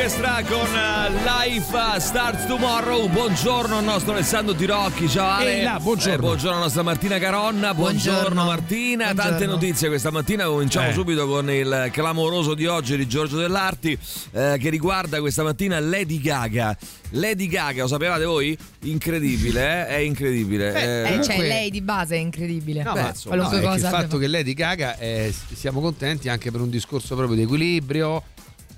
Orchestra con eh, Life Starts Tomorrow. Buongiorno al nostro Alessandro Tirocchi. Ciao Ale. Là, buongiorno. Eh, buongiorno alla nostra Martina Caronna. Buongiorno, Buongiorno. Martina. Tante Buongiorno. notizie questa mattina. Cominciamo Eh. subito con il clamoroso di oggi di Giorgio Dell'Arti eh, che riguarda questa mattina Lady Gaga. Lady Gaga, lo sapevate voi? Incredibile, eh? È incredibile. Beh, Eh, Eh, Comunque- cioè, lei di base è incredibile. No, Beh, ma insomma, no, qualunque è che cosa il fatto che Lady Gaga eh, siamo contenti anche per un discorso proprio di equilibrio,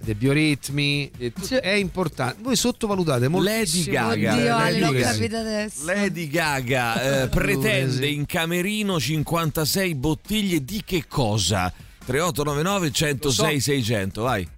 dei bioritmi, Cioè- è importante. Voi sottovalutate moltissimo. Lady Gaga. Oddio, Lady l'ho Gaga. capito adesso. Lady Gaga eh, pretende in camerino 56 bottiglie di che cosa? 3899 106 Lo so. 600, vai.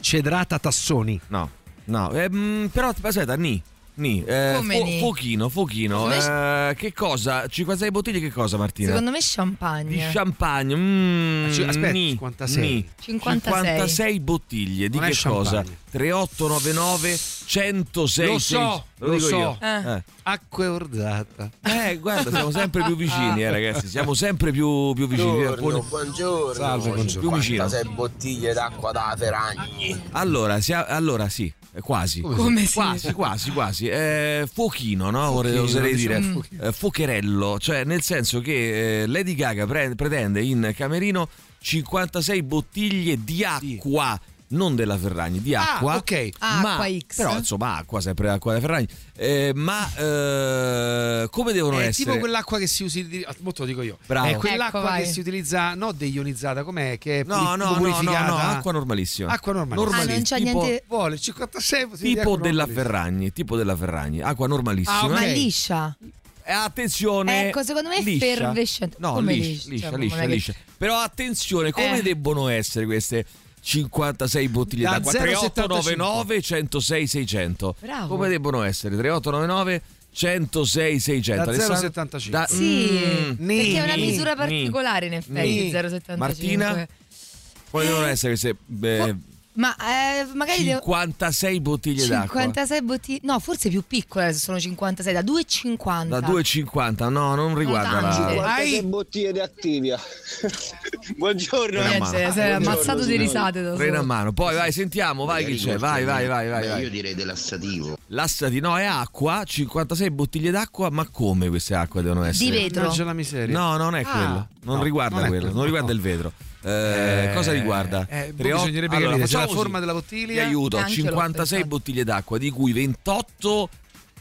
Cedrata Tassoni. No, no, eh, però aspetta, ni. Ni, eh, Come ni? Fochino, Fochino. Come- eh, che cosa? 56 bottiglie che cosa Martina? Secondo me champagne. di champagne. Mm, aspetta, ni, 56. ni. 56. 56 bottiglie. Di Non che cosa? champagne. 3899 106 Lo so, lo dico so. io. Eh. Eh. Acqua ordata. Eh, guarda, siamo sempre più vicini, eh, ragazzi. Siamo sempre più, più vicini. Buongiorno, buongiorno. Salve, buongiorno. Più vicino. 46 bottiglie d'acqua da Ferragni. Allora, sia- allora sì, quasi. Come sì? Quasi, quasi, quasi. Eh, fuochino, no? Vorrei- Fuochino, oserei diciamo dire. fuochino. Eh, fuocherello, cioè nel senso che eh, Lady Gaga pre- pretende in camerino 56 bottiglie di acqua. Non della Ferragni, di Ah, acqua. ok. Ah, ma, acqua X. Però insomma, acqua, sempre acqua della Ferragni. Eh, ma eh, come devono È essere? tipo quell'acqua che si usa. Molto lo dico io. Bravo. È quell'acqua Ecco, vai. che si utilizza, no deionizzata, com'è? Che è No, no, no, no, purificata. no, acqua normalissima. Acqua normalissima. Ah, non c'è tipo- niente. Vuole 56 bottiglie di Tipo acqua della normalissima. Ferragni, tipo della Ferragni, acqua normalissima. Ah, ok. Ma liscia. Eh, attenzione. Ecco, secondo me è liscia. effervescente. No, Come liscia, liscia? liscia, liscia. Però attenzione, come Eh. debbono essere queste 56 bottiglie Da d'acqua? 3899 106 600. Bravo. Come debbono essere? 3899 106 600. Da Alessandro? 0,75. Da- Sì, Mm, perché è una misura ni, particolare in effetti, ni. 0,75. Martina? Come devono essere queste eh, Ma eh, magari devo... 56 bottiglie d'acqua? 56 bottiglie. No, forse più piccole se sono 56, da 2,50. Da 2,50? No, non riguarda tante. la... 56 bottiglie di Activia. Buongiorno. Niente, mano. sei ammazzato di risate da Freno a mano. Poi vai, sentiamo, vai chi c'è. Vai, vai, vai, vai. Beh, io direi dell'assativo. L'assati, no, è acqua, 56 bottiglie d'acqua, ma come queste acque devono essere? Di vetro. Mannaggia la miseria. No, non è Ah, quello, non no, riguarda non quello, quello, non riguarda no. il vetro. Eh, cosa riguarda? eh, Tre- bisognerebbe allora, capire la forma della bottiglia- Ti aiuto, Anche io l'ho 56 pensato. bottiglie d'acqua, di cui 28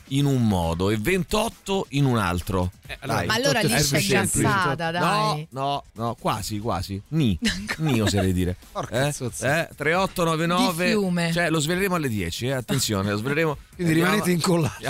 in un modo e 28 in un altro. Eh, allora, Dai. Ma allora eh, è semplice. gassata, No, dai. no, no, quasi, quasi. Ni, ni oserei dire. Porca Eh, eh, 3899. Di fiume. Cioè, lo sveleremo alle 10, eh, attenzione, lo sveleremo. Quindi rimanete incollati.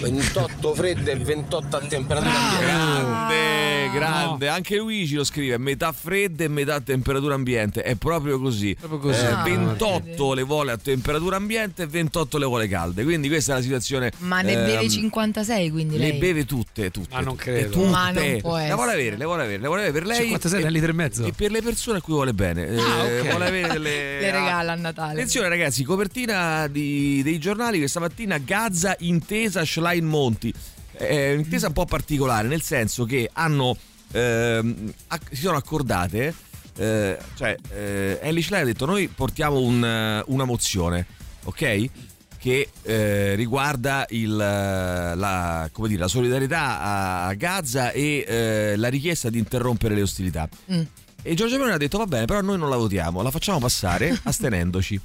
28 fredde e 28 a temperatura ambiente. Grande, grande. Anche Luigi lo scrive: metà fredda e metà temperatura ambiente. È proprio così. Proprio così. Eh, Ah, 28 le vuole a temperatura ambiente e 28 le vuole calde. Quindi questa è la situazione. Ma ne ehm, beve 56 quindi Le lei. beve tutte, tutte. Ma non credo. tutte. Ma non può Le vuole avere, le vuole avere, le vuole avere per lei. 56 a litro e mezzo. E per le persone a cui vuole bene. Eh, Ah, ok. Vuole avere delle. Le regala a Natale. Attenzione ragazzi, copertina di- dei giornali questa mattina Gaza intesa Schlein Monti. È un'intesa un po' particolare, nel senso che hanno ehm, acc- si sono accordate, eh, cioè eh, Ellie Schlein ha detto noi portiamo un, eh, una mozione, ok? Che eh, riguarda il, eh, la, come dire, la solidarietà a, a Gaza e eh, la richiesta di interrompere le ostilità. Mm. E Giorgio Meloni ha detto va bene, però noi non la votiamo, la facciamo passare astenendoci.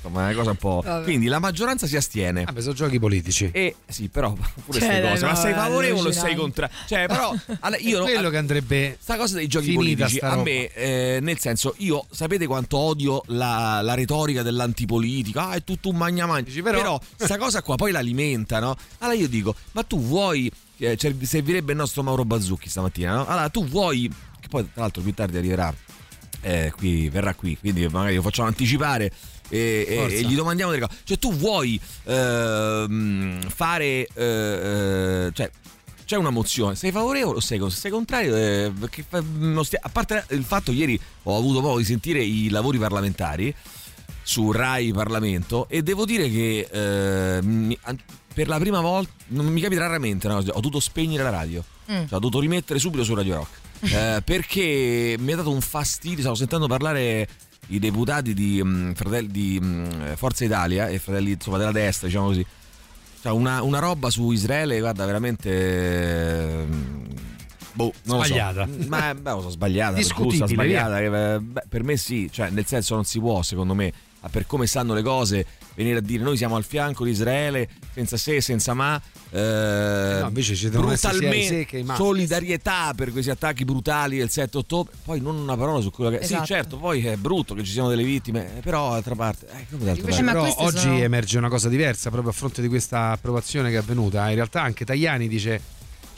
Insomma, è una cosa un po'. Vabbè. Quindi la maggioranza si astiene. Vabbè, sono giochi politici. E sì, però pure Cioè, queste cose, no, ma sei favorevole o sei contrario? Cioè, però allora, io È quello che andrebbe Sta cosa dei giochi politici, a me, eh, nel senso, io sapete quanto odio la, la retorica dell'antipolitica? Ah, è tutto un magna magna. Però, però- sta cosa qua poi l'alimenta, no? Allora io dico, ma tu vuoi. eh, cioè, servirebbe il nostro Mauro Bazzucchi stamattina, no? Allora tu vuoi. Che poi, tra l'altro, più tardi arriverà. eh, qui, verrà qui, quindi magari lo facciamo anticipare. E, e- e gli domandiamo delle cose. Cioè, tu vuoi ehm, fare. eh, eh, cioè, c'è una mozione, sei favorevole o sei, sei contrario? eh, fa- stia- a parte il fatto, ieri ho avuto modo di sentire i lavori parlamentari. su Rai Parlamento e devo dire che eh, mi- per la prima volta non mi capita raramente cosa, ho dovuto spegnere la radio Mm. cioè, ho dovuto rimettere subito su Radio Rock eh, perché mi ha dato un fastidio stavo sentendo parlare i deputati di, mm, fratelli, di mm, Forza Italia e fratelli insomma, della destra diciamo così cioè, una, una roba su Israele guarda veramente eh, boh, non lo so. Sbagliata. ma beh, lo so, sbagliata giusta, sbagliata che, eh, beh, per me sì cioè nel senso non si può secondo me per come stanno le cose venire a dire noi siamo al fianco di Israele senza se senza ma eh, no, invece ci brutalmente solidarietà per questi attacchi brutali del 7 ottobre poi non una parola su quello che Esatto. sì certo poi è brutto che ci siano delle vittime eh, però d'altra parte eh, Invece Eh, però oggi sono- emerge una cosa diversa proprio a fronte di questa approvazione che è avvenuta. In realtà anche Tajani dice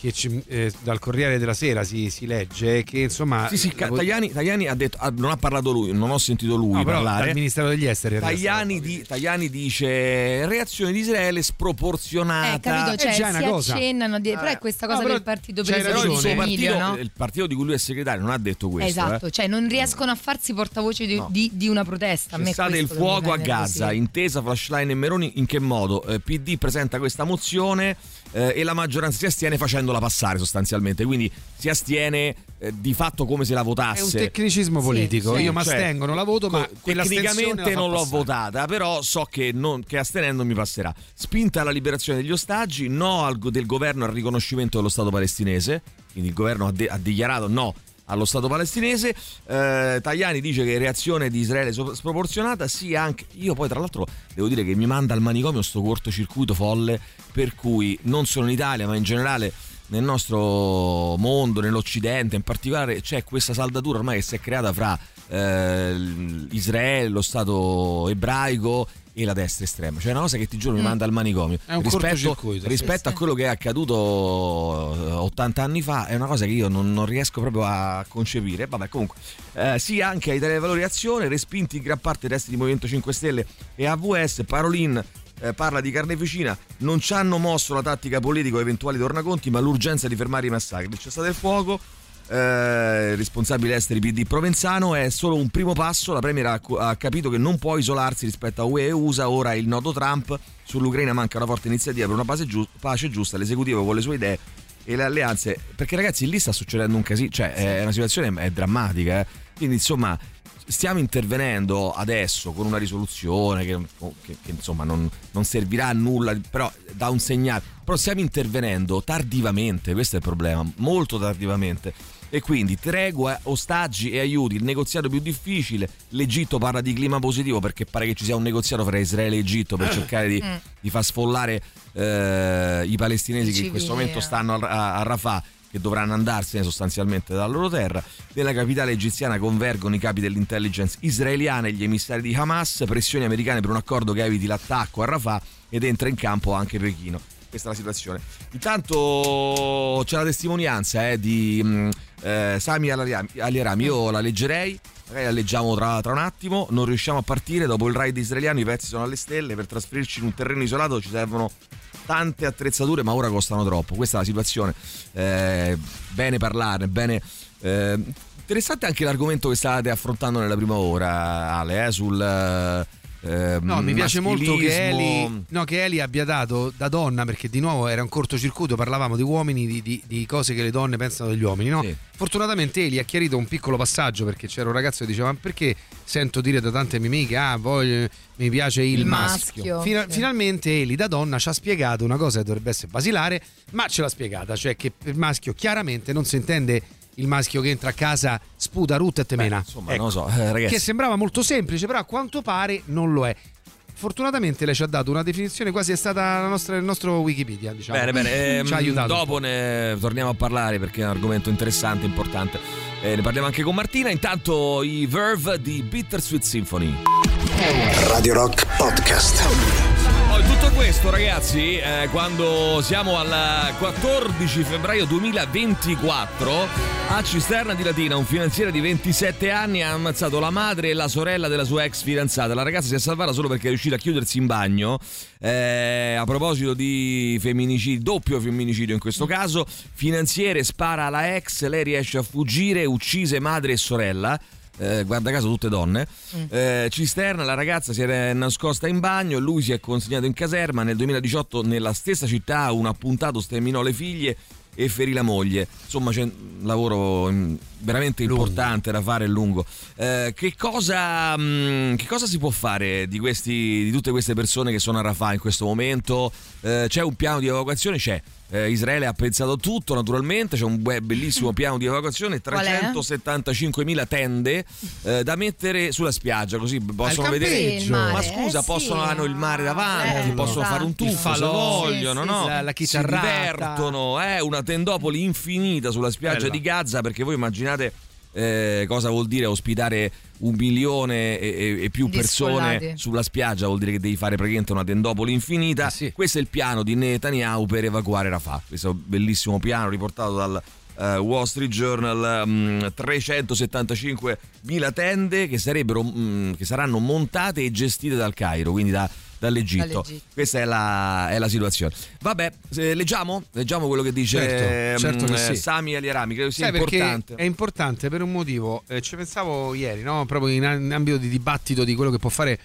che ci- eh, dal Corriere della Sera si, si legge che insomma... sì sì vo- Tajani, Tajani ha detto ah, non ha parlato lui non ho sentito lui no, parlare dal Ministero degli Esteri. Tajani, di- Tajani dice reazione di Israele sproporzionata Eh, capito, cioè già una si cosa. accennano, dire- però Eh. è questa No, cosa però del partito preso però il di suo partito, no? il partito di cui lui è segretario non ha detto questo Esatto, eh. cioè non riescono a farsi portavoce di, No. di- di una protesta. Cessate il fuoco a Gaza, intesa Flashline e Meroni, in che modo? Eh, PD presenta questa mozione eh, e la maggioranza si astiene facendola passare sostanzialmente, quindi si astiene eh, di fatto come se la È un votasse. tecnicismo Sì, politico. sì. Io mi Cioè, astengo, non la voto, ma Co- tecnicamente non l'ho votata, però so che, non- che astenendo mi passerà. Spinta alla liberazione degli ostaggi, no al, del governo al riconoscimento dello Stato palestinese, quindi il governo ha, de- ha dichiarato no allo Stato palestinese. Eh, Tajani dice che reazione di Israele sproporzionata, sì anche io poi tra l'altro devo dire che mi manda al manicomio sto cortocircuito folle per cui non solo in Italia ma in generale nel nostro mondo, nell'Occidente in particolare, c'è questa saldatura ormai che si è creata fra eh, Israele, lo Stato ebraico e la destra estrema. Cioè, è una cosa che ti giuro mi manda al manicomio. È un rispetto rispetto sì, a quello che è accaduto eh, 80 anni fa, è una cosa che io non, non riesco proprio a concepire. Vabbè, comunque, eh, sì, anche ai Televalori Azione, respinti in gran parte i resti di Movimento 5 Stelle e AVS, Parolin eh, parla di carneficina, non ci hanno mosso la tattica politica o eventuali tornaconti, ma l'urgenza di fermare i massacri. C'è stato il fuoco. Eh, responsabile esteri PD Provenzano è solo un primo passo la Premier ha, ha capito che non può isolarsi rispetto a UE e USA ora il nodo Trump sull'Ucraina manca una forte iniziativa per una pace, giu- pace giusta l'esecutivo con le sue idee e le alleanze perché ragazzi lì sta succedendo un casino cioè è una situazione è drammatica eh. quindi insomma stiamo intervenendo adesso con una risoluzione che, che- che, insomma non, non servirà a nulla, però dà un segnale. Però stiamo intervenendo tardivamente, questo è il problema, molto tardivamente. E quindi tregua, ostaggi e aiuti, il negoziato più difficile. L'Egitto parla di clima positivo perché pare che ci sia un negoziato fra Israele e Egitto per cercare di, Mm. di far sfollare eh, i palestinesi che in questo momento eh. stanno a, a- a Rafah che dovranno andarsene sostanzialmente dalla loro terra. Nella capitale egiziana convergono i capi dell'intelligence israeliana e gli emissari di Hamas, pressioni americane per un accordo che eviti l'attacco a Rafah ed entra in campo anche Pechino. Questa è la situazione. Intanto c'è la testimonianza eh, di mh, eh, Sami. Al-Arami. Io la leggerei, magari la leggiamo tra, tra un attimo. Non riusciamo a partire, dopo il raid israeliano i pezzi sono alle stelle, per trasferirci in un terreno isolato ci servono tante attrezzature, ma ora costano troppo. Questa è la situazione. Eh, bene parlarne, bene. eh, interessante anche l'argomento che state affrontando nella prima ora, Ale, eh, sul. Eh, No, mi piace molto che. Eli, no, che Eli abbia dato da donna, perché di nuovo era un cortocircuito, parlavamo di uomini, di, di- di cose che le donne pensano degli uomini. No? Sì. Fortunatamente Eli ha chiarito un piccolo passaggio perché c'era un ragazzo che diceva: Ma perché sento dire da tante mie amiche, ah, voglio- mi piace il, Il maschio. maschio, Fina- sì. Finalmente Eli da donna ci ha spiegato una cosa che dovrebbe essere basilare, ma ce l'ha spiegata, cioè che per maschio chiaramente non si intende il maschio che entra a casa, sputa, rutta e Beh, temena. insomma, Ecco non lo so, eh, ragazzi. che sembrava molto semplice, però a quanto pare non lo è. Fortunatamente lei ci ha dato una definizione quasi è stata la nostra- il nostro Wikipedia, diciamo. Bene, bene. ehm, ci ha aiutato. un dopo po'. ne torniamo a parlare perché è un argomento interessante, importante. Eh, ne parliamo anche con Martina. Intanto i Verve di Bittersweet Symphony. Radio Rock Podcast. Tutto questo, ragazzi, eh, quando siamo al 14 febbraio 2024, a Cisterna di Latina, un finanziere di 27 anni ha ammazzato la madre e la sorella della sua ex fidanzata. La ragazza si è salvata solo perché è riuscita a chiudersi in bagno. Eh, a proposito di femminicidio, doppio femminicidio in questo caso, finanziere spara alla ex, lei riesce a fuggire, uccise madre e sorella. Eh, guarda caso tutte donne. Mm. Eh, cisterna, la ragazza si era nascosta in bagno, lui si è consegnato in caserma. Nel 2018, nella stessa città, un appuntato sterminò le figlie e ferì la moglie. Insomma, c'è un lavoro mm, veramente Lungo. importante da fare, lungo. Eh, che, cosa, mm, che cosa si può fare di, questi, di tutte queste persone che sono a Rafah in questo momento? Eh, c'è un piano di evacuazione? C'è. Eh, Israele ha pensato tutto naturalmente, c'è un be- bellissimo piano di evacuazione, Qual è? 375.000 tende eh, da mettere sulla spiaggia così possono vedere. mare, Ma scusa, eh, sì. possono, hanno il mare davanti, Eh, possono esatto. fare un tuffo se vogliono, sì, no? sì, la- la si divertono, eh? una tendopoli infinita sulla spiaggia Bella. di Gaza perché voi immaginate eh, cosa vuol dire ospitare un milione e, e- e più persone sulla spiaggia? Vuol dire che devi fare praticamente una tendopoli infinita. Eh sì. questo è il piano di Netanyahu per evacuare Rafah. Questo bellissimo piano riportato dal eh, Wall Street Journal. Mm, 375.000 tende che, sarebbero, mm, che saranno montate e gestite dal Cairo quindi da- dall'Egitto. Dall'Egitto. questa è la, è la situazione vabbè leggiamo? leggiamo quello che dice Certo, certo che mm, sì. Sami Aliarami credo sia Sai importante è importante per un motivo, eh, ci pensavo ieri, no? proprio in, in ambito di dibattito di quello che può fare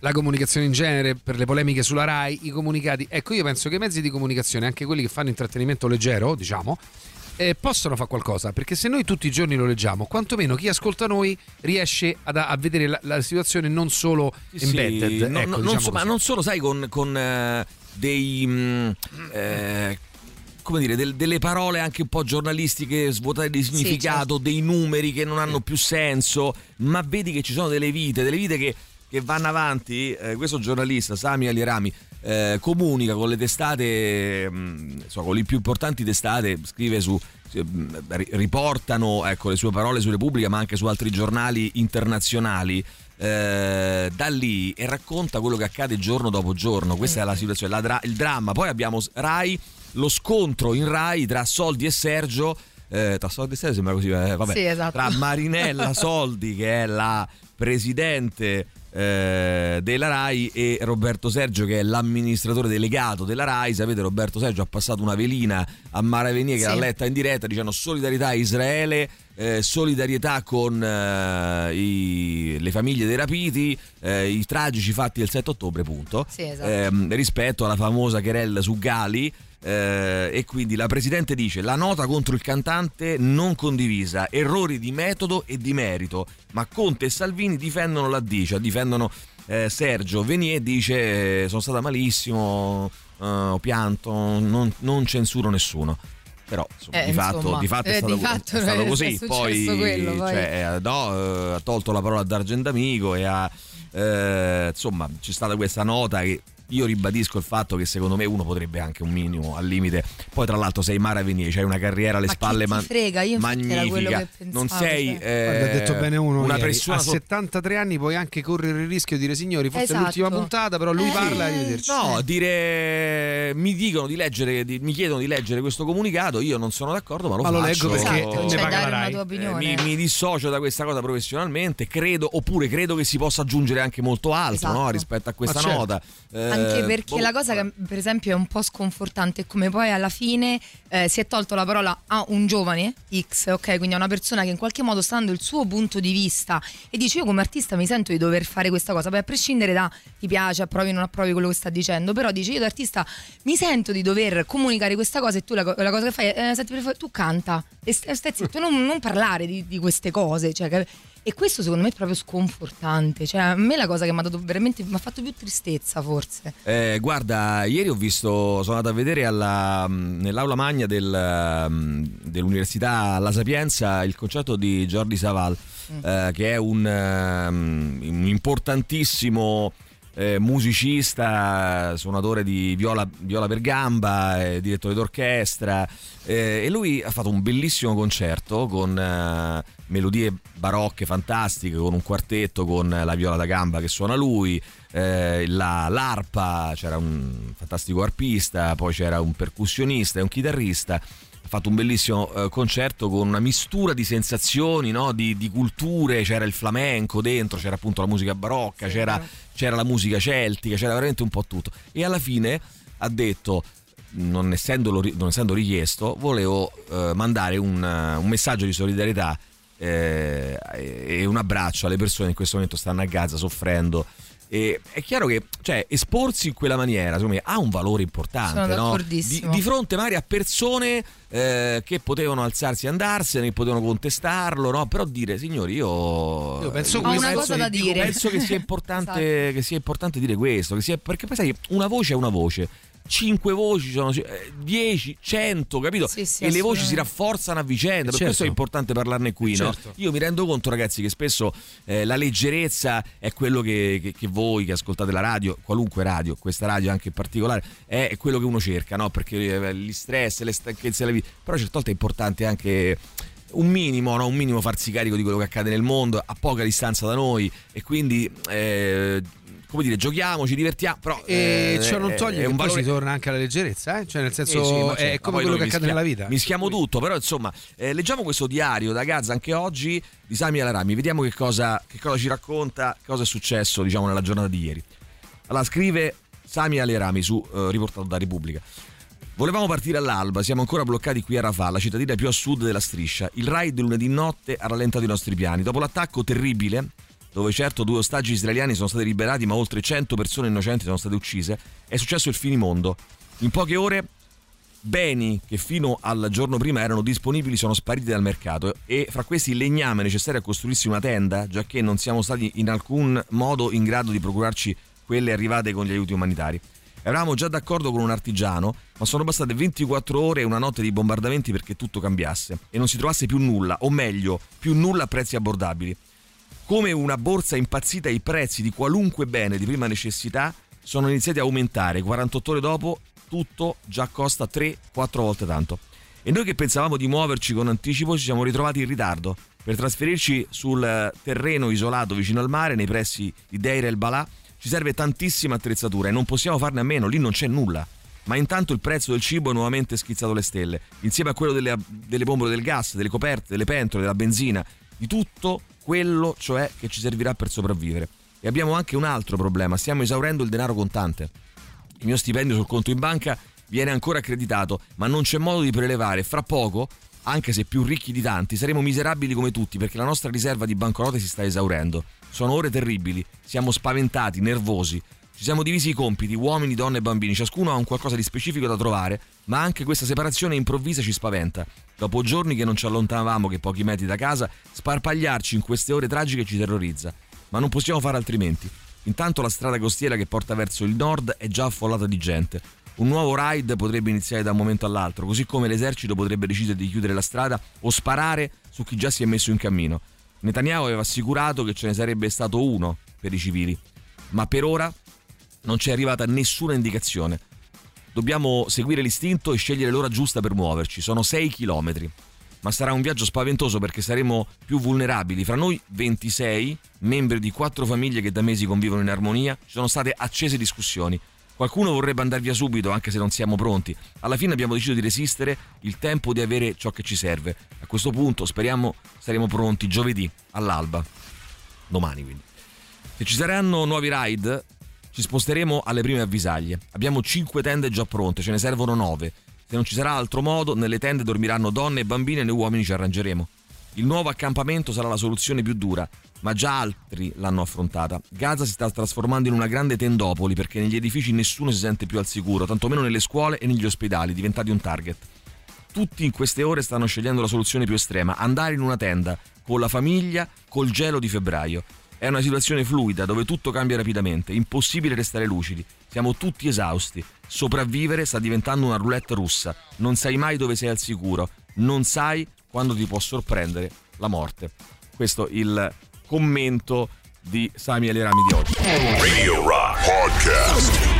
la comunicazione in genere per le polemiche sulla RAI, i comunicati. Ecco, io penso che i mezzi di comunicazione, anche quelli che fanno intrattenimento leggero, diciamo, eh, possono fare qualcosa, perché se noi tutti i giorni lo leggiamo, quantomeno chi ascolta noi riesce ad- a, vedere la, la situazione non solo Sì, embedded. no- ecco, no- non diciamo so- ma non solo, sai, con, con, eh, dei. mm, eh, come dire, del- delle parole anche un po' giornalistiche svuotate di significato, certo. dei numeri che non hanno più senso, ma vedi che ci sono delle vite, delle vite che, che vanno avanti. Eh, questo giornalista, Sami Alirami, eh, comunica con le testate, mm, insomma, con le più importanti testate, scrive su. mm, ri- riportano ecco, le sue parole su Repubblica, ma anche su altri giornali internazionali eh, da lì e racconta quello che accade giorno dopo giorno. Questa è la situazione, la dra- il dramma. Poi abbiamo Rai, lo scontro in Rai tra Soldi e Sergio. Eh, tra Soldi e Sergio sembra così, eh, vabbè. Sì, esatto. Tra Marinella Soldi, che è la presidente eh, della RAI e Roberto Sergio che è l'amministratore delegato della RAI sapete Roberto Sergio ha passato una velina a Mara Venier che Sì. l'ha letta in diretta dicendo solidarietà a Israele eh, solidarietà con eh, i- le famiglie dei rapiti eh, i tragici fatti del 7 ottobre punto Sì, esatto. Ehm, rispetto alla famosa querella su Gali eh, e quindi la presidente dice la nota contro il cantante non condivisa, errori di metodo e di merito, ma Conte e Salvini difendono la dice, difendono eh, Sergio Venier dice eh, sono stata malissimo, eh, ho pianto, non, non censuro nessuno. Però insomma, Eh, di, fatto, insomma, di fatto è eh, stato, di fatto è stato è così. successo Poi, quello, poi. cioè, eh, no, eh, ha tolto la parola ad Argentamico e ha eh, insomma c'è stata questa nota che io ribadisco il fatto che secondo me uno potrebbe anche un minimo al limite poi tra l'altro sei Mara Venier c'hai una carriera alle Ma spalle ti ma- frega? Io magnifica pensavo, non sei cioè. eh, Guarda, ha detto bene uno una ieri, persona a so- 73 anni puoi anche correre il rischio di dire signori forse è Esatto. l'ultima puntata però lui Eh, parla arrivederci No, dire mi dicono di leggere, di- mi chiedono di leggere questo comunicato, io non sono d'accordo, ma lo Ma lo faccio. leggo perché Esatto, ne cioè paga la Eh, mi, mi dissocio da questa cosa professionalmente, credo, oppure credo che si possa aggiungere anche molto altro Esatto. no, rispetto a questa Ma certo. nota. Eh, Anche perché boh, la cosa che per esempio è un po' sconfortante è come poi alla fine eh, si è tolto la parola a un giovane X, ok? Quindi a una persona che in qualche modo sta dando il suo punto di vista. E dice io come artista mi sento di dover fare questa cosa, poi a prescindere da ti piace, approvi o non approvi quello che sta dicendo, però dice io da artista mi sento di dover comunicare questa cosa e tu la, la cosa che fai è eh, senti, tu canta e st- stai zitto, non, non parlare di, di queste cose, cioè, e questo secondo me è proprio sconfortante, cioè a me la cosa che mi ha dato veramente, mi ha fatto più tristezza forse. Eh, guarda, ieri ho visto, sono andato a vedere alla- nell'aula magna del, mm, dell'Università La Sapienza il concerto di Jordi Saval, eh, che è un, ehm, un importantissimo eh, musicista, suonatore di viola, viola per gamba, eh, direttore d'orchestra eh, e lui ha fatto un bellissimo concerto con eh, melodie barocche fantastiche, con un quartetto, con la viola da gamba che suona lui, eh, la- l'arpa, c'era un fantastico arpista, poi c'era un percussionista e un chitarrista. Ha fatto un bellissimo eh, concerto con una mistura di sensazioni, no? di, di culture, c'era il flamenco dentro, c'era appunto la musica barocca, Sì, c'era, c'era la musica celtica, c'era veramente un po' tutto. E alla fine ha detto, non, essendo richiesto, volevo eh, mandare un, un messaggio di solidarietà eh, e un abbraccio alle persone che in questo momento stanno a Gaza soffrendo. E è chiaro che cioè, esporsi in quella maniera me, ha un valore importante Sono no? di, di fronte magari a persone eh, che potevano alzarsi e andarsene, che potevano contestarlo, no? però dire signori io, Io penso una cosa da dico, dire. penso che sia importante, che sia importante dire questo, che sia- perché poi sai, una voce è una voce. Cinque voci sono eh, 10, 100, capito? Sì, sì, e le voci si rafforzano a vicenda. Per Certo. questo è importante parlarne qui. no? Certo. Io mi rendo conto, ragazzi, che spesso eh, la leggerezza è quello che, che- che voi che ascoltate la radio, qualunque radio, questa radio anche in particolare, è, quello che uno cerca, no? Perché eh, gli stress, le stanchezze della vita. Però certe volte è importante anche un minimo, no? un minimo farsi carico di quello che accade nel mondo a poca distanza da noi e quindi eh, come dire giochiamo, ci divertiamo però E eh, ciò non toglie che un poi valore si torna anche alla leggerezza, eh? cioè nel senso sì, è certo, come quello che accade nella vita. Mischiamo tutto, però insomma, eh, leggiamo questo diario da Gaza anche oggi di Sami Alarami, vediamo che cosa, che cosa ci racconta, cosa è successo diciamo nella giornata di ieri. Allora scrive Sami Alarami su eh, riportato da Repubblica. Volevamo partire all'alba, siamo ancora bloccati qui a Rafah, la cittadina più a sud della striscia. Il raid lunedì notte ha rallentato i nostri piani. Dopo l'attacco terribile, dove certo due ostaggi israeliani sono stati liberati ma oltre 100 persone innocenti sono state uccise, è successo il finimondo. In poche ore beni che fino al giorno prima erano disponibili sono spariti dal mercato e fra questi il legname necessario a costruirsi una tenda, già che non siamo stati in alcun modo in grado di procurarci quelle arrivate con gli aiuti umanitari. Eravamo già d'accordo con un artigiano, ma sono bastate 24 ore e una notte di bombardamenti perché tutto cambiasse e non si trovasse più nulla, o meglio, più nulla a prezzi abbordabili. Come una borsa impazzita, i prezzi di qualunque bene di prima necessità sono iniziati a aumentare. 48 ore dopo, tutto già costa 3-4 volte tanto. E noi che pensavamo di muoverci con anticipo ci siamo ritrovati in ritardo. Per trasferirci sul eh, terreno isolato vicino al mare, nei pressi di Deir el Balà, ci serve tantissima attrezzatura e non possiamo farne a meno, lì non c'è nulla. Ma intanto il prezzo del cibo è nuovamente schizzato alle stelle, insieme a quello delle, delle bombole del gas, delle coperte, delle pentole, della benzina, di tutto quello cioè che ci servirà per sopravvivere. E abbiamo anche un altro problema, stiamo esaurendo il denaro contante. Il mio stipendio sul conto in banca viene ancora accreditato, ma non c'è modo di prelevare. Fra poco, anche se più ricchi di tanti, saremo miserabili come tutti perché la nostra riserva di banconote si sta esaurendo. Sono ore terribili, siamo spaventati, nervosi. Ci siamo divisi i compiti, uomini, donne e bambini, ciascuno ha un qualcosa di specifico da trovare, ma anche questa separazione improvvisa ci spaventa. Dopo giorni che non ci allontanavamo che pochi metri da casa, sparpagliarci in queste ore tragiche ci terrorizza. Ma non possiamo fare altrimenti. Intanto la strada costiera che porta verso il nord è già affollata di gente. Un nuovo raid potrebbe iniziare da un momento all'altro, così come l'esercito potrebbe decidere di chiudere la strada o sparare su chi già si è messo in cammino. Netanyahu aveva assicurato che ce ne sarebbe stato uno per i civili, ma per ora non ci è arrivata nessuna indicazione. Dobbiamo seguire l'istinto e scegliere l'ora giusta per muoverci. Sono 6 chilometri. Ma sarà un viaggio spaventoso perché saremo più vulnerabili. Fra noi 26, membri di quattro famiglie che da mesi convivono in armonia, ci sono state accese discussioni. Qualcuno vorrebbe andare via subito, anche se non siamo pronti. Alla fine abbiamo deciso di resistere il tempo di avere ciò che ci serve. A questo punto speriamo saremo pronti giovedì all'alba. Domani quindi. Se ci saranno nuovi raid, ci sposteremo alle prime avvisaglie. Abbiamo 5 tende già pronte, ce ne servono 9. Se non ci sarà altro modo, nelle tende dormiranno donne e bambine e noi uomini ci arrangeremo. Il nuovo accampamento sarà la soluzione più dura, ma già altri l'hanno affrontata. Gaza si sta trasformando in una grande tendopoli perché negli edifici nessuno si sente più al sicuro, tantomeno nelle scuole e negli ospedali, diventati un target. Tutti in queste ore stanno scegliendo la soluzione più estrema, andare in una tenda, con la famiglia, col gelo di febbraio. È una situazione fluida dove tutto cambia rapidamente, impossibile restare lucidi. Siamo tutti esausti. Sopravvivere sta diventando una roulette russa. Non sai mai dove sei al sicuro, non sai quando ti può sorprendere la morte. Questo il commento di Sami Alerami di oggi. Radio Rock Podcast.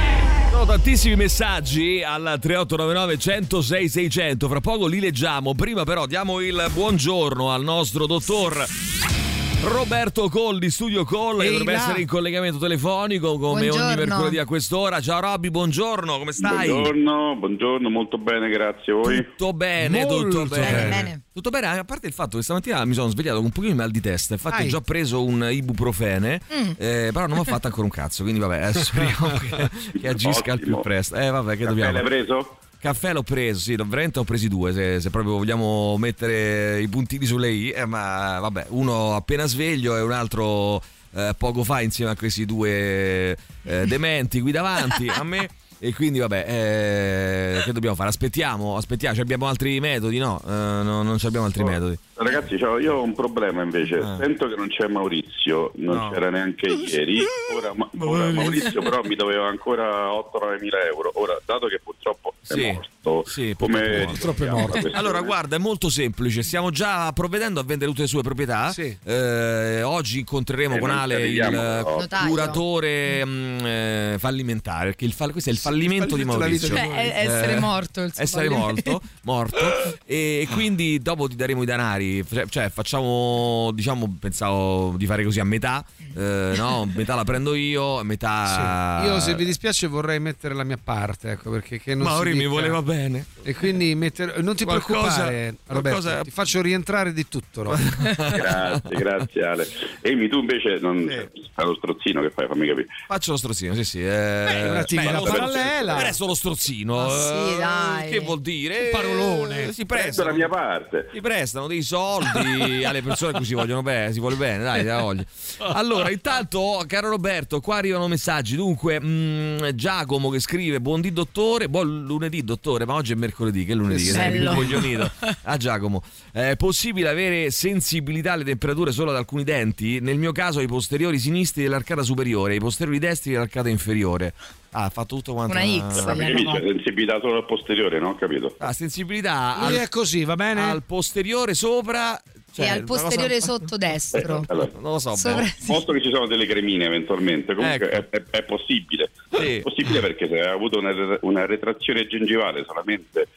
Sono tantissimi messaggi al 3899 106 600, fra poco li leggiamo. Prima però diamo il buongiorno al nostro dottor Roberto Colli, studio Call, che dovrebbe là. essere in collegamento telefonico come ogni Buongiorno. mercoledì a quest'ora. Ciao Robby, buongiorno, come stai? Buongiorno, buongiorno, molto bene, grazie a voi. Tutto bene, Molto tutto bene. bene. Bene. Tutto bene, a parte il fatto che stamattina mi sono svegliato con un pochino di mal di testa, infatti Ai. ho già preso un ibuprofene, Mm. eh, però non mi ha fatto ancora un cazzo, quindi vabbè, adesso speriamo che, che agisca al più Ottimo. presto. Eh vabbè, che Caffè dobbiamo... l'hai preso? Caffè l'ho preso, sì, veramente ho presi due, se, se proprio vogliamo mettere i puntini sulle i, eh, ma vabbè, uno appena sveglio e un altro eh, poco fa insieme a questi due eh, dementi qui davanti a me. E quindi vabbè, eh, che dobbiamo fare? Aspettiamo, aspettiamo, Ci abbiamo altri metodi? No, eh, no non abbiamo altri Oh. metodi. Ragazzi, ciao, io ho un problema invece. Ah. Sento che non c'è Maurizio, non No. c'era neanche ieri. Ora, ma- ora Maurizio però mi doveva ancora 8-9 mila euro. Ora, dato che purtroppo è Sì, morto, sì, come purtroppo è morto. È morto. Allora, guarda, è molto semplice. Stiamo già provvedendo a vendere tutte le sue proprietà. Sì. Eh, oggi incontreremo Eh, con Ale il. Notaio. curatore mh, eh, fallimentare. Perché il fall- questo è il fallimento di fallimento vita Maurizio. di Cioè, essere Eh, morto il suo essere morto, morto e quindi dopo ti daremo i denari Cioè- cioè facciamo diciamo pensavo di fare così a metà eh, no metà la prendo io metà Sì. Io se vi dispiace vorrei mettere la mia parte, ecco, perché che non Mauri si mi voleva bene E quindi mettere- non ti Qualcosa- preoccupare, Roberto, qualcosa- ti faccio rientrare di tutto. Grazie, grazie Ale. Amy, tu invece non fai lo strozzino che fai, fammi capire. faccio lo strozzino sì sì eh, una attività lo- parallela. ma è solo strozzino Ma sì, eh, dai. che vuol dire parolone. Eh, si prestano la mia parte. si prestano dei soldi alle persone a cui si vogliono bene, si vuole bene, dai, dai voglia. Allora, intanto, caro Roberto, qua arrivano messaggi. Dunque, mh, Giacomo che scrive: Buondì dottore, buon lunedì, dottore, ma oggi è mercoledì, che è lunedì, che sei Bello. più coglionito. Ah, Giacomo, è possibile avere sensibilità alle temperature solo ad alcuni denti? Nel mio caso, ai posteriori sinistri dell'arcata superiore, ai posteriori destri dell'arcata inferiore. Ah, ha fatto tutto quanto. Una X. Gli capire, hanno- c'è sensibilità solo al posteriore, no? Ho capito. Ah, sensibilità Lui al, è così, va bene? al posteriore sopra. Cioè, e al una cosa- posteriore sotto destro. Allora, Non lo so. Sopra- beh. Posto che ci sono delle cremine eventualmente, comunque Ecco. è, è- è possibile. Sì. È possibile perché se hai avuto una, una retrazione gengivale solamente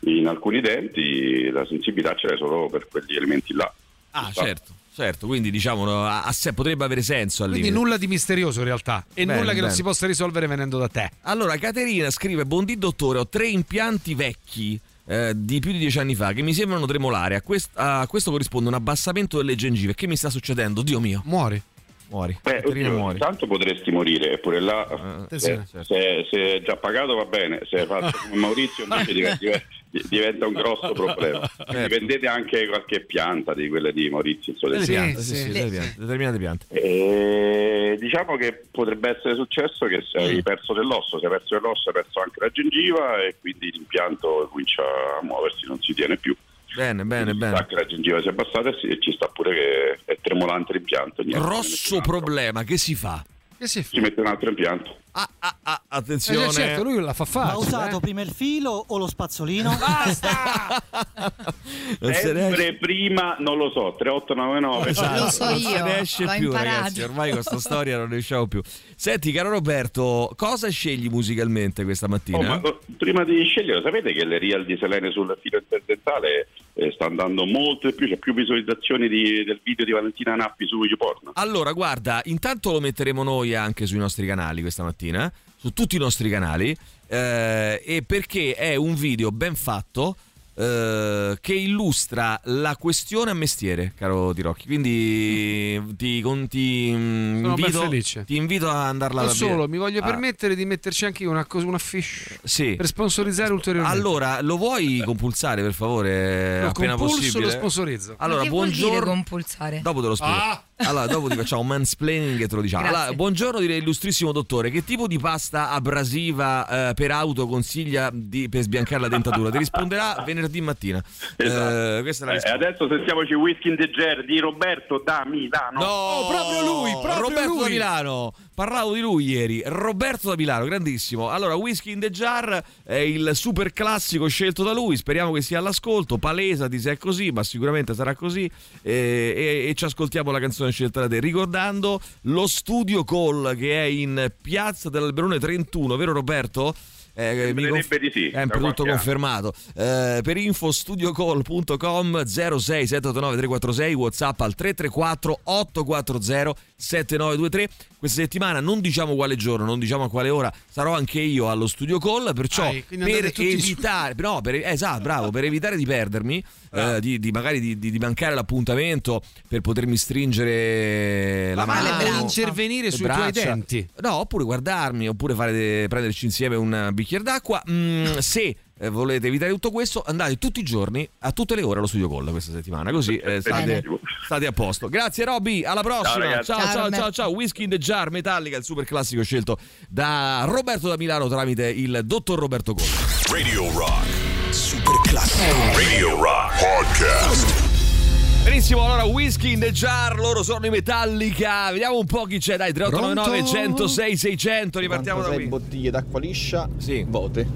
in alcuni denti, la sensibilità ce l'hai solo per quegli elementi là. Ah, certo, certo. Quindi diciamo a, a sé potrebbe avere senso al Quindi nulla di misterioso in realtà e Bene, nulla che non bene. si possa risolvere venendo da te. Allora, Caterina scrive: Buondì dottore, ho tre impianti vecchi. Eh, di più di dieci anni fa che mi sembrano tremolare a, quest- a questo corrisponde un abbassamento delle gengive. Che mi sta succedendo? Dio mio. Muori. muori. Beh, oddio, muori. intanto potresti morire, eppure là, attenzione, se, se- se è già pagato va bene, se hai fatto come Maurizio invece div- div- diventa un grosso problema. Quindi vendete anche qualche pianta di quelle di Maurizio. insomma. Delle Sì, piante, sì. sì, delle piante, determinate piante E diciamo che potrebbe essere successo che se hai perso dell'osso, se hai perso dell'osso hai perso anche la gengiva e quindi l'impianto comincia a muoversi, non si tiene più. bene bene bene Anche la gengiva si è abbassata e, ci sta pure che è tremolante l'impianto. grosso problema che si fa Che si Si mette un altro impianto. ah, ah, ah, Eh, attenzione certo, lui la fa Ma ha facile. usato eh. prima il filo o lo spazzolino? non esce Sempre prima, non lo so, 3899. Esatto, Lo so non io, ne esce l'ho più imparato. ragazzi ormai con questa storia non ne usciamo più senti caro Roberto cosa scegli musicalmente questa mattina? Oh, ma, oh, prima di scegliere, sapete che le real di Selene sul filo interdentale eh, sta andando molto di più, c'è più visualizzazioni di- del video di Valentina Nappi su YouPorn. Allora, guarda, intanto lo metteremo noi anche sui nostri canali questa mattina, su tutti i nostri canali, eh, e perché è un video ben fatto eh, che illustra la questione a mestiere, caro Tirocchi. Quindi ti, con- ti, mm, invito, ti invito ad andarla Non a vedere. solo, mi voglio Ah, permettere di metterci anche una, cosa, una fish Sì. per sponsorizzare ulteriormente. Allora, lo vuoi compulsare per favore? Lo appena compulso, possibile? lo sponsorizzo. Allora, che vuol dire buongiorno. compulsare? Dopo te lo spiego. Ah! Allora, dopo ti facciamo un mansplaining e te lo diciamo. Grazie. Allora, buongiorno, direi illustrissimo dottore. Che tipo di pasta abrasiva eh, per auto consiglia di- per sbiancare la dentatura? Ti risponderà venerdì mattina. Esatto. Eh, questa è la Eh, adesso sentiamoci Whisky in the Jar di Roberto da Milano. No, Oh, proprio lui, proprio Roberto lui. da Milano. Parlavo di lui ieri. Roberto da Milano, grandissimo. Allora, Whisky in the Jar è il super classico scelto da lui. Speriamo che sia all'ascolto. Palesati se è così, ma sicuramente sarà così. E, e- e ci ascoltiamo la canzone scelta da te. Ricordando lo studio call che è in piazza dell'Alberone 31, vero Roberto? Eh, mi Sembrerebbe di sì, È un prodotto confermato. Eh, per info studiocall.com 06789 346 WhatsApp al 334 840 7923. Questa settimana non diciamo quale giorno, non diciamo a quale ora sarò anche io allo studio call, perciò quindi per su- evitare no, per, esatto, bravo, per evitare di perdermi, eh, di, di magari di, di- di mancare l'appuntamento per potermi stringere la Ma mano, Ah, braccia. intervenire sui tuoi braccia. denti. No, oppure guardarmi, oppure fare, prenderci insieme un bicchiere d'acqua. Mm, se eh, volete evitare tutto questo, andate tutti i giorni, a tutte le ore allo studio Call questa settimana, così eh, state, state a posto. Grazie Robby, alla prossima. Ciao, ragazzi. ciao, Ciao, ciao, ciao. Whisky in the Jar Metallica, il super classico scelto da Roberto da Milano tramite il dottor Roberto Call. Radio Rock. Super classico. Radio Rock Podcast. Benissimo, allora Whisky in the Jar, loro sono i Metallica. Vediamo un po' chi c'è, dai, 3899 106 600, ripartiamo da qui. bottiglie d'acqua liscia, Sì. vote.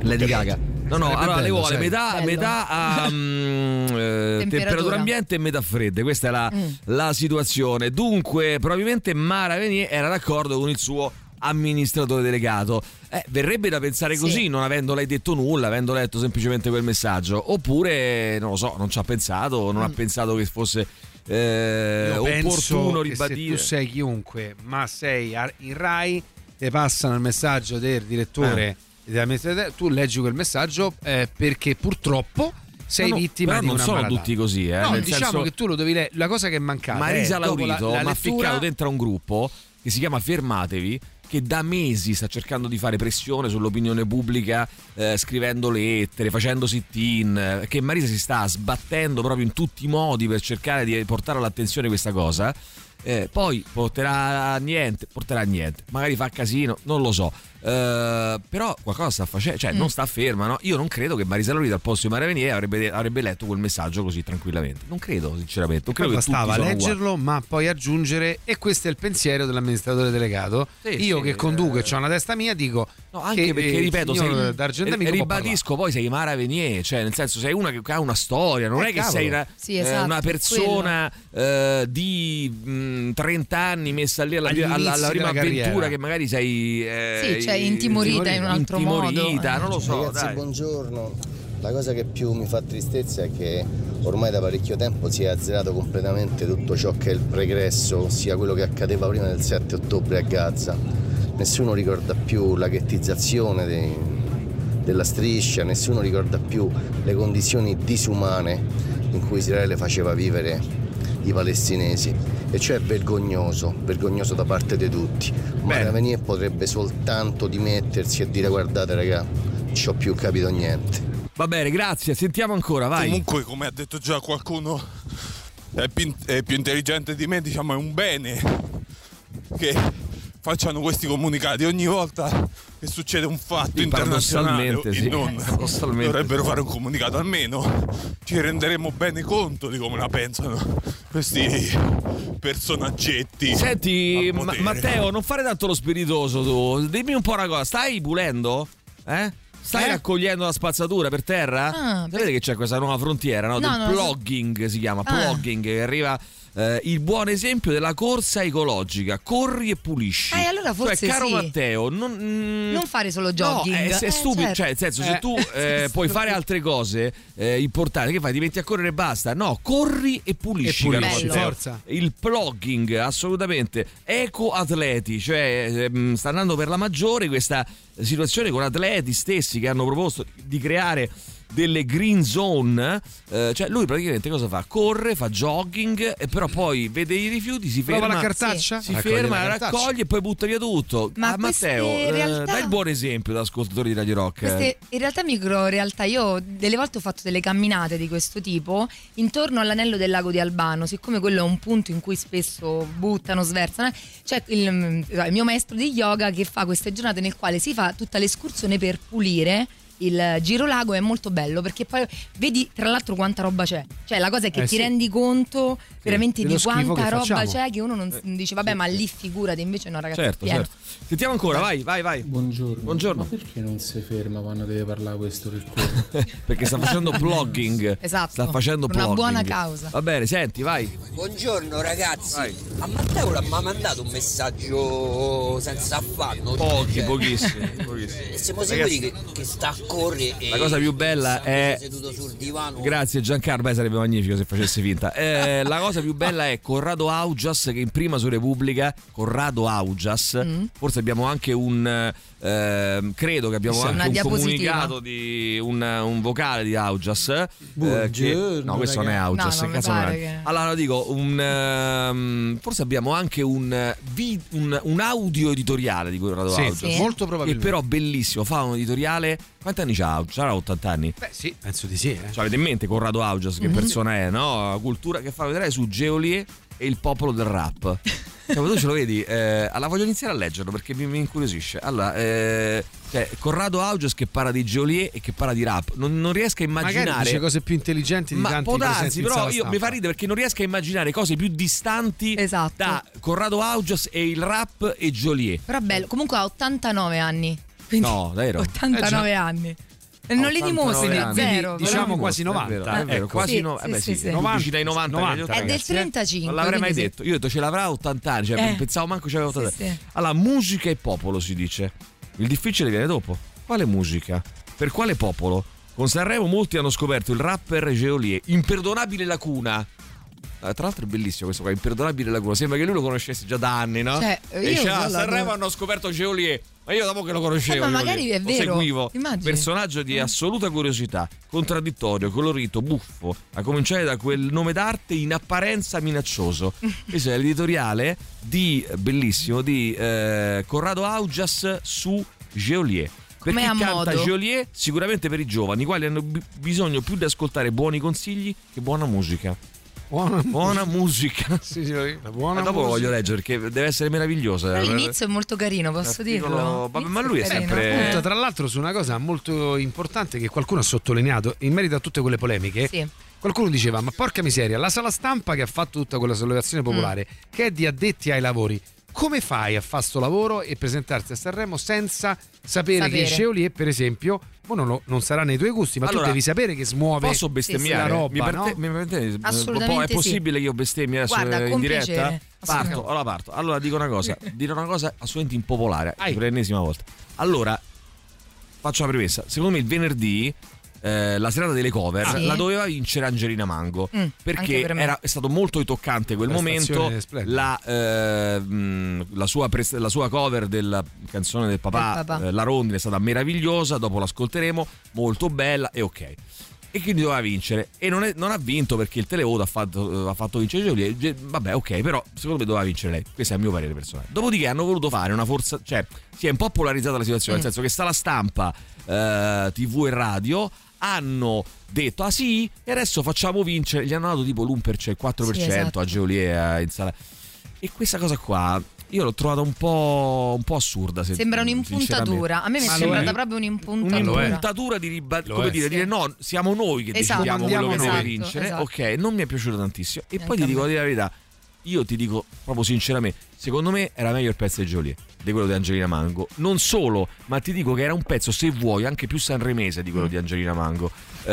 Lady Gaga. No, no, allora le bello, vuole sai. metà, metà a mm, eh, temperatura. ambiente e metà fredde. Questa è la, Mm. la situazione. Dunque, probabilmente Mara Venier era d'accordo con il suo amministratore delegato. Eh, verrebbe da pensare Sì. così, non avendo lei detto nulla, avendo letto semplicemente quel messaggio. Oppure, non lo so, non ci ha pensato, non ha pensato che fosse eh, opportuno che se ribadire. tu sei chiunque, ma sei in Rai, ti passano il messaggio del direttore Eh. dell'amministratore, tu leggi quel messaggio eh, perché purtroppo sei no, vittima però di non una sono tutti così, eh, No, nel diciamo senso- che tu lo devi leggere. La cosa che è mancata Marisa la- Laurito la ha lettura- ficcato dentro a un gruppo che si chiama Fermatevi che da mesi sta cercando di fare pressione sull'opinione pubblica eh, scrivendo lettere, facendo sit-in, eh, che Marisa si sta sbattendo proprio in tutti i modi per cercare di portare all'attenzione questa cosa. Eh, poi porterà niente, porterà a niente, magari fa casino, non lo so. Eh, però qualcosa sta facendo, cioè non sta ferma, no? Io non credo che Marisa Laurito al posto di Maria Venier avrebbe, avrebbe letto quel messaggio così tranquillamente. Non credo, sinceramente. Non credo che bastava sono uguali. leggerlo, ma poi aggiungere, e questo è il pensiero dell'amministratore delegato. Sì, Io sì, che conduco e eh. ho una testa mia, dico No, anche che, perché eh, ripeto, sei, ribadisco, poi sei Mara Venier, cioè nel senso sei una che ha una storia, non Eh, è che cavolo. sei una, Sì, eh, esatto, una per persona eh, di mh, 30 anni messa lì alla, alla- alla prima avventura carriera. che magari sei eh, Sì, cioè, intimorita in un altro intimorita, modo. non lo so, Ragazzi, dai. buongiorno. La cosa che più mi fa tristezza è che ormai da parecchio tempo si è azzerato completamente tutto ciò che è il pregresso, ossia quello che accadeva prima del 7 ottobre a Gaza. Nessuno ricorda più la ghettizzazione dei- della striscia, nessuno ricorda più le condizioni disumane in cui Israele faceva vivere i palestinesi. E cioè è vergognoso, vergognoso da parte di tutti. Ma Bene. Venier potrebbe soltanto dimettersi e dire guardate raga, non ci ho più capito niente. Va bene, grazie, sentiamo ancora, vai. Comunque, come ha detto già qualcuno, è più, è più intelligente di me, diciamo, è un bene che facciano questi comunicati ogni volta che succede un fatto Sì, internazionale e sì. non Paradossalmente, dovrebbero sì. fare un comunicato almeno ci renderemo bene conto di come la pensano questi personaggetti Senti, Ma-. Matteo, non fare tanto lo spiritoso tu. Dimmi un po' una cosa, stai pulendo? Eh? Stai Eh? raccogliendo la spazzatura per terra? Ah, Sapete beh. che c'è questa nuova frontiera, no? No, Del so. plugging si chiama, Ah. plugging, che arriva eh, il buon esempio della corsa ecologica. Corri e pulisci. Eh, allora forse cioè, caro sì. Matteo, non, mm, Non fare solo jogging. No, è, è Eh, stupido. certo. Cioè, nel senso, se Eh. tu eh, puoi fare altre cose eh, importanti, che fai? Ti metti a correre e basta. No, corri e pulisci. E pulisci, forza. Il plugging, assolutamente. Eco-atleti, cioè ehm, sta andando per la maggiore questa situazione con atleti stessi che hanno proposto di creare delle green zone, eh, cioè lui praticamente cosa fa? Corre, fa jogging, e però poi vede i rifiuti, si Prova ferma, la cartaccia? si Raccoglie ferma, la cartaccia. raccoglie e poi butta via tutto. Ma Ah, Matteo, queste eh, realtà- dai il buon esempio da ascoltatori di Radio Rock. Queste in realtà micro realtà, io delle volte ho fatto delle camminate di questo tipo intorno all'anello del lago di Albano, siccome quello è un punto in cui spesso buttano, sversano, eh, c'è il, mm, il mio maestro di yoga che fa queste giornate nel quale si fa tutta l'escursione per pulire il girolago è molto bello perché poi vedi tra l'altro quanta roba c'è cioè la cosa è che Eh ti sì. rendi conto veramente dello di quanta roba facciamo. c'è che uno non s- dice vabbè ma lì figurati invece no ragazzi è Certo, pieno. certo. Sentiamo ancora, vai, vai, vai. Buongiorno. Buongiorno. Ma perché non si ferma quando deve parlare questo che corre? Perché sta facendo blogging. Esatto, Sta facendo per una blogging. buona causa. Va bene, senti, vai. Buongiorno ragazzi. Vai. A Matteo l'ha ma mandato un messaggio senza affanno. Pochi, Cioè, pochissimi. pochissimi. E siamo sicuri che, che sta e La cosa più bella è- seduto sul divano. Grazie Giancarlo, beh sarebbe magnifico se facesse finta. Eh, la cosa più bella è Corrado Augias che imprima su Repubblica, Corrado Augias, Mm. forse abbiamo anche un, ehm, credo che abbiamo anche un comunicato di un, un vocale di Augias. eh, che- no, questo non è. Augias, No, non che- Allora lo dico, un, ehm, forse abbiamo anche un, eh, un, un audio editoriale di Corrado Sì, Augias. Sì. molto Che probabilmente. però bellissimo, fa un editoriale Quanti anni c'ha? C'ha 80 anni? Beh, sì, penso di sì. Eh. Cioè, avete in mente Corrado Augias che Mhm. persona è, no? Cultura che fa vedere su Geolier e il popolo del rap. Cioè, tu ce lo vedi? Eh, allora voglio iniziare a leggerlo perché mi, mi incuriosisce. Allora, eh, cioè, Corrado Augias che parla di Geolier e che parla di rap. Non, non riesco a Magari immaginare. dice cose più intelligenti di Ma tanti può darsi, però io mi fa ridere perché non riesco a immaginare cose più distanti Esatto. da Corrado Augias e il rap e Geolier. Però bello, comunque ha 89 anni. Quindi No, davvero. 89 anni. E non li 89 dimostri, anni. zero. Quindi, diciamo quasi 90. È vero, è vero, ecco. quasi Sì, no, eh sì, beh, sì, sì, sì. 90, vicino ai 90, 90, negli È del ragazzi, eh. 35. Non l'avrei mai detto. Io ho detto ce l'avrà 80 anni, cioè Eh. pensavo manco c'aveva 80 Sì, anni. sì. Allora, musica e popolo si dice. Il difficile viene dopo. Quale musica? Per quale popolo? Con Sanremo molti hanno scoperto il rapper Geolier, imperdonabile lacuna. Eh, Tra l'altro è bellissimo questo qua, imperdonabile lacuna. Sembra che lui lo conoscesse già da anni, no? Cioè, e io dice, quello Sanremo hanno scoperto Geolier. Ma io dopo che lo conoscevo, Eh, ma magari è lo vero. seguivo. Immagini. Personaggio di assoluta curiosità, contraddittorio, colorito, buffo, a cominciare da quel nome d'arte in apparenza minaccioso. Questo è l'editoriale di bellissimo di eh, Corrado Augias su Geolier. Per Come canta modo. Geolier, sicuramente per i giovani, i quali hanno bi- bisogno più di ascoltare buoni consigli che buona musica. Buona, Buona musica. Sì, sì, la buona Ma dopo musica. voglio leggere perché deve essere meravigliosa. Però l'inizio è molto carino, posso L'articolo- dirlo? vabbè, ma lui è carino. sempre- Eh. Punta, tra l'altro su una cosa molto importante che qualcuno ha sottolineato in merito a tutte quelle polemiche. Sì. Qualcuno diceva: Ma porca miseria, la sala stampa che ha fatto tutta quella sollevazione popolare, Mm. che è di addetti ai lavori, come fai a fare sto lavoro e presentarti a Sanremo senza sapere, Sapere. che Geolier, per esempio, non, lo- non sarà nei tuoi gusti, ma Allora, tu devi sapere che smuove Posso bestemmiare? la roba, mi perte- no? mi perte- Assolutamente può- è sì. possibile che io bestemmi adesso Guarda, in con diretta? piacere. Parto, allora parto. Allora dico una cosa, dirò una cosa assolutamente impopolare, per l'ennesima volta. Allora, faccio la premessa. Secondo me il venerdì eh, la serata delle cover Sì. la doveva vincere Angelina Mango Mm, perché per era, è stato molto toccante quel momento. la, eh, mh, la sua pres- la sua cover della canzone del papà, Del papà. eh, La Rondine è stata meravigliosa dopo l'ascolteremo molto bella e ok. E quindi doveva vincere. E non, è- non ha vinto perché il televoto ha fatto, ha fatto vincere Ge- vabbè ok però secondo me doveva vincere lei. Questo è il mio parere personale. Dopodiché hanno voluto fare una forza cioè si è un po' polarizzata la situazione Mm. nel senso che sta la stampa eh, tv e radio hanno detto ah sì e adesso facciamo vincere gli hanno dato tipo l'1% il 4% Sì, esatto. a Geolier eh, in sala e questa cosa qua io l'ho trovata un po', un po' assurda se- Sembra un'impuntatura. A me mi è sembrata proprio un'impuntatura. un'impuntatura di riba- come è. dire, Sì. dire no, siamo noi che Esatto. decidiamo quello che Comandiamo deve vincere. Esatto. Ok, non mi è piaciuto tantissimo. E Neanche poi ti dico la verità, io ti dico proprio sinceramente, secondo me era meglio il pezzo di Geolier di quello di Angelina Mango. Non solo, ma ti dico che era un pezzo, se vuoi, anche più sanremese di quello di Angelina Mango. Eh,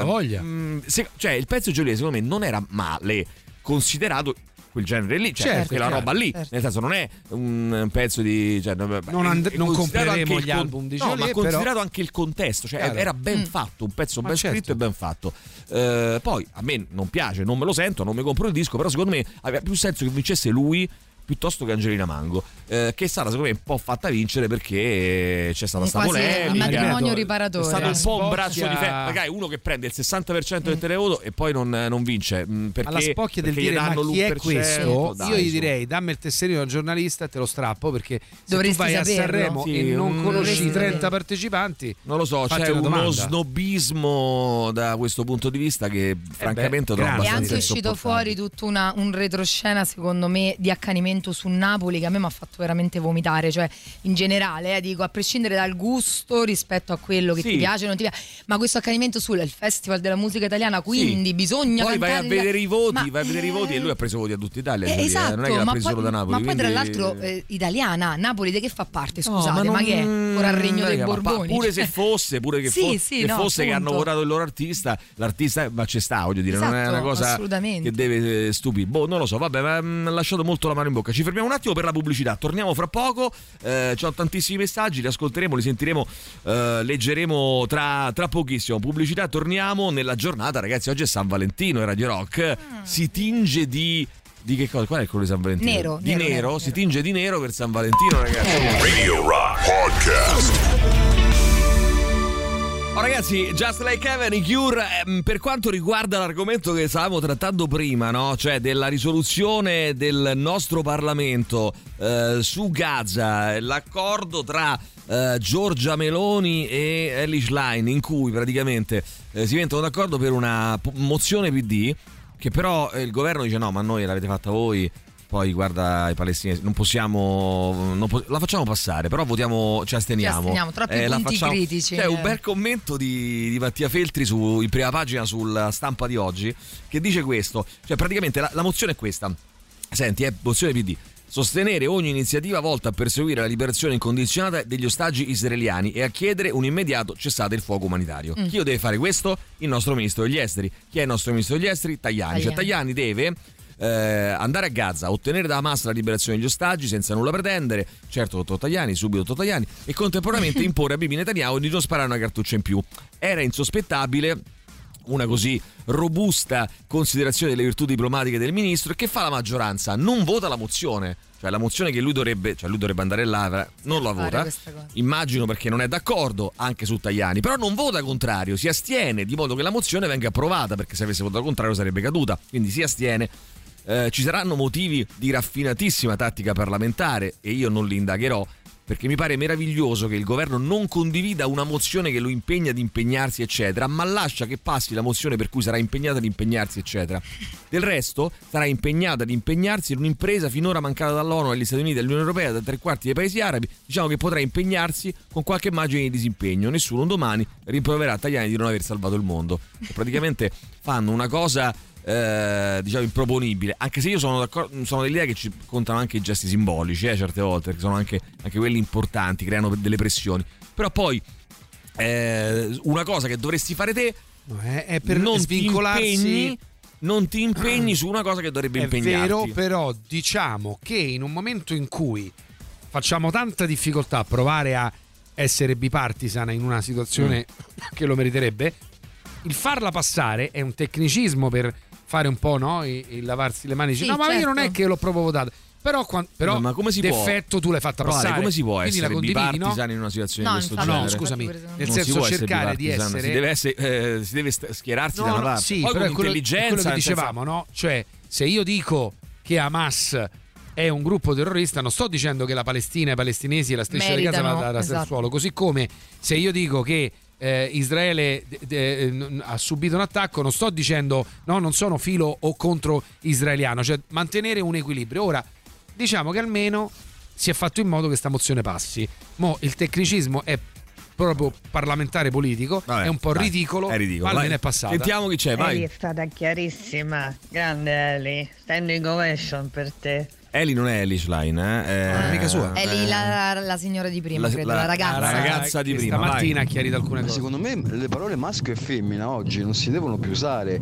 ha voglia. mm, se- cioè, il pezzo di Geolier secondo me non era male, considerato quel genere lì, cioè Certo, quella chiaro, roba lì, certo. nel senso non è un pezzo di cioè, no, Non and- non compreremo gli album di no, Geolier, ma però- considerato anche il contesto, cioè Chiaro. era ben Mm. fatto, un pezzo Ma ben certo. scritto e ben fatto. Eh, poi a me non piace, non me lo sento, non mi compro il disco, però secondo me aveva più senso che vincesse lui piuttosto che Angelina Mango, eh, che è stata secondo me un po' fatta vincere perché c'è stata sta Quasi polemica. il matrimonio Ripeto, È riparatore. stato un po' un braccio di ferro. Magari uno che prende il 60% Mm. del televoto e poi non, non vince. mh, Perché, alla spocchia del dire ma chi è l'1%, questo dai, io gli direi dammi il tesserino da giornalista e te lo strappo perché se Dovresti tu vai a saperlo. Sanremo Sì, e non mm, conosci dovresti i 30 saperlo. partecipanti Non lo so, c'è uno domanda. snobismo da questo punto di vista che francamente ho trovato grande. È abbastanza anche uscito fuori tutto una- un retroscena, secondo me, di accanimento su Napoli che a me mi ha fatto veramente vomitare. Cioè, in generale, eh, dico, a prescindere dal gusto rispetto a quello che Sì. ti piace o non ti piace, ma questo accanimento sul il Festival della musica italiana, quindi Sì. bisogna Poi vai a vedere i voti, Ma, vai a vedere i voti e lui ha preso voti a tutta Italia. eh, esatto, non è che l'ha ma, preso poi, solo da Napoli. ma poi tra quindi- l'altro eh, italiana, Napoli di che fa parte? No, Scusate, ma, non- che è? Ora il regno dei ma Borboni. Pure cioè. se fosse, pure che, Sì, fo- che no, fosse che hanno appunto. votato il loro artista, l'artista ma ci sta, voglio dire, non è Esatto, una cosa assolutamente. che deve eh, stupire. Boh, non lo so, vabbè, ma mi ha lasciato molto la mano in bocca. Ci fermiamo un attimo per la pubblicità, torniamo fra poco. Eh, c'ho tantissimi messaggi, li ascolteremo, li sentiremo, eh, leggeremo tra, tra pochissimo. Pubblicità, torniamo nella giornata, ragazzi. Oggi è San Valentino e Radio Rock si tinge di. Di che cosa? Qual è quello di San Valentino? Nero, Di nero, nero, nero, si tinge di nero per San Valentino, ragazzi. Radio Rock Podcast. Oh, ragazzi, Just Like Heaven, Cure, ehm, per quanto riguarda l'argomento che stavamo trattando prima, no? cioè della risoluzione del nostro Parlamento eh, su Gaza, l'accordo tra eh, Giorgia Meloni e Ellie Schlein in cui praticamente eh, si mettono d'accordo per una mozione PD che però eh, il governo dice no ma noi l'avete fatta voi poi guarda i palestinesi non possiamo non po- la facciamo passare però votiamo ci asteniamo, Ci asteniamo, troppi Eh, punti facciamo- critici, c'è un eh. bel commento di, di Mattia Feltri su, in prima pagina sulla stampa di oggi che dice questo cioè praticamente la, la mozione è questa senti è mozione PD sostenere ogni iniziativa volta a perseguire la liberazione incondizionata degli ostaggi israeliani e a chiedere un immediato cessate il fuoco umanitario. Mm. Chi deve fare questo? Il nostro ministro degli esteri. Chi è il nostro ministro degli esteri? Tajani. Cioè Tajani. Tajani deve eh, andare a Gaza, ottenere da Hamas la liberazione degli ostaggi senza nulla pretendere, certo dottor Tajani, subito dottor Tajani, e contemporaneamente imporre a Bibi Netanyahu di non sparare una cartuccia in più. Era insospettabile una così robusta considerazione delle virtù diplomatiche del ministro e che fa la maggioranza? Non vota la mozione. Cioè la mozione che lui dovrebbe, cioè lui dovrebbe andare là, non la vota. Immagino perché non è d'accordo anche su Tajani, però non vota contrario, si astiene di modo che la mozione venga approvata, perché se avesse votato contrario sarebbe caduta, quindi si astiene. Eh, ci saranno motivi di raffinatissima tattica parlamentare e io non li indagherò perché mi pare meraviglioso che il governo non condivida una mozione che lo impegna ad impegnarsi, eccetera, ma lascia che passi la mozione per cui sarà impegnata ad impegnarsi, eccetera. Del resto, sarà impegnata ad impegnarsi in un'impresa finora mancata dall'ONU, agli Stati Uniti, all'Unione Europea, da tre quarti dei paesi arabi. Diciamo che potrà impegnarsi con qualche margine di disimpegno. Nessuno un domani rimproverà a Tajani di non aver salvato il mondo. Praticamente fanno una cosa eh, diciamo improponibile. Anche se io sono d'accordo sono dell'idea che ci contano anche i gesti simbolici eh, certe volte perché sono anche, anche quelli importanti creano delle pressioni. Però poi eh, una cosa che dovresti fare te è, è per non svincolarsi- impegni non ti impegni su una cosa che dovrebbe È impegnarti. vero, però diciamo che in un momento in cui facciamo tanta difficoltà a provare a essere bipartisan in una situazione che lo meriterebbe, il farla passare è un tecnicismo per fare un po' no? il, il lavarsi le mani. Sì, no, ma io non è certo. che l'ho proprio votata. Però, quan- però ma come si può d'effetto tu l'hai fatta passare. come si può Quindi la essere condividi, no? bipartisan in una situazione No, di questo infatti, No, genere scusami, nel Non senso può essere cercare di bipartisan, essere si deve, essere, eh, si deve schierarsi No, da una parte Sì, poi però con è quello, è quello che dicevamo, no? Cioè, se io dico che Hamas è un gruppo terrorista, non sto dicendo che la Palestina e i palestinesi e la striscia di Gaza Meritano, va da, da esatto. suolo, così come se io dico che eh, Israele de- de- n- ha subito un attacco, non sto dicendo no, non sono filo o contro israeliano, cioè mantenere un equilibrio. Ora, diciamo che almeno si è fatto in modo che questa mozione passi. Mo il tecnicismo è proprio parlamentare politico, Vabbè, è un po' dai, ridicolo, è ridicolo, ma almeno vai. è passata. Sentiamo chi c'è, vai. Eli è stata chiarissima, grande Eli, standing ovation per te. Eli non è Eli Schlein, eh? Non è mica sua. È lì la, la signora di prima, La- credo, la- la, ragazza. la ragazza di che prima, Stamattina ha chiarito alcune cose. Secondo me le parole maschio e femmina oggi non si devono più usare.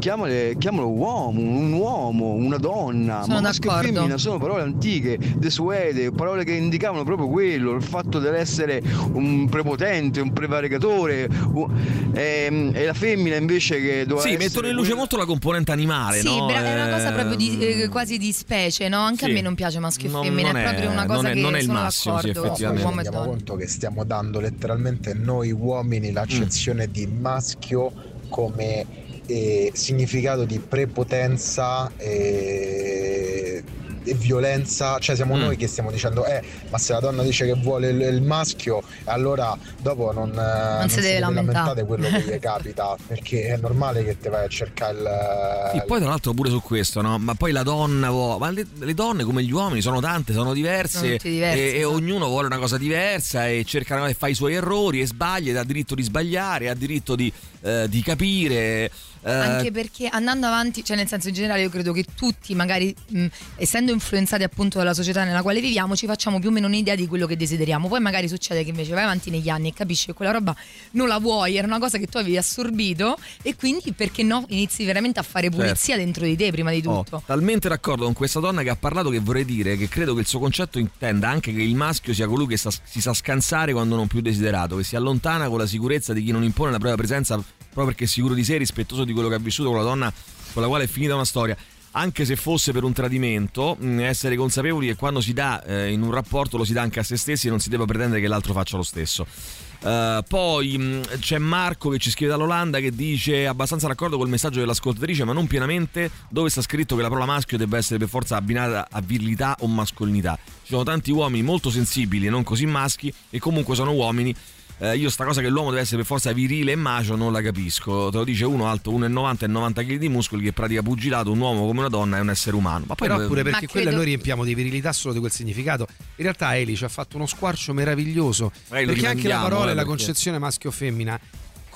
Chiamale, chiamalo uomo, un uomo, una donna. Sono ma maschio e d'accordo. femmina sono parole antiche, desuete, parole che indicavano proprio quello, il fatto dell'essere un prepotente, un prevaricatore. un- ehm, e, la femmina invece che doveva Sì, mettono in luce molto la componente animale, Sì, no? bra- è una cosa Eh, proprio di, eh, quasi di specie, no? Anche sì. a me non piace maschio e Non- femmina, non è è- proprio una non cosa è- che non è il massimo, sì, d'accordo. effettivamente. uomo e rendiamo conto che stiamo dando letteralmente noi uomini l'accezione Mm. di maschio come eh, significato di prepotenza e, e violenza, cioè siamo Mm. noi che stiamo dicendo eh ma se la donna dice che vuole il, il maschio allora dopo non, eh, non si deve lamentare. lamentate quello che gli capita perché è normale che te vai a cercare il... Sì, poi tra l'altro pure su questo, no? Ma poi la donna, vuo- ma le, le donne come gli uomini sono tante, sono diverse, Sono diversi, e, e esatto. ognuno vuole una cosa diversa e cercano e fa i suoi errori e sbaglia ed ha diritto di sbagliare, ha diritto di, eh, di capire. Eh, Anche perché andando avanti, cioè nel senso in generale io credo che tutti magari mh, essendo influenzati appunto dalla società nella quale viviamo ci facciamo più o meno un'idea di quello che desideriamo. Poi magari succede che invece vai avanti negli anni e capisci che quella roba non la vuoi, era una cosa che tu avevi assorbito e quindi perché no inizi veramente a fare pulizia dentro di te prima di Oh, tutto. talmente d'accordo con questa donna che ha parlato che vorrei dire che credo che il suo concetto intenda anche che il maschio sia colui che sa- si sa scansare quando non più desiderato, che si allontana con la sicurezza di chi non impone la propria presenza proprio perché è sicuro di sé, rispettoso di quello che ha vissuto con la donna con la quale è finita una storia. anche se fosse per un tradimento, essere consapevoli che quando si dà eh, in un rapporto lo si dà anche a se stessi e non si deve pretendere che l'altro faccia lo stesso. Uh, poi c'è Marco che ci scrive dall'Olanda che dice abbastanza d'accordo col messaggio dell'ascoltatrice ma non pienamente dove sta scritto che la parola maschio debba essere per forza abbinata a virilità o mascolinità ci sono tanti uomini molto sensibili e non così maschi e comunque sono uomini eh, io sta cosa che l'uomo deve essere per forza virile e macio non la capisco. Te lo dice uno alto 1,90 e 90 kg di muscoli che pratica pugilato, un uomo come una donna è un essere umano. Ma poi Però pure perché Ma quella credo- noi riempiamo di virilità solo di quel significato. In realtà Eli ci ha fatto uno squarcio meraviglioso. Perché anche la parola eh, e la perché- concezione maschio-femmina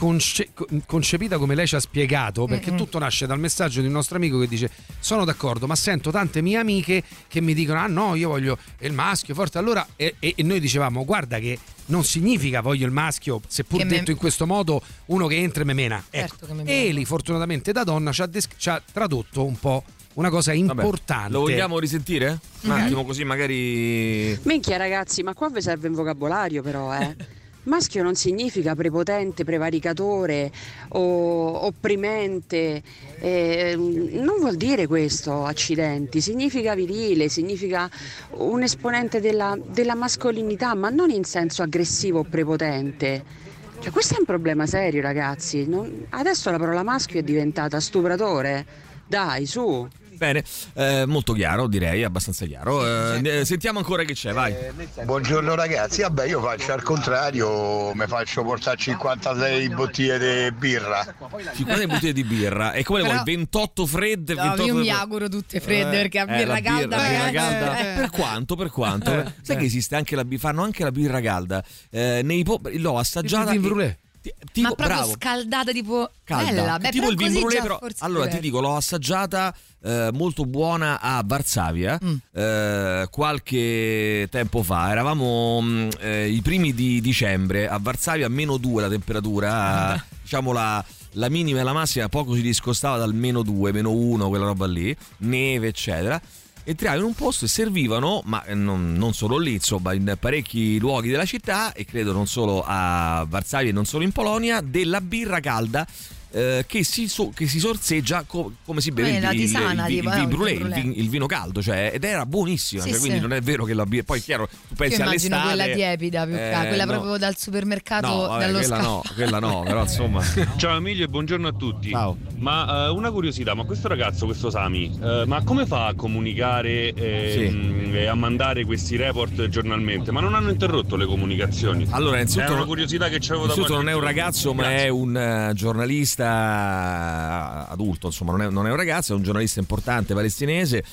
conce- co- concepita come lei ci ha spiegato, perché Mm-mm. tutto nasce dal messaggio di un nostro amico che dice sono d'accordo, ma sento tante mie amiche che mi dicono ah no, io voglio il maschio forte. Allora, e, e- e noi dicevamo guarda che non significa voglio il maschio, seppur Che me- detto in questo modo, uno che entra e me mena. Ecco, Certo che me mena. Eli fortunatamente da donna ci ha, des- ci ha tradotto un po' una cosa Vabbè, importante. Lo vogliamo risentire? Un Mhm. attimo così magari... Minchia ragazzi, ma qua vi serve un vocabolario però, eh. Maschio non significa prepotente, prevaricatore o opprimente, eh, non vuol dire questo, accidenti, significa virile, significa un esponente della, della mascolinità, ma non in senso aggressivo o prepotente. Cioè, questo è un problema serio ragazzi, Non- adesso la parola maschio è diventata stupratore, dai su. Bene, eh, molto chiaro direi, abbastanza chiaro. Eh, eh, sentiamo ancora che c'è, vai. Buongiorno ragazzi, vabbè io faccio al contrario, mi faccio portare 56 bottiglie di birra. 50 bottiglie di birra. E come le vuoi? 28 fredde? No, 28 io mi auguro tutte fredde Eh, perché a eh, birra calda, birra calda. eh. Per quanto? Per quanto? Sai che esiste anche la birra? Fanno anche la birra calda. Eh, nei po- l'ho assaggiata. Il Ti- Tipo, ma proprio bravo. scaldata tipo calda. bella, beh, tipo il vin già però. Allora ti dico, l'ho assaggiata eh, molto buona a Varsavia Mm. eh, qualche tempo fa. Eravamo mh, eh, i primi di dicembre a Varsavia, meno 2 la temperatura, Ah. diciamo la. La minima e la massima poco si discostava dal meno 2, meno 1, quella roba lì, neve, eccetera. Entriamo in un posto e servivano, ma eh, non, non solo lì, insomma, in parecchi luoghi della città, e credo non solo a Varsavia e non solo in Polonia, della birra calda eh, che, si so- che si sorseggia co- come si beve Eh, il, la il- tisana, il- il no, il il, vino caldo, cioè, ed era buonissima, Sì, cioè, quindi sì. non è vero che la birra, poi chiaro, tu pensi Io immagino all'estate... quella tiepida più eh, quella no. proprio dal supermercato No, vabbè, dallo quella scafo. no, quella no, però insomma... Ciao Emilio e buongiorno a tutti. Ciao. Ma eh, una curiosità, ma questo ragazzo, questo Sami, eh, ma come fa a comunicare eh, Sì. mh, e a mandare questi report giornalmente? Ma non hanno interrotto le comunicazioni? Allora, innanzitutto, È una curiosità che c'avevo da innanzitutto non è un ragazzo, ma è un eh, giornalista adulto, insomma, non è, non è un ragazzo, è un giornalista importante palestinese.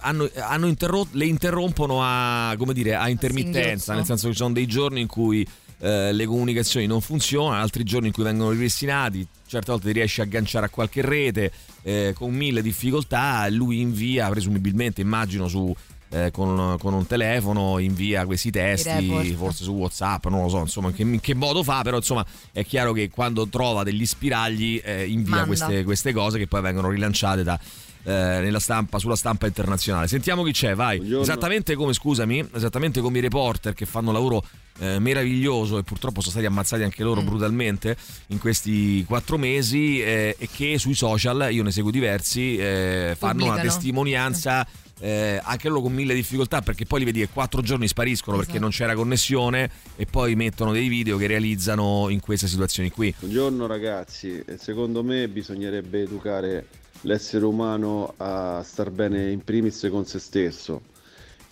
Hanno, hanno interrotto- le interrompono a, come dire, a intermittenza, nel senso che ci sono dei giorni in cui eh, le comunicazioni non funzionano, altri giorni in cui vengono ripristinati, certe volte ti riesci a agganciare a qualche rete eh, con mille difficoltà, lui invia presumibilmente, immagino, su, eh, con, con un telefono, invia questi testi, forse su WhatsApp, non lo so, insomma, in che, in che modo fa, però insomma è chiaro che quando trova degli spiragli eh, invia queste, queste cose che poi vengono rilanciate da, eh, nella stampa, sulla stampa internazionale. Sentiamo chi c'è, vai. Esattamente come, scusami, esattamente come i reporter che fanno un lavoro eh, meraviglioso e purtroppo sono stati ammazzati anche Mm. loro brutalmente in questi quattro mesi eh, e che sui social, io ne seguo diversi, eh, fanno una testimonianza eh, anche loro con mille difficoltà perché poi li vedi che quattro giorni spariscono perché Esatto. non c'era connessione e poi mettono dei video che realizzano in queste situazioni qui. Buongiorno ragazzi, E secondo me bisognerebbe educare l'essere umano a star bene in primis con se stesso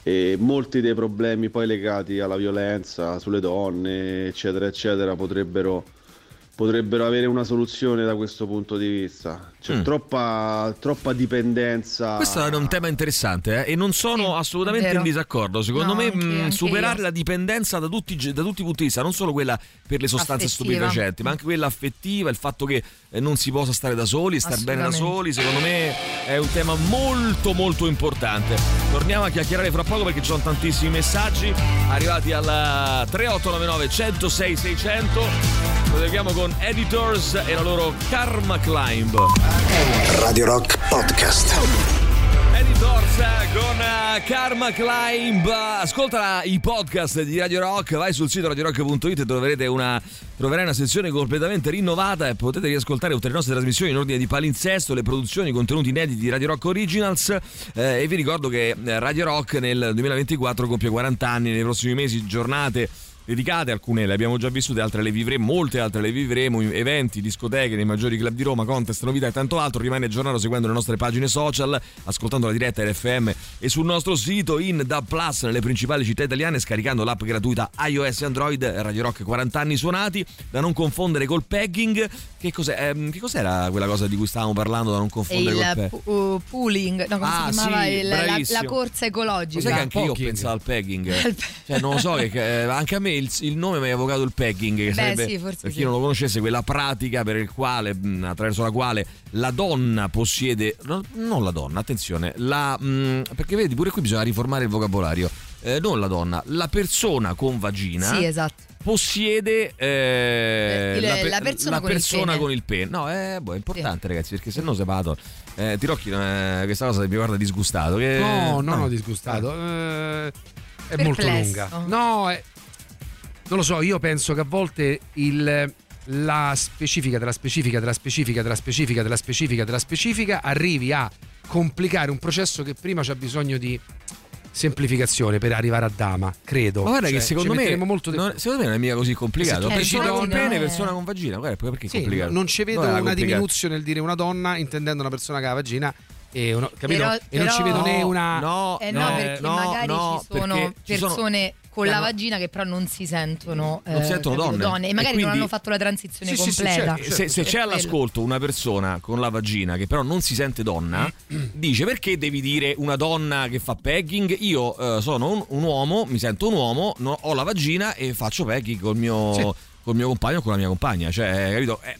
e molti dei problemi poi legati alla violenza sulle donne eccetera eccetera potrebbero, potrebbero avere una soluzione da questo punto di vista. C'è Mm. troppa, troppa dipendenza. Questo è un tema interessante eh, e non sono assolutamente vero. in disaccordo. Secondo No, me anche- mh, anche superare io. la dipendenza da tutti, da tutti i punti di vista, non solo quella per le sostanze Affettiva. stupefacenti, ma anche quella affettiva, il fatto che eh, non si possa stare da soli, star bene da Assolutamente. soli, secondo me è un tema molto molto importante. Torniamo a chiacchierare fra poco perché ci sono tantissimi messaggi arrivati al 3899 106 600. Proseguiamo con Editors e la loro Karma Climb. Radio Rock Podcast. Editors con eh, Karma Climb. Ascolta i podcast di Radio Rock, vai sul sito radiorock.it e troverete una, troverai una sezione completamente rinnovata e potete riascoltare tutte le nostre trasmissioni in ordine di palinsesto, le produzioni, i contenuti inediti di Radio Rock Originals. Eh, e vi ricordo che eh, Radio Rock nel 2024 compie 40 anni, nei prossimi mesi, giornate dedicate, alcune le abbiamo già vissute, altre le vivremo, molte altre le vivremo, eventi, discoteche nei maggiori club di Roma, contest, novità e tanto altro. Rimane aggiornato seguendo le nostre pagine social, ascoltando la diretta RFM e sul nostro sito in DAB Plus nelle principali città italiane, scaricando l'app gratuita iOS e Android Radio Rock 40 anni suonati, da non confondere col pegging. Che, cos'è, ehm, che cos'era quella cosa di cui stavamo parlando da non confondere col il pegging? pu- uh, pooling, no, come Ah, si chiamava? sì, Il- la, bravissimo. la corsa ecologica. Sai che anche io pensato al pegging. cioè, non lo so, che, eh, anche a me il, il nome mi ha evocato il pegging, che Beh, sarebbe, sì, forse per chi sì. non lo conoscesse, quella pratica per il quale, mh, attraverso la quale la donna possiede, no, non la donna, attenzione, la, mh, perché vedi, pure qui bisogna riformare il vocabolario. Eh, non la donna, la persona con vagina Sì, esatto. possiede eh, Il- pe- la persona con il persona pene. con il pene. No, eh, boh, è importante, ragazzi, perché se no se vado. Eh, Tirocchi, eh, questa cosa mi guarda disgustato. Che... No, non ho disgustato. eh, è molto Perplesso. lunga. No, è- non lo so, io penso che a volte il- la specifica della specifica della specifica della specifica della specifica della specifica arrivi a complicare un processo che prima c'ha bisogno di semplificazione per arrivare a dama, credo. Ma guarda Cioè, che secondo me, molto non- secondo me non è mica così complicato. Persona con pene, persona con vagina. Guarda, perché è Sì, complicato? non ci vedo una diminuzione nel dire una donna intendendo una persona che ha la vagina e, uno- capito? Però- e non ci vedo né una No, Eh no, no, perché no, magari no, ci sono perché ci sono- persone con la hanno- vagina che però non si sentono, Non si eh, sentono capito, donne. e magari E quindi- non hanno fatto la transizione Sì, sì, sì, completa. certo, se, se c'è quello. all'ascolto una persona con la vagina che però non si sente donna, dice perché devi dire una donna che fa pegging? Io eh, sono un, un uomo, mi sento un uomo, no- ho la vagina e faccio pegging col mio, Sì. col mio compagno o con la mia compagna. Cioè, capito? Eh,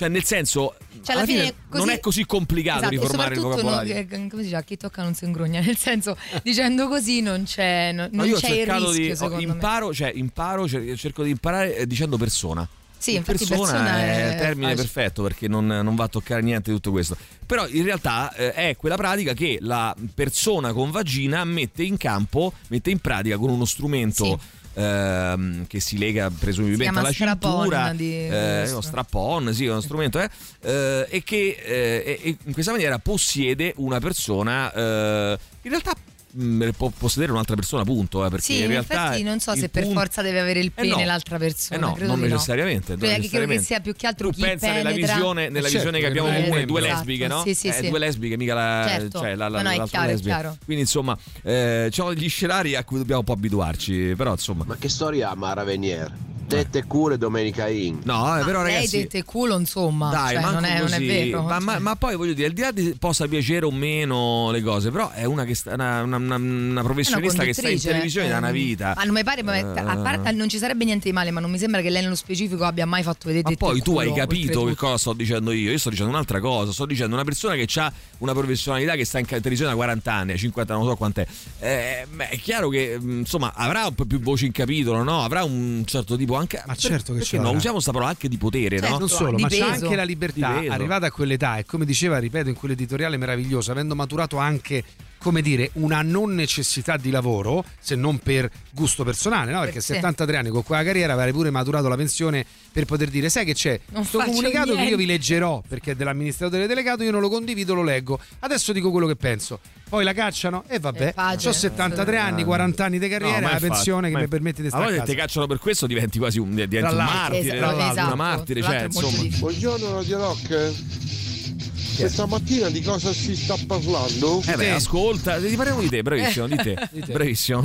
cioè, nel senso, Cioè, alla alla fine, fine così- non è così complicato Esatto, riformare il vocabolario. non- eh, come si dice, a chi tocca non si ingrugna, nel senso dicendo così non c'è, non, No, non io ho c'è il cercato rischio di me. imparo, cioè imparo, cer- cerco di imparare eh, dicendo persona. Sì, infatti persona, persona è il termine facile. perfetto perché non, non va a toccare niente di tutto questo. Però in realtà eh, è quella pratica che la persona con vagina mette in campo, mette in pratica con uno strumento. Ehm, che si lega presumibilmente Si alla cintura di- eh, uno strap-on sì, uno strumento eh, eh, e che eh, in questa maniera possiede una persona eh, in realtà mh, può possedere un'altra persona punto eh, perché Sì, in realtà infatti non so se per punto- forza deve avere il Eh pene no. l'altra persona. Eh no, credo non di no. necessariamente, non Credo che- credo che necessariamente. sia più che altro tu chi pensa nella penetra. visione, nella Certo, visione che abbiamo è comune due esatto, lesbiche no? sì, sì, Eh, sì. due lesbiche mica la, Certo. cioè, la, la, No, no, è chiaro, è lesbica. chiaro. quindi insomma eh, ci sono degli scenari a cui dobbiamo un po' abituarci però insomma Ma che storia ha Mara Venier? Tette cure domenica in. no eh, però Lei ragazzi dette culo, insomma. dai, cioè, non, è, non è vero. Ma, ma- cioè. ma poi voglio dire, al di là di possa piacere o meno le cose, però è una, che sta, una, una- una- una professionista che sta in televisione da una ehm, vita. Ma non mi pare, ma- a parte- non ci sarebbe niente di male, ma non mi sembra che lei nello specifico abbia mai fatto vedere Ma poi tu hai culo, capito che cosa sto dicendo io? Io sto dicendo un'altra cosa. Sto dicendo una persona che ha una professionalità che sta in televisione da 40 anni, 50 non so quant'è. Eh, beh, è chiaro che mh, insomma avrà un po' più voce in capitolo, no? Avrà un certo tipo anche. Ma certo che ce no? Usiamo sta parola anche di potere, Certo. no? non solo, ma c'è peso. anche la libertà, arrivata a quell'età e come diceva, ripeto, in quell'editoriale meraviglioso, avendo maturato anche come dire, una non necessità di lavoro, se non per gusto personale, no? Perché a sì. 73 anni con quella carriera avrei pure maturato la pensione per poter dire, sai che c'è? Non Sto comunicato che io niente." vi leggerò perché è dell'amministratore delegato, io non lo condivido, lo leggo. Adesso dico quello che penso. Poi la cacciano e vabbè, ho 73 anni, 40 anni di carriera, No, la pensione che mi permette di A stare a volte casa. ti cacciano per questo, diventi quasi un, diventi un martire, Esatto, l'altro, esatto. una martire, cioè, insomma. Buongiorno Radio Rock. Questa mattina di cosa si sta parlando? Eh beh, ascolta, ti parliamo di te, bravissimo, di te. Di te. Bravissimo.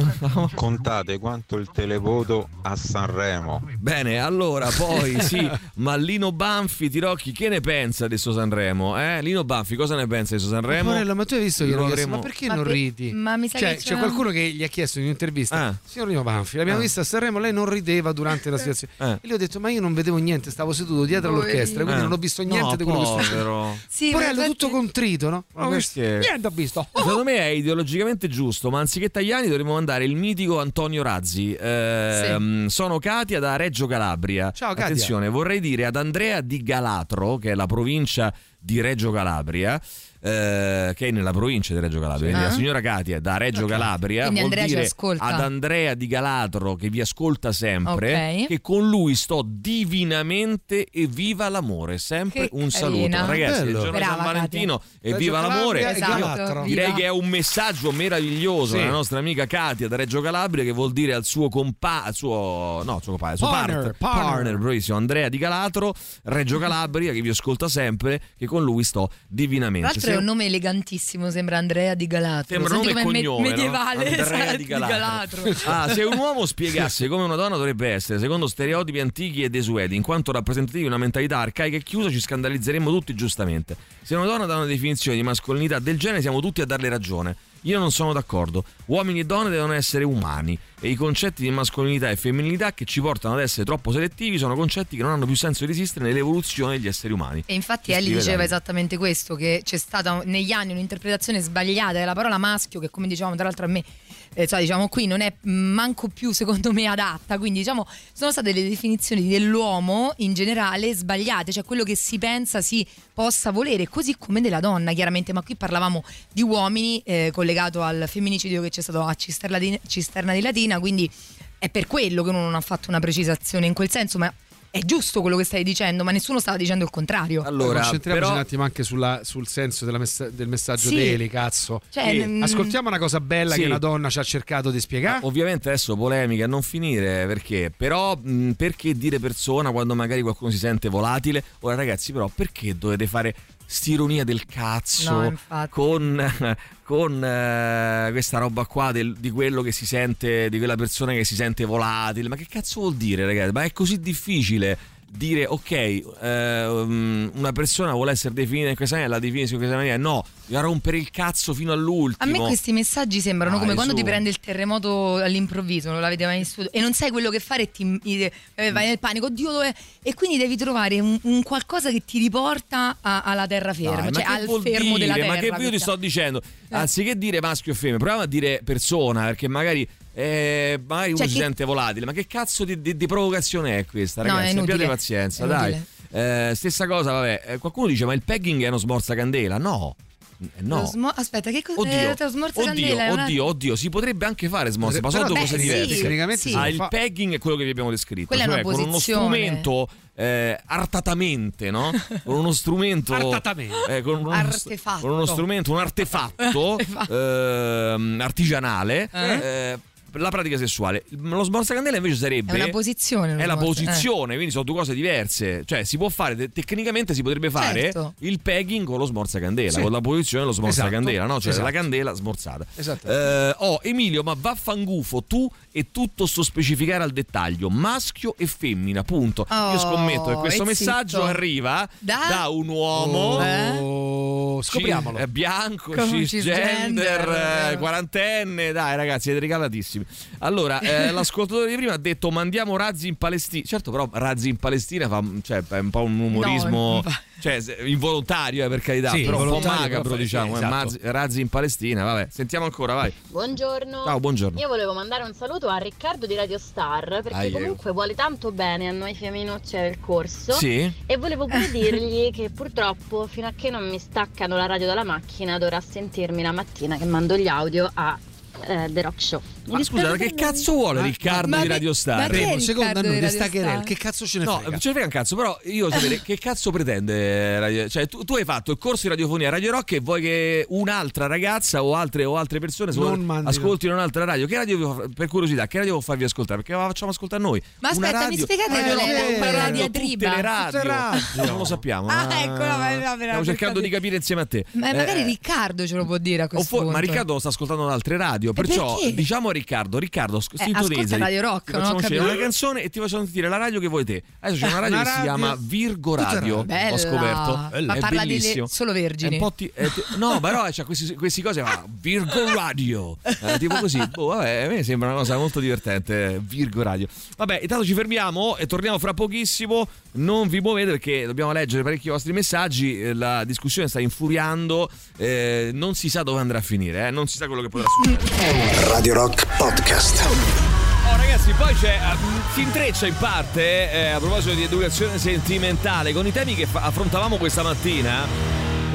Contate quanto il televoto a Sanremo. Bene, allora poi sì, ma Lino Banfi, Tirocchi, che ne pensa di sto Sanremo? Eh? Lino Banfi, cosa ne pensa di sto Sanremo? Porello, ma tu hai visto che Lo avremo- ma perché Ma non ridi? ma mi sa cioè, che c'è c'è- qualcuno che gli ha chiesto in un'intervista, Ah. signor Rino Banfi, l'abbiamo Ah. vista a Sanremo, lei non rideva durante la situazione. Eh. E gli ho detto, ma io non vedevo niente, stavo seduto dietro all'orchestra, quindi Eh. non ho visto niente No, di quello che sto povero. Sì, infatti- tutto contrito, no? Visto- Niente ho visto. Secondo me è ideologicamente giusto, ma anziché Tagliani dovremmo mandare il mitico Antonio Razzi. Ehm, Sono Katia da Reggio Calabria. Ciao, Katia. Attenzione, vorrei dire ad Andrea di Galatro, che è la provincia di Reggio Calabria. Eh, che è nella provincia di Reggio Calabria, quindi Ah. la signora Katia da Reggio Calabria Quindi vuol Andrea ci dire ascolta. ad Andrea di Galatro che vi ascolta sempre Ok. che con lui sto divinamente e viva l'amore, sempre Che un saluto. carina. Ragazzi, il Bello. giorno di San Brava, Valentino e Reggio viva l'amore. E Esatto. Direi viva. che è un messaggio meraviglioso Sì. della nostra amica Katia da Reggio Calabria che vuol dire al suo compa al suo no, al suo compagno, al suo Partner, partner, partner. bravissimo Andrea di Galatro, Reggio Calabria che vi ascolta sempre che con lui sto Tra divinamente. l'altro è un nome elegantissimo, sembra Andrea di Galatro. Sembra Senti nome cognome, no? medievale, Andrea esatto, di Galatro. Ah, se un uomo spiegasse come una donna dovrebbe essere, secondo stereotipi antichi e desueti, in quanto rappresentativi di una mentalità arcaica e chiusa, ci scandalizzeremmo tutti giustamente. Se una donna dà una definizione di mascolinità del genere, siamo tutti a darle ragione. Io non sono d'accordo. Uomini e donne devono essere umani e i concetti di mascolinità e femminilità che ci portano ad essere troppo selettivi sono concetti che non hanno più senso di esistere nell'evoluzione degli esseri umani. E infatti Ellie diceva Dario. esattamente questo, che c'è stata negli anni un'interpretazione sbagliata della parola maschio, che come dicevamo tra l'altro a me, eh, cioè, diciamo qui non è manco più secondo me adatta, quindi diciamo sono state le definizioni dell'uomo in generale sbagliate, cioè quello che si pensa si possa volere, così come della donna chiaramente, ma qui parlavamo di uomini eh, collegato al femminicidio che c'è stato a Cisterna di, Cisterna di Latina, quindi è per quello che uno non ha fatto una precisazione in quel senso, ma è giusto quello che stai dicendo, ma nessuno stava dicendo il contrario. Allora, concentriamoci però- un attimo anche sulla- sul senso della messa- del messaggio Sì. di Eli, cazzo. Cioè, Sì. mm, Ascoltiamo una cosa bella Sì. che una donna ci ha cercato di spiegare. Ovviamente adesso polemica a non finire perché, però mh, perché dire persona quando magari qualcuno si sente volatile? Ora ragazzi però perché dovete fare st'ironia del cazzo No, con, con eh, questa roba qua del- di quello che si sente, di quella persona che si sente volatile? Ma che cazzo vuol dire ragazzi? Ma è così difficile dire ok ehm, una persona vuole essere definita in questa maniera la definisco in questa maniera no a rompere il cazzo fino A all'ultimo me questi messaggi sembrano Dai, come quando su. ti prende il terremoto all'improvviso, non l'avete mai vissuto, e non sai quello che fare e ti, eh, vai nel panico, oddio dove... E quindi devi trovare un, un qualcosa che ti riporta a- alla terraferma, cioè al fermo dire? della terra. Ma che io ti sto dicendo, anziché dire maschio e femmina, proviamo a dire persona, perché magari, eh, magari uno Cioè, si che- sente volatile. Ma che cazzo di, di- di provocazione è questa, No, ragazzi? inutile. Abbiate pazienza, È dai. Eh, stessa cosa, vabbè. eh, qualcuno dice, ma il pegging è uno smorzacandela? No. Eh, No. smo- aspetta, che cosa Oddio, è? Lo smorza oddio, candela? è una- oddio, oddio, si potrebbe anche fare smorza, ma sono due cose sì, diverse. tecnicamente sì. Ah, il pegging è quello che vi abbiamo descritto, Quella è cioè una con uno strumento eh, artatamente, no? Con uno strumento Artatamente. eh, con uno, Artefatto. con uno strumento, un artefatto ehm, artigianale. eh, per la pratica sessuale. Lo smorzacandela invece sarebbe. È una posizione. lo È la eh. posizione, quindi sono due cose diverse. Cioè, si può fare, te- tecnicamente si potrebbe fare Certo. il pegging con lo smorzacandela, Sì. con la posizione dello smorzacandela, Esatto. no? Cioè Esatto. la candela smorzata. Esatto. Eh, oh, Emilio, ma vaffangufo, tu e tutto sto specificare al dettaglio, maschio e femmina, punto. Io Oh, scommetto che questo e messaggio zitto. arriva Da? da un uomo. Oh, scopriamolo. Ci- eh, bianco, cisgender, cisgender, eh, quarantenne, dai ragazzi, siete regalatissimi. Allora, eh, l'ascoltatore di prima ha detto mandiamo razzi in Palestina. Certo, però razzi in Palestina fa, cioè, è un po' un umorismo, No, cioè, involontario, eh, per carità, Sì, però un po' macabro, diciamo, sì, eh, esatto. razzi in Palestina, vabbè. Sentiamo ancora, vai. Buongiorno. Ciao, buongiorno. Io volevo mandare un saluto a Riccardo di Radio Star perché Aie. comunque vuole tanto bene a noi femminucce del corso. Sì? E volevo pure dirgli che purtroppo fino a che non mi staccano la radio dalla macchina dovrà sentirmi la mattina che mando gli audio a eh, The Rock Show. Mi Ma dispiace scusa, che cazzo vuole Ma- Riccardo ma di Radio Star? è secondo Radio staccherel, Star? che cazzo ce ne No, frega? non ce ne frega un cazzo, però io sapere che cazzo pretende Radio- Cioè, tu, tu hai fatto il corso di radiofonia a Radio Rock e vuoi che un'altra ragazza o altre, o altre persone ascoltino un'altra radio? Che radio per curiosità, che radio può farvi ascoltare? Perché la facciamo ascoltare noi. Ma Una aspetta, mi radio- spiegate Radio qual è Rock, la- una radio, diatriba? Tutte le radio. Radio. Non lo sappiamo. Ah, ma- ecco, no, ma- no, no, Stiamo cercando di capire. insieme a te. Ma magari Eh, Riccardo ce lo può dire a questo for- punto. ma Riccardo lo sta ascoltando da altre radio, perciò diciamo Riccardo, Riccardo, sc- sintonizzati. ascolta Radio Rock, Ti facciamo capito. una canzone e ti facciamo sentire la radio che vuoi te. Adesso c'è una radio Una che si radio- chiama Virgo Radio. Bella. Ho scoperto. Ma È parla bellissimo. solo È vergini. un po' ti- è ti- no, però c'ha questi, questi cose, ma Virgo Radio. Eh, tipo così. Boh, vabbè, a me sembra una cosa molto divertente. Virgo Radio. Vabbè, intanto ci fermiamo e torniamo fra pochissimo. Non vi muovete perché dobbiamo leggere parecchi vostri messaggi. Eh, La discussione sta infuriando. eh, non si sa dove andrà a finire, eh, non si sa quello che potrà succedere. Radio Rock Podcast. Oh ragazzi, poi c'è, eh, si intreccia in parte eh, a proposito di educazione sentimentale con i temi che fa- affrontavamo questa mattina.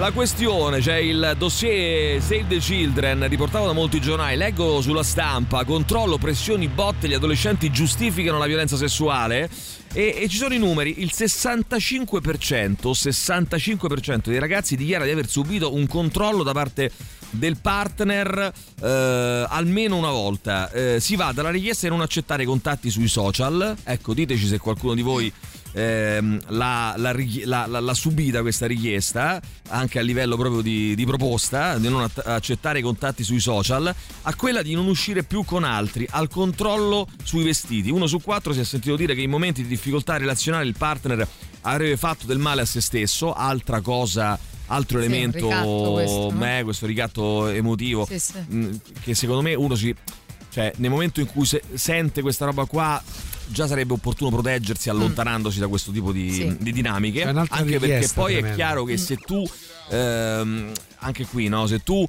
La questione, c'è il dossier Save the Children, riportato da molti giornali, leggo sulla stampa, controllo, pressioni, botte, gli adolescenti giustificano la violenza sessuale e, e ci sono i numeri, il 65%, 65% dei ragazzi dichiara di aver subito un controllo da parte del partner eh, almeno una volta. Eh, si va dalla richiesta di non accettare contatti sui social, ecco diteci se qualcuno di voi ehm, l'ha, l'ha l'ha- l'ha- subita questa richiesta anche a livello proprio di, di proposta di non att- accettare i contatti sui social a quella di non uscire più con altri al controllo sui vestiti uno su quattro si è sentito dire che in momenti di difficoltà relazionale il partner avrebbe fatto del male a se stesso altra cosa altro Sì, elemento questo, no? beh, questo ricatto emotivo Sì, sì. mh, che secondo me uno si cioè nel momento in cui se- sente questa roba qua già sarebbe opportuno proteggersi allontanandosi da questo tipo di, Sì. di dinamiche anche perché poi è tremenda. chiaro che se tu ehm, anche qui no se tu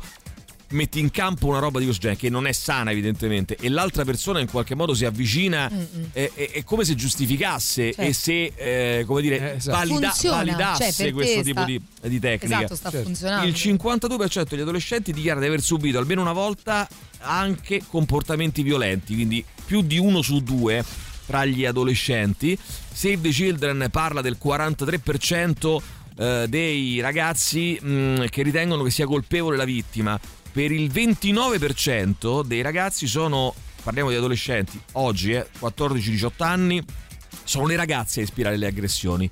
metti in campo una roba di questo genere che non è sana evidentemente e l'altra persona in qualche modo si avvicina è, è- è come se giustificasse Certo. e se eh, come dire esatto. valida- Funziona, validasse cioè, questo te tipo sta- di, di tecnica Esatto, sta funzionando. il 52% degli adolescenti dichiara di aver subito almeno una volta anche comportamenti violenti, quindi più di uno su due tra gli adolescenti. Save the Children parla del 43% eh, dei ragazzi mh, che ritengono che sia colpevole la vittima. Per il 29% dei ragazzi sono, parliamo di adolescenti, oggi eh, 14-18 anni, sono le ragazze a ispirare le aggressioni.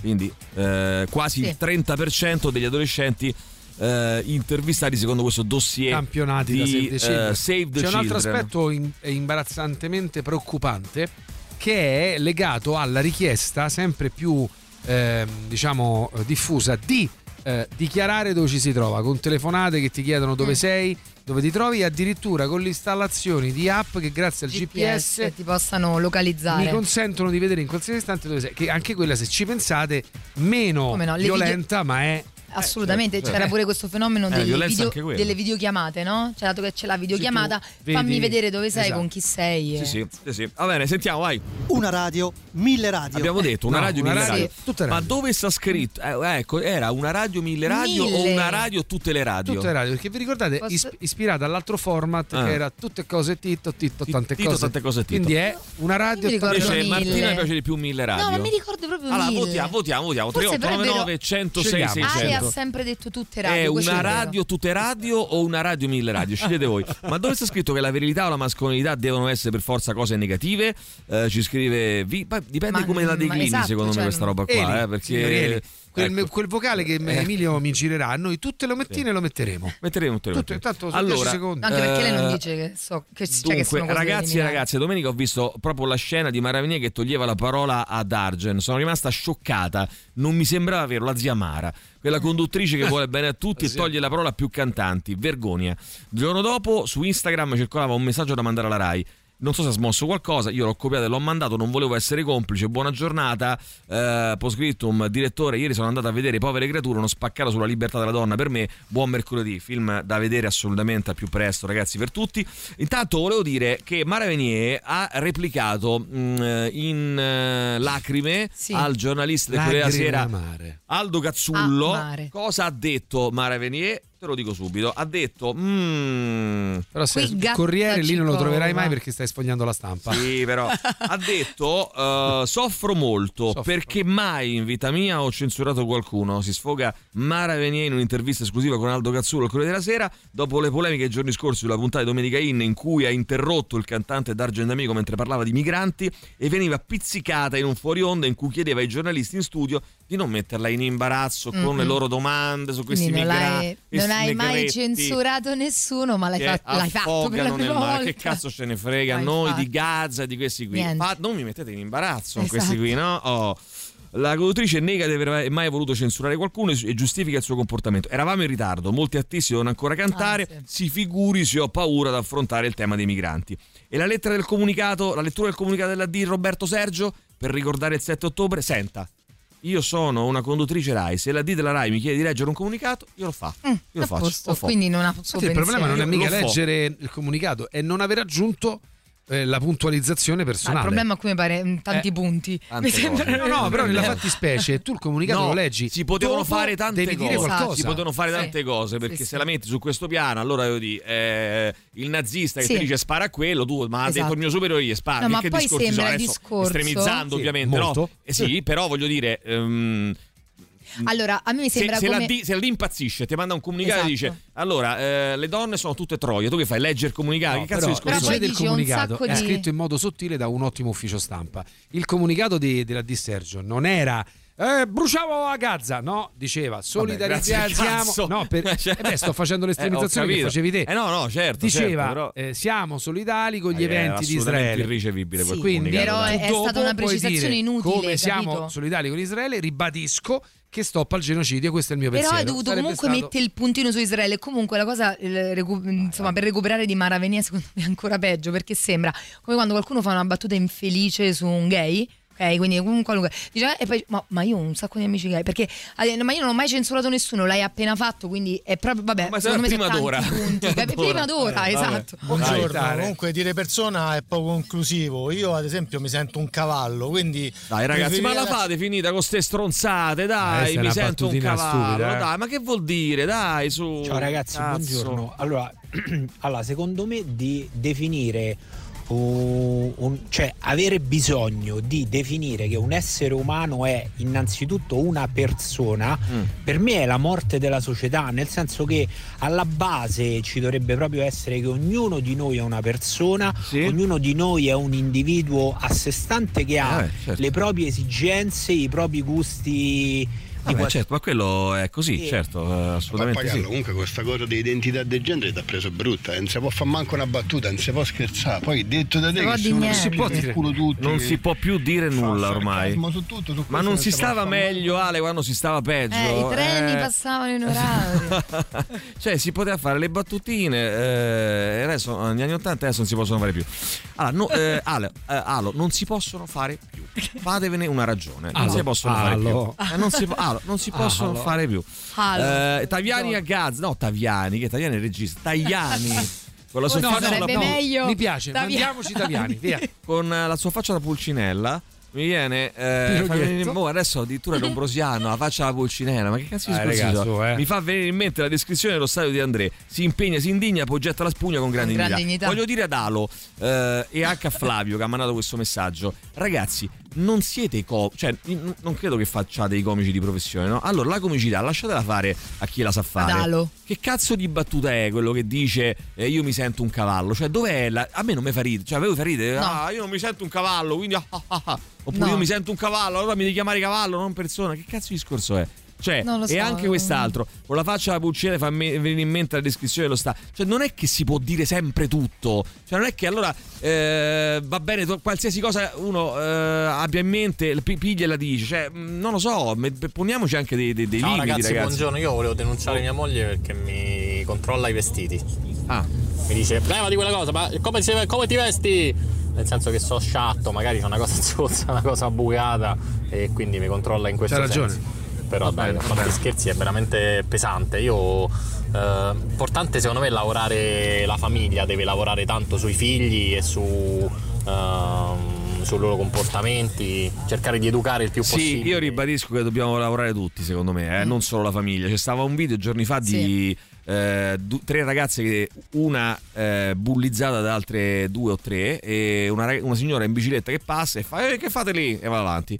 Quindi eh, quasi Sì. il 30% degli adolescenti eh, intervistati secondo questo dossier campionati da di Save the Children. eh, Save the C'è un altro Children. aspetto im- imbarazzantemente preoccupante che è legato alla richiesta sempre più ehm, diciamo eh, diffusa di eh, dichiarare dove ci si trova con telefonate che ti chiedono dove Mm. sei, dove ti trovi e addirittura con le installazioni di app che grazie al GPS, GPS ti possano localizzare. mi consentono di vedere in qualsiasi istante dove sei, che anche quella se ci pensate meno no, le violenta ma è assolutamente eh, certo, c'era certo. pure questo fenomeno eh, delle, video, delle, videochiamate no? cioè dato che c'è la videochiamata sì, fammi vedere dove sei esatto. con chi sei eh. sì, sì, sì, sì, va bene sentiamo vai. Una radio mille radio. Abbiamo detto una no, radio una mille radio, radio. Tutte ma dove sta scritto? Eh, ecco era una radio mille radio mille. o una radio tutte le radio? Tutte le radio perché vi ricordate? Posso... ispirata all'altro format ah. che era tutte cose Tito Tito tante tito, cose. tante cose Tito quindi è una radio invece Martina piace di più mille radio no ma mi ricordo proprio allora votiamo votiamo votiamo 3899 106 ha 600. sempre detto tutte radio. È una radio tutte radio o una radio mille radio? Scegliete voi. Ma dove sta scritto che la virilità o la mascolinità devono essere per forza cose negative? Eh, ci scrive. vi- dipende Ma- come la ma declini, esatto, secondo cioè, me, questa roba qua. Eli, eh, perché. Quel, ecco. quel vocale che Eh. Emilio mi girerà, noi tutte le mattine lo metteremo. Metteremo tutte le Tutte, mattine. 10 secondi. Anche perché lei non Eh, dice che so che, cioè, che Dunque, sono cose ragazzi e ragazze, domenica ho visto proprio la scena di Maraviglia che toglieva la parola ad Argen. Sono rimasta scioccata. Non mi sembrava vero, la zia Mara, quella conduttrice che vuole bene a tutti e toglie la parola a più cantanti. Vergogna. Il giorno dopo su Instagram circolava un messaggio da mandare alla Rai. Non so se ha smosso qualcosa, io l'ho copiato e l'ho mandato, non volevo essere complice. Buona giornata. Eh, postscriptum, direttore, ieri sono andato a vedere Povere creature, uno spaccato sulla libertà della donna. Per me, buon mercoledì, film da vedere assolutamente al più presto, ragazzi, per tutti. Intanto volevo dire che Mara Venier ha replicato mh, in eh, lacrime Sì. al giornalista della Lacrime Sera. Aldo Cazzullo. Ah, cosa ha detto Mara Venier? Te lo dico subito. Ha detto... "Mm, Però se gatta Corriere lì non lo troverai mai perché stai sfogliando la stampa. Sì, però ha detto eh, soffro molto Soffro. perché mai in vita mia ho censurato qualcuno. Si sfoga Mara Venier in un'intervista esclusiva con Aldo Cazzullo al Corriere della Sera dopo le polemiche i giorni scorsi sulla puntata di Domenica In in cui ha interrotto il cantante D'Argent Amico mentre parlava di migranti e veniva pizzicata in un fuori onda in cui chiedeva ai giornalisti in studio di non metterla in imbarazzo con Mm-mm. le loro domande su questi migranti. l'hai, non hai mai censurato nessuno, ma l'hai, fatto, l'hai fatto per la prima volta. Che cazzo ce ne frega Ma noi infatti. di Gaza di questi qui? Fa- non mi mettete in imbarazzo con Esatto. questi qui, no? Oh. La conduttrice nega di aver mai voluto censurare qualcuno e giustifica il suo comportamento. Eravamo in ritardo, molti artisti devono ancora cantare. Ah, Si figuri se ho paura ad affrontare il tema dei migranti. E la lettera del comunicato, la lettura del comunicato della D Roberto Sergio per ricordare il 7 ottobre. Senta, io sono una conduttrice Rai. Se la D della Rai mi chiede di leggere un comunicato, io lo faccio. io lo Mm, faccio. posto, quindi non ha Infatti il problema non è mica leggere il comunicato, è non aver aggiunto eh, la puntualizzazione Ah, il personale. problema qui mi pare mm, tanti punti. tante Mi sembra. No, no, però nella fattispecie tu il comunicato No, lo leggi. si potevano fare tante devi cose. dire qualcosa. Si potevano fare Sì. tante cose perché Sì, se sì. la metti su questo piano, allora io dico, eh, il nazista che Sì. ti dice spara a quello, tu, ma ha detto Esatto. il mio superiore gli spara. No, Che ma che poi discorsi sembra il discorso- Estremizzando, Sì, ovviamente, molto. no? Eh sì, però voglio dire. ehm, Allora, a me mi se, sembra se la come... di- se la di impazzisce, ti manda un comunicato e Esatto. dice: Allora, eh, le donne sono tutte troie. Tu che fai? Leggi il comunicato? No, che cazzo però, di Però discorso? poi leggete il comunicato sacco è di- scritto in modo sottile da un ottimo ufficio stampa. Il comunicato di- della Dissergio non era eh, bruciamo a Gaza, no, diceva solidarizziamo. No, per, Cioè- eh beh, sto facendo l'estremizzazione Eh, che facevi te. Eh no, no, certo. Diceva certo, però- eh, siamo solidali con gli Eh, eventi di Israele. irricevibile quel Quindi, comunicato, Però è- dopo stata una precisazione inutile, Come siamo capito? solidali con Israele, ribadisco che stoppa il genocidio. Questo è il mio Però pensiero. hai dovuto comunque stato- mettere il puntino su Israele. Comunque la cosa, il recu- insomma, per recuperare di Maravenia, secondo me è ancora peggio perché sembra come quando qualcuno fa una battuta infelice su un gay. Ok, quindi comunque qualunque dice, eh, e poi, ma, ma io ho un sacco di amici gay perché eh, ma io non ho mai censurato nessuno, l'hai appena fatto, quindi è proprio vabbè. Ma secondo me prima sono d'ora. punti. Prima d'ora. Eh, vabbè. esatto. Buongiorno, Dai, comunque dire persona è poco inclusivo. Io, ad esempio, mi sento un cavallo, quindi. Dai ragazzi, ma la fate finita con ste stronzate, Eh, dai, è mi sento un cavallo, stupida, eh. dai, ma che vuol dire? Dai, su. Ciao ragazzi, Cazzo. buongiorno. Allora, allora, secondo me di definire un, un- cioè avere bisogno di definire che un essere umano è innanzitutto una persona, Mm. per me è la morte della società, nel senso che alla base ci dovrebbe proprio essere che ognuno di noi è una persona, ognuno di noi è un individuo a sé stante che ha Eh, certo. le proprie esigenze, i propri gusti. Vabbè, qual- certo, ma quello è così, certo, eh, assolutamente Pappagallo, sì. comunque questa cosa di identità del genere ti ha preso brutta, eh, non si può fare manco una battuta, non si può scherzare. Poi detto da te può niente. si può dire tutti. Non si può più dire nulla ormai. su tutto, su Ma non si può stava fare meglio, Ale, quando si stava peggio. Eh, i treni Eh, passavano in orario. cioè, si poteva fare le battutine, eh, e adesso negli anni 80 adesso non si possono fare più. Allora, no, eh, Ale, eh, Alo, non si possono fare più. Fatevene una ragione. Non Alo, si possono fare Alo. più. Eh, non, si, po- Alo, non si possono Alo. fare più. Eh, Taviani a Gaza, no, Taviani, che Taviani è il regista. Tagliani. Con la sua No, faccia sarebbe da- meglio Mi piace, Taviani. mandiamoci Taviani, via. con la sua faccia da pulcinella. Mi viene eh, venire- boh, adesso addirittura Dombrosiano la faccia da pulcinella ma che cazzo di Eh, ragazzo, eh. mi fa venire in mente la descrizione dello stadio di André si impegna, si indigna poi getta la spugna con grande Con grande dignità. dignità. voglio dire ad Alo eh, e anche a Flavio che ha mandato questo messaggio ragazzi non siete co cioè n- non credo che facciate i comici di professione no? allora la comicità lasciatela fare a chi la sa fare Ad Alo. che cazzo di battuta è quello che dice eh, io mi sento un cavallo cioè dov'è la... a me non mi fa ridere cioè a voi fa ridere No. ah io non mi sento un cavallo quindi ah, ah, ah, ah. oppure No. io mi sento un cavallo allora mi devi chiamare cavallo non persona che cazzo di discorso è cioè, lo e so, anche quest'altro, con la faccia da pulcina fa me- venire in mente la descrizione dello Stato. Cioè, non è che si può dire sempre tutto. Cioè, non è che allora eh, va bene, to- qualsiasi cosa uno eh, abbia in mente, pi- piglia e la dice. Cioè, mh, non lo so, me- poniamoci anche dei, dei, dei Ciao limiti, ragazzi, ragazzi. buongiorno. Io volevo denunciare mia moglie perché mi controlla i vestiti. Ah. Mi dice, levati quella cosa, ma come, si- come ti vesti? Nel senso che so sciatto, magari c'è una cosa zozza, una cosa bucata e quindi mi controlla in questo C'ha ragione. senso. Però Va dai, bene, a parte bene. scherzi è veramente pesante. Io eh, importante secondo me è lavorare la famiglia, deve lavorare tanto sui figli e su ehm, sui loro comportamenti, cercare di educare il più Sì, possibile. io ribadisco che dobbiamo lavorare tutti, secondo me, eh, non solo la famiglia. C'è stava un video giorni fa di eh, du- tre ragazze, che, una eh, bullizzata da altre due o tre, e una, rag- una signora in bicicletta che passa e fa: "Eh, Che fate lì? E va avanti.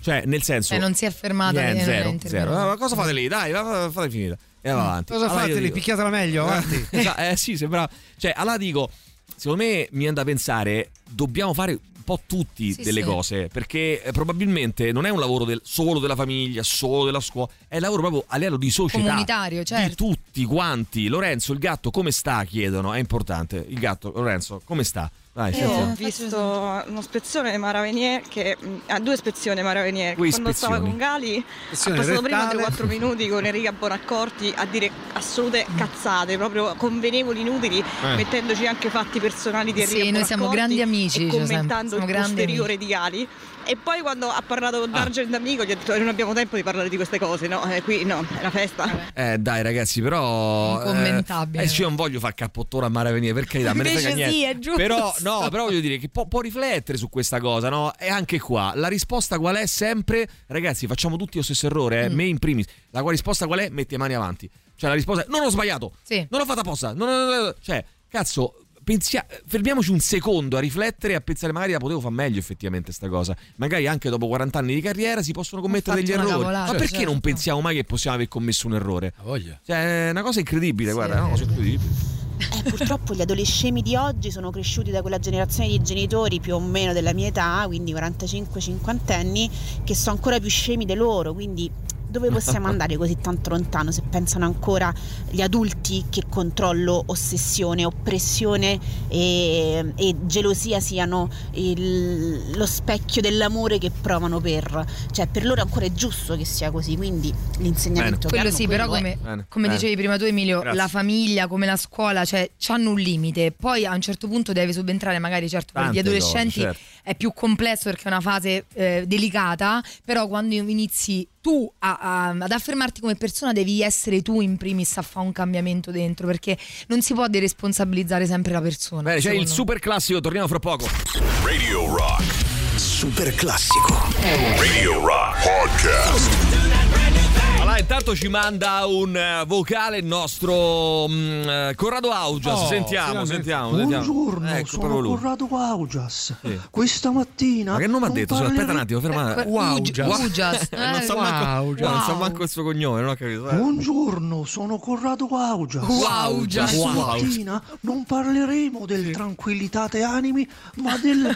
Cioè, nel senso. E non si è fermata Niente, zero, zero. Ma cosa fate lì? Dai, fate finita. E va avanti. Cosa Allora fate lì? Picchiatela meglio, avanti. Esatto, eh sì, sembra. Cioè, allora dico, secondo me mi viene da pensare, dobbiamo fare un po' tutti Sì, delle sì. cose, perché eh, probabilmente non è un lavoro del- solo della famiglia, solo della scuola, è un lavoro proprio a livello di società. Comunitario, Di certo. tutti quanti. Lorenzo, il gatto come sta? Chiedono, è importante. Il gatto, Lorenzo, come sta? Dai, Io ho visto uno spezzone Maravenier che mh, ha due spezioni Maravenier. Ui, Quando stava spezioni. con Gali ha Spezione passato prima rettale. 3-4 minuti con Enrica Bonaccorti a dire assolute cazzate, proprio convenevoli inutili, Eh. mettendoci anche fatti personali di Sì, Enrica noi siamo Bonaccorti grandi amici, e cioè, commentando siamo il posteriore di Gali. E poi quando ha parlato con D'Argent amico gli ho detto "Eh, non abbiamo tempo di parlare di queste cose, no? Eh, qui no, è una festa. Eh dai ragazzi, però... Incommentabile. Eh, eh, io non voglio fare cappottone a mare venire, per carità, me ne frega sì, niente. è giusto. Però, no, però voglio dire che può, può riflettere su questa cosa, no? E anche qua, la risposta qual è sempre? Ragazzi, facciamo tutti lo stesso errore, eh? Mm. me in primis. La qual risposta qual è? Metti le mani avanti. Cioè la risposta è non ho sbagliato, Sì. non ho fatto apposta, non ho- cioè, cazzo... pensia- fermiamoci un secondo a riflettere e a pensare magari la potevo fare meglio effettivamente sta cosa. Magari anche dopo 40 anni di carriera si possono commettere degli errori. cavolata, ma perché certo. non pensiamo mai che possiamo aver commesso un errore? Cioè è una cosa incredibile guarda è una cosa incredibile Eh, purtroppo gli adolescenti di oggi sono cresciuti da quella generazione di genitori più o meno della mia età, quindi 45-50 anni, che sono ancora più scemi di loro, quindi dove possiamo andare così tanto lontano se pensano ancora gli adulti che controllo, ossessione, oppressione e, e gelosia siano il- lo specchio dell'amore che provano per... cioè per loro ancora è giusto che sia così, quindi l'insegnamento che Quello hanno sì, quello però come, Bene, come bene. dicevi prima tu Emilio, Grazie. la famiglia come la scuola, cioè hanno un limite, poi a un certo punto deve subentrare magari certo per gli Tante adolescenti cose, certo. è più complesso perché è una fase eh, delicata, però quando inizi tu a- a- ad affermarti come persona devi essere tu in primis a fare un cambiamento dentro perché non si può deresponsabilizzare sempre la persona. Bene, c'è il super classico, torniamo fra poco. Radio Rock. Super classico. Radio Rock Podcast. Intanto ci manda un eh, vocale il nostro eh, Corrado Augias. Oh, sentiamo, sentiamo, sentiamo. Buongiorno, Ecco, sono. Corrado Augias. Sì. Questa mattina. Ma che nome ha detto? Parleremo- Aspetta un attimo, ferma. Eh, Augias. Augias. non, so Eh, manco, Augias. non so manco il suo cognome, non ho capito. Eh. Buongiorno, sono Corrado Augias. Augias. Questa Wow. mattina non parleremo del tranquillitate animi, ma del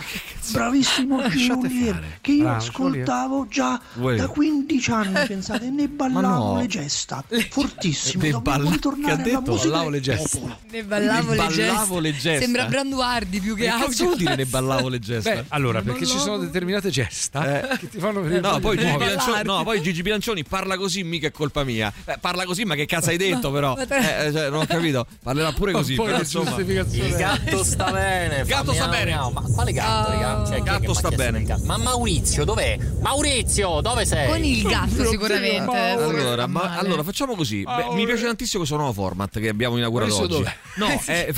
bravissimo Giulier che io Bravo, ascoltavo già Uè. da 15 anni, pensate, ne ballavo no. le gesta. Fortissimo, Ne dobbiamo balla- ritornare che ha detto? Ballavo le gesta. Ne ballavo, Ne le, ballavo gesta. le gesta. Sembra Branduardi più che altro. cosa vuol dire ne ballavo le gesta? Beh, allora, perché ci sono determinate gesta che ti fanno venire No, poi Gigi. Bilancioni, no, poi Gigi Bilancioni parla così, mica è colpa mia. Eh, parla così, ma che cazzo hai detto, però? te- Eh, cioè, non ho capito. Parlerà pure Ma così. Però, insomma. Il gatto sta bene. Gatto fa sta bene. Ma quale gatto, raga? Cioè, chi è Gatto che sta bene. gatto? Ma Maurizio, dov'è? Maurizio, dove sei? Con il gatto sicuramente. Eh, Allora, ma- allora, facciamo così. Beh, mi piace tantissimo questo nuovo format che abbiamo inaugurato Maurizio oggi. dov'è? No, è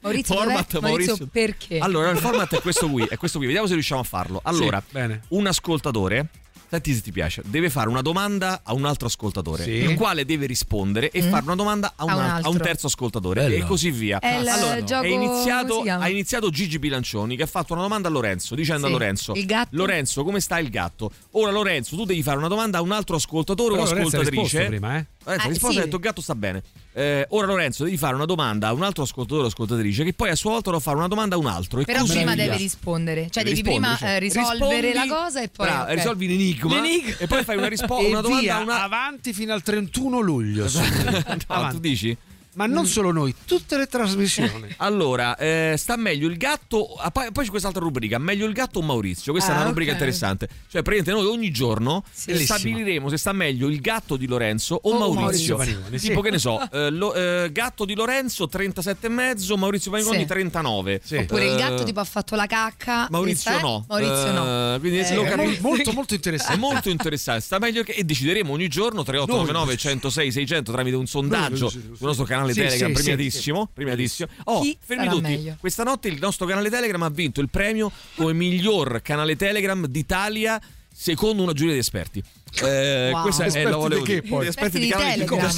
Maurizio, format? Maurizio, Maurizio. perché? Allora, il format è questo qui, è questo qui. Vediamo se riusciamo a farlo. Allora, Sì, bene. un ascoltatore Senti se ti piace, deve fare una domanda a un altro ascoltatore, Sì. il quale deve rispondere e Mm. fare una domanda a, A un a un altro. terzo ascoltatore Bello. e così via. È il allora, gioco- è iniziato, ha iniziato Gigi Bilancioni che ha fatto una domanda a Lorenzo dicendo Sì. a Lorenzo Il gatto? Lorenzo come sta il gatto? Ora Lorenzo tu devi fare una domanda a un altro ascoltatore Però o ascoltatrice prima, eh? Lorenzo ha Eh, risposto ha sì. detto gatto sta bene. Eh, ora Lorenzo devi fare una domanda a un altro ascoltatore o ascoltatrice che poi a sua volta dovrà fare una domanda a un altro. E Però così prima devi rispondere, cioè Devi devi prima rispondere, eh, cioè, risolvere rispondi- la cosa e poi Bravo, ok. risolvi l'enigma, L'enigma. e poi fai una, rispo- e una domanda via, a una avanti fino al 31 luglio. no, Avanti. tu dici? Ma non solo noi, tutte le trasmissioni. Allora, eh, sta meglio il gatto. ah, poi, poi c'è quest'altra rubrica: meglio il gatto o Maurizio? Questa è Ah, una rubrica ok. interessante. Cioè, praticamente noi ogni giorno Bellissima. stabiliremo se sta meglio il gatto di Lorenzo o O Maurizio. Maurizio Panigoni, sì. Tipo, che ne so, eh, lo- eh, gatto di Lorenzo 37,5, Maurizio Panigoni Sì. 39. Sì. Oppure il Eh, gatto tipo ha fatto la cacca. Maurizio eh? no. Maurizio no. Eh, quindi Eh, lo È capi- mol- molto molto È interessante. molto interessante, sta meglio che e decideremo ogni giorno 3899 106 600 tramite un sondaggio sì, sì. sul nostro canale Sì, Telegram sì, sì, premiatissimo, premiatissimo. Oh, Chi fermi tutti. meglio? Questa notte il nostro canale Telegram ha vinto il premio come miglior canale Telegram d'Italia secondo una giuria di esperti. Eh, Wow. questa è la volevo di che dire. esperti di Esperti canali di di cosa?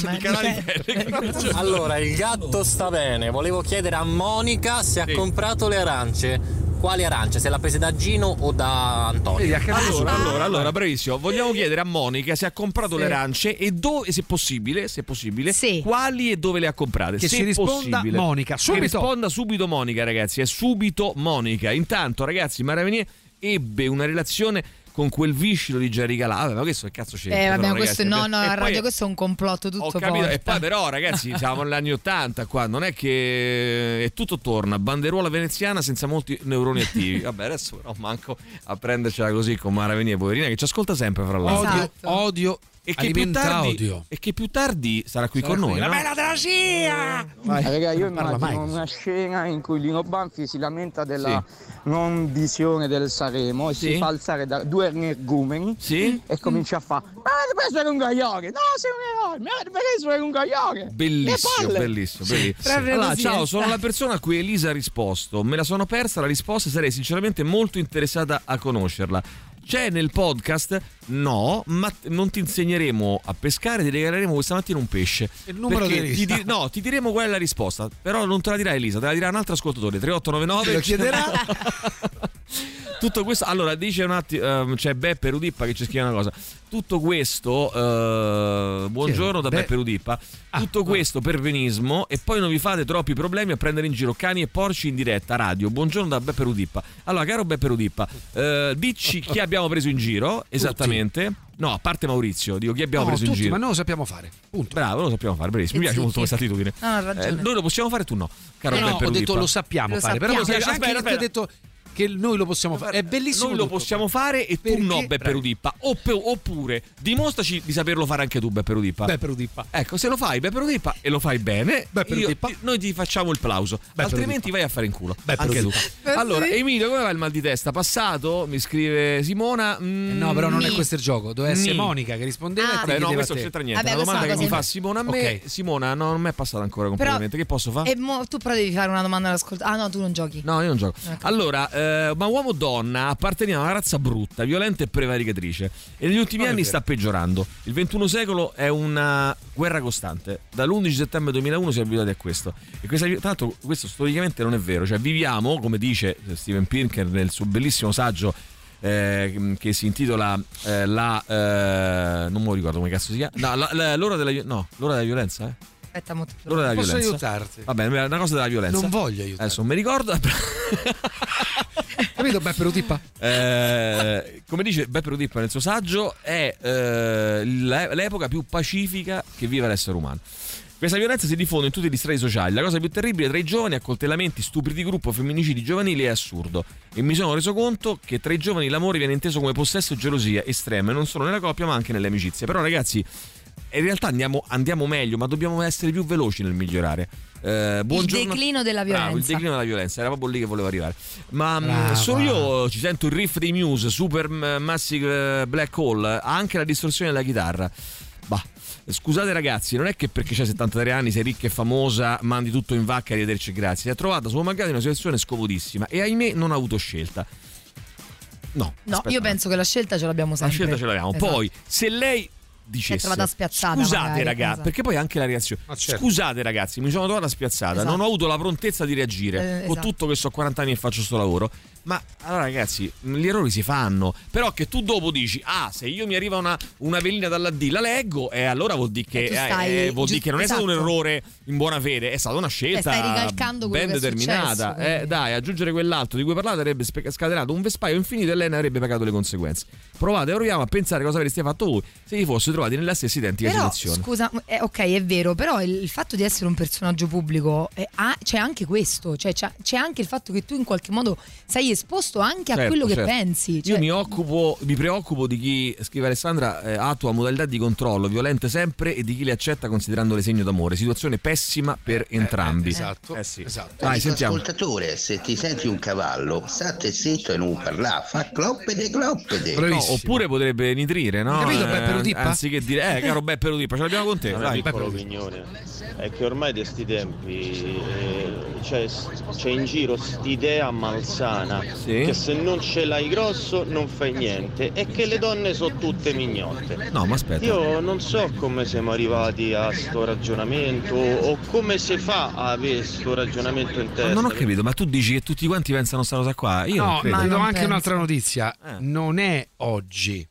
Telegram, Di cioè. Allora, il gatto sta bene. Volevo chiedere a Monica se Sì. ha comprato le arance. Quali arance? Se l'ha prese da Gino o da Antonio? Allora, allora, allora, bravissimo. Vogliamo chiedere a Monica se ha comprato Sì. le arance e dove, se possibile, se possibile, Sì. quali e dove le ha comprate. Che se ci risponda possibile. Monica, Che subito. risponda subito Monica, ragazzi. È subito Monica. Intanto, ragazzi, Maravenier ebbe una relazione con quel viscido di Jerry Calà. Vabbè, ma questo che cazzo c'è? Eh, vabbè, questo no, no, a radio poi, questo è un complotto tutto ho capito, e porta. poi però ragazzi siamo negli anni 80 qua, non è che è tutto torna, banderuola veneziana senza molti neuroni attivi. Vabbè, adesso però manco a prendercela così con Mara Venier, poverina che ci ascolta sempre fra l'altro. Odio, Esatto. odio e che, più tardi, e che più tardi sarà qui Sarà con qui. noi. La no? bella trasia! Vai. Raga, io immagino mai una scena in cui Lino Banfi si lamenta della non visione del Saremo e Sì. si fa alzare da due energumeni e comincia a fare Ma per essere un gaglione! No, sei un eroe! Ma per essere un gaglione! Bellissimo, bellissimo, bellissimo. Allora, ciao, eh. sono la persona a cui Elisa ha risposto. Me la sono persa la risposta, sarei sinceramente molto interessata a conoscerla. C'è nel podcast? No, ma non ti insegneremo a pescare, ti regaleremo questa mattina un pesce. Il numero di ti Elisa. di- No, ti diremo qual è la risposta. Però non te la dirà Elisa, te la dirà un altro ascoltatore. 3899. Te lo chiederà? Tutto questo, allora dice un attimo, ehm, c'è Beppe Rudippa che ci scrive una cosa. Tutto questo, eh, buongiorno da Be- Beppe Rudippa. Tutto questo per venismo e poi non vi fate troppi problemi a prendere in giro cani e porci in diretta radio. Buongiorno da Beppe Rudippa. Allora, caro Beppe Rudippa, eh, dici chi abbiamo preso in giro esattamente. No, a parte Maurizio, dico chi abbiamo No, preso in tutti, giro. ma noi lo sappiamo fare. Punto. Bravo, lo sappiamo fare, benissimo. Mi piace molto questa attitudine. No, ha ragione. Eh, noi lo possiamo fare, tu no. Caro Eh no, Beppe ho detto Rudippa. lo sappiamo Lo fare, però sappiamo. mi piace anche Aspetta, che tu hai aspetta. detto che noi lo possiamo fare. È bellissimo. Noi lo tutto. possiamo fare e tu no, Beppe. Rudippa. Opp- oppure dimostraci di saperlo fare anche tu, Beppe Rudippa. Beppe Rudippa. Ecco, se lo fai, Beppe Rudippa, e lo fai bene, Beppe io- Rudippa. noi ti facciamo il plauso. Altrimenti vai a fare in culo. Beppe anche Rudippa. tu. Allora, Emilio, come va il mal di testa? Passato? Mi scrive Simona. Eh no, però non è questo il gioco. Doveva essere Ni. Monica che rispondeva ti Vabbè, no, chiedeva questo non c'entra niente. Vabbè, la domanda che mi fa Simona a me, Ok. Simona, no, non mi è passata ancora completamente. che posso fare? E mo- tu però devi fare una domanda all'ascoltatore. Ah no, tu non giochi. No, io non gioco. Allora, eh, ma uomo o donna apparteniamo a una razza brutta, violenta e prevaricatrice. E negli ultimi Non è anni sta peggiorando. Il XXI secolo è una guerra costante. Dall'11 settembre 2001 si è abituati a questo. E questa, tra l'altro, questo storicamente non è vero. Cioè, viviamo, come dice Steven Pinker nel suo bellissimo saggio. eh, che si intitola eh, la eh, non mi ricordo come cazzo si chiama no, la- la- l'ora della no l'ora della violenza eh? Aspetta, mo l'ora della Posso violenza aiutarti? va bene una cosa della violenza Non voglio aiutarti. adesso non mi ricordo Capito Beppe Rudippa? Eh, come dice Beppe Rudippa nel suo saggio, è eh, l'e- l'epoca più pacifica che vive l'essere umano. Questa violenza si diffonde in tutti gli strati sociali. La cosa più terribile tra i giovani, accoltellamenti, stupri di gruppo, femminicidi giovanili è assurdo. E mi sono reso conto che tra i giovani l'amore viene inteso come possesso e gelosia estreme, non solo nella coppia ma anche nelle amicizie. Però ragazzi, in realtà andiamo, andiamo meglio, ma dobbiamo essere più veloci nel migliorare. Eh, buongiorno- declino della Bravo, il violenza. declino della violenza, era proprio lì che volevo arrivare. Ma mh, Brava. solo io ci sento il riff dei Muse, Super Massive eh, Black Hole, ha anche la distorsione della chitarra. Bah, scusate ragazzi, non è che perché c'hai 73 anni, sei ricca e famosa, mandi tutto in vacca e arrivederci e grazie. Si è trovata solo magari in una situazione scomodissima e ahimè non ha avuto scelta. No, No, aspetta io penso che la scelta ce l'abbiamo la sempre. scelta ce l'abbiamo. Esatto. Poi, se lei dicesse trovata spiazzata Scusate magari, ragazzi, esatto. perché poi anche la reazione. Certo. Scusate ragazzi, mi sono trovata spiazzata, Esatto. non ho avuto la prontezza di reagire. Eh, esatto. tutto che so 40 anni e faccio sto lavoro. Ma allora ragazzi, gli errori si fanno. Però che tu dopo dici, ah, se io mi arriva una, una velina dalla D, la leggo, e allora vuol dire che, E stai- eh, vuol dire che non è stato un esatto. errore in buona fede, è stata una scelta ricalcando quello ben determinata. successo, eh, dai, aggiungere quell'altro di cui parlate avrebbe scatenato un vespaio infinito e lei ne avrebbe pagato le conseguenze. Provate, proviamo a pensare cosa avreste fatto voi se vi foste trovati nella stessa identica Però, situazione. scusa, eh, ok, è vero, però il, il fatto di essere un personaggio pubblico eh, ha- c'è anche questo, cioè c'è, c'è anche il fatto che tu in qualche modo sei esposto anche a Certo, quello che certo. pensi. Cioè, Io mi occupo, mi preoccupo di chi, scrive Alessandra, eh, attua modalità di controllo violente sempre e di chi le accetta considerandole segno d'amore. Situazione pessima per entrambi. esatto, Eh sì. esatto. Dai, Amico sentiamo. ascoltatore, se ti senti un cavallo, state zitto e non parla, fa cloppede cloppede. No, oppure potrebbe nitrire, no? Hai capito, Eh, Beppe Rudippa? Anziché dire, eh, caro Beppe Rudippa, ce l'abbiamo con te. La mia piccola opinione è che ormai di sti tempi eh, c'è, c'è in giro st'idea malsana Sì. che se non ce l'hai grosso non fai niente e che le donne sono tutte mignotte. No, ma aspetta. Io non so come siamo arrivati a sto ragionamento o come si fa a avere sto ragionamento in testa. Non ho capito, ma tu dici che tutti quanti pensano sta cosa qua? Io non no, credo. ti do anche un'altra notizia. Non è oggi.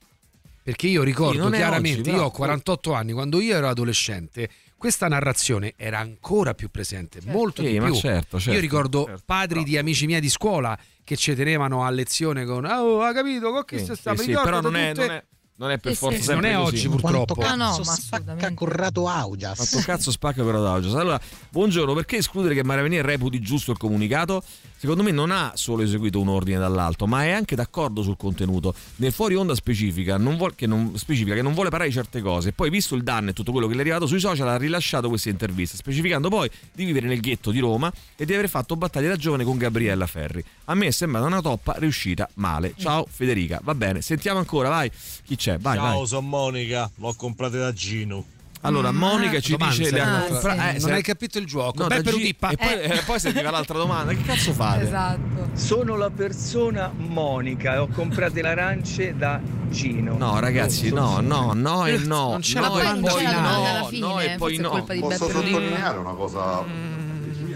Perché io Sì, ricordo è chiaramente, oggi, però- io ho 48 anni, quando io ero adolescente, questa narrazione era ancora più presente, molto Sì, di ma più. certo, certo, io ricordo certo, padri di amici miei di scuola che ci tenevano a lezione con "Oh, ha capito, con chi Sì, si sta sì, sì, però non è- tutte non è- non è per Sì, forza sì. sempre Non è così. oggi, purtroppo. Quanto Ah, no, ma spacca. Corrado Augias. Fatto cazzo spacca però d'Augias. Allora, buongiorno, perché escludere che Maria Venier reputi giusto il comunicato? Secondo me non ha solo eseguito un ordine dall'alto, ma è anche d'accordo sul contenuto. Nel fuori onda specifica, non vuol- che non, specifica che non vuole parlare di certe cose. Poi, visto il danno e tutto quello che le è arrivato sui social, ha rilasciato queste interviste, specificando poi di vivere nel ghetto di Roma e di aver fatto battaglie da giovane con Gabriella Ferri. A me è sembrata una toppa riuscita male. Ciao Federica, va bene, sentiamo ancora, vai. Chi c'è? Vai, Ciao, vai. sono Monica, l'ho comprata da Gino. Allora, Monica ci Domanda, dice... se- le ha Ah, compra- sì. eh, non hai capito il gioco. No, Beh, per G-. E poi, eh, poi sentiva l'altra domanda. Che cazzo fate? Esatto. Sono la persona Monica e ho comprato le arance da Gino. No, ragazzi, no, no, no e no. Non c'è no la e domanda poi no, fine, no e poi no. Posso sottolineare una cosa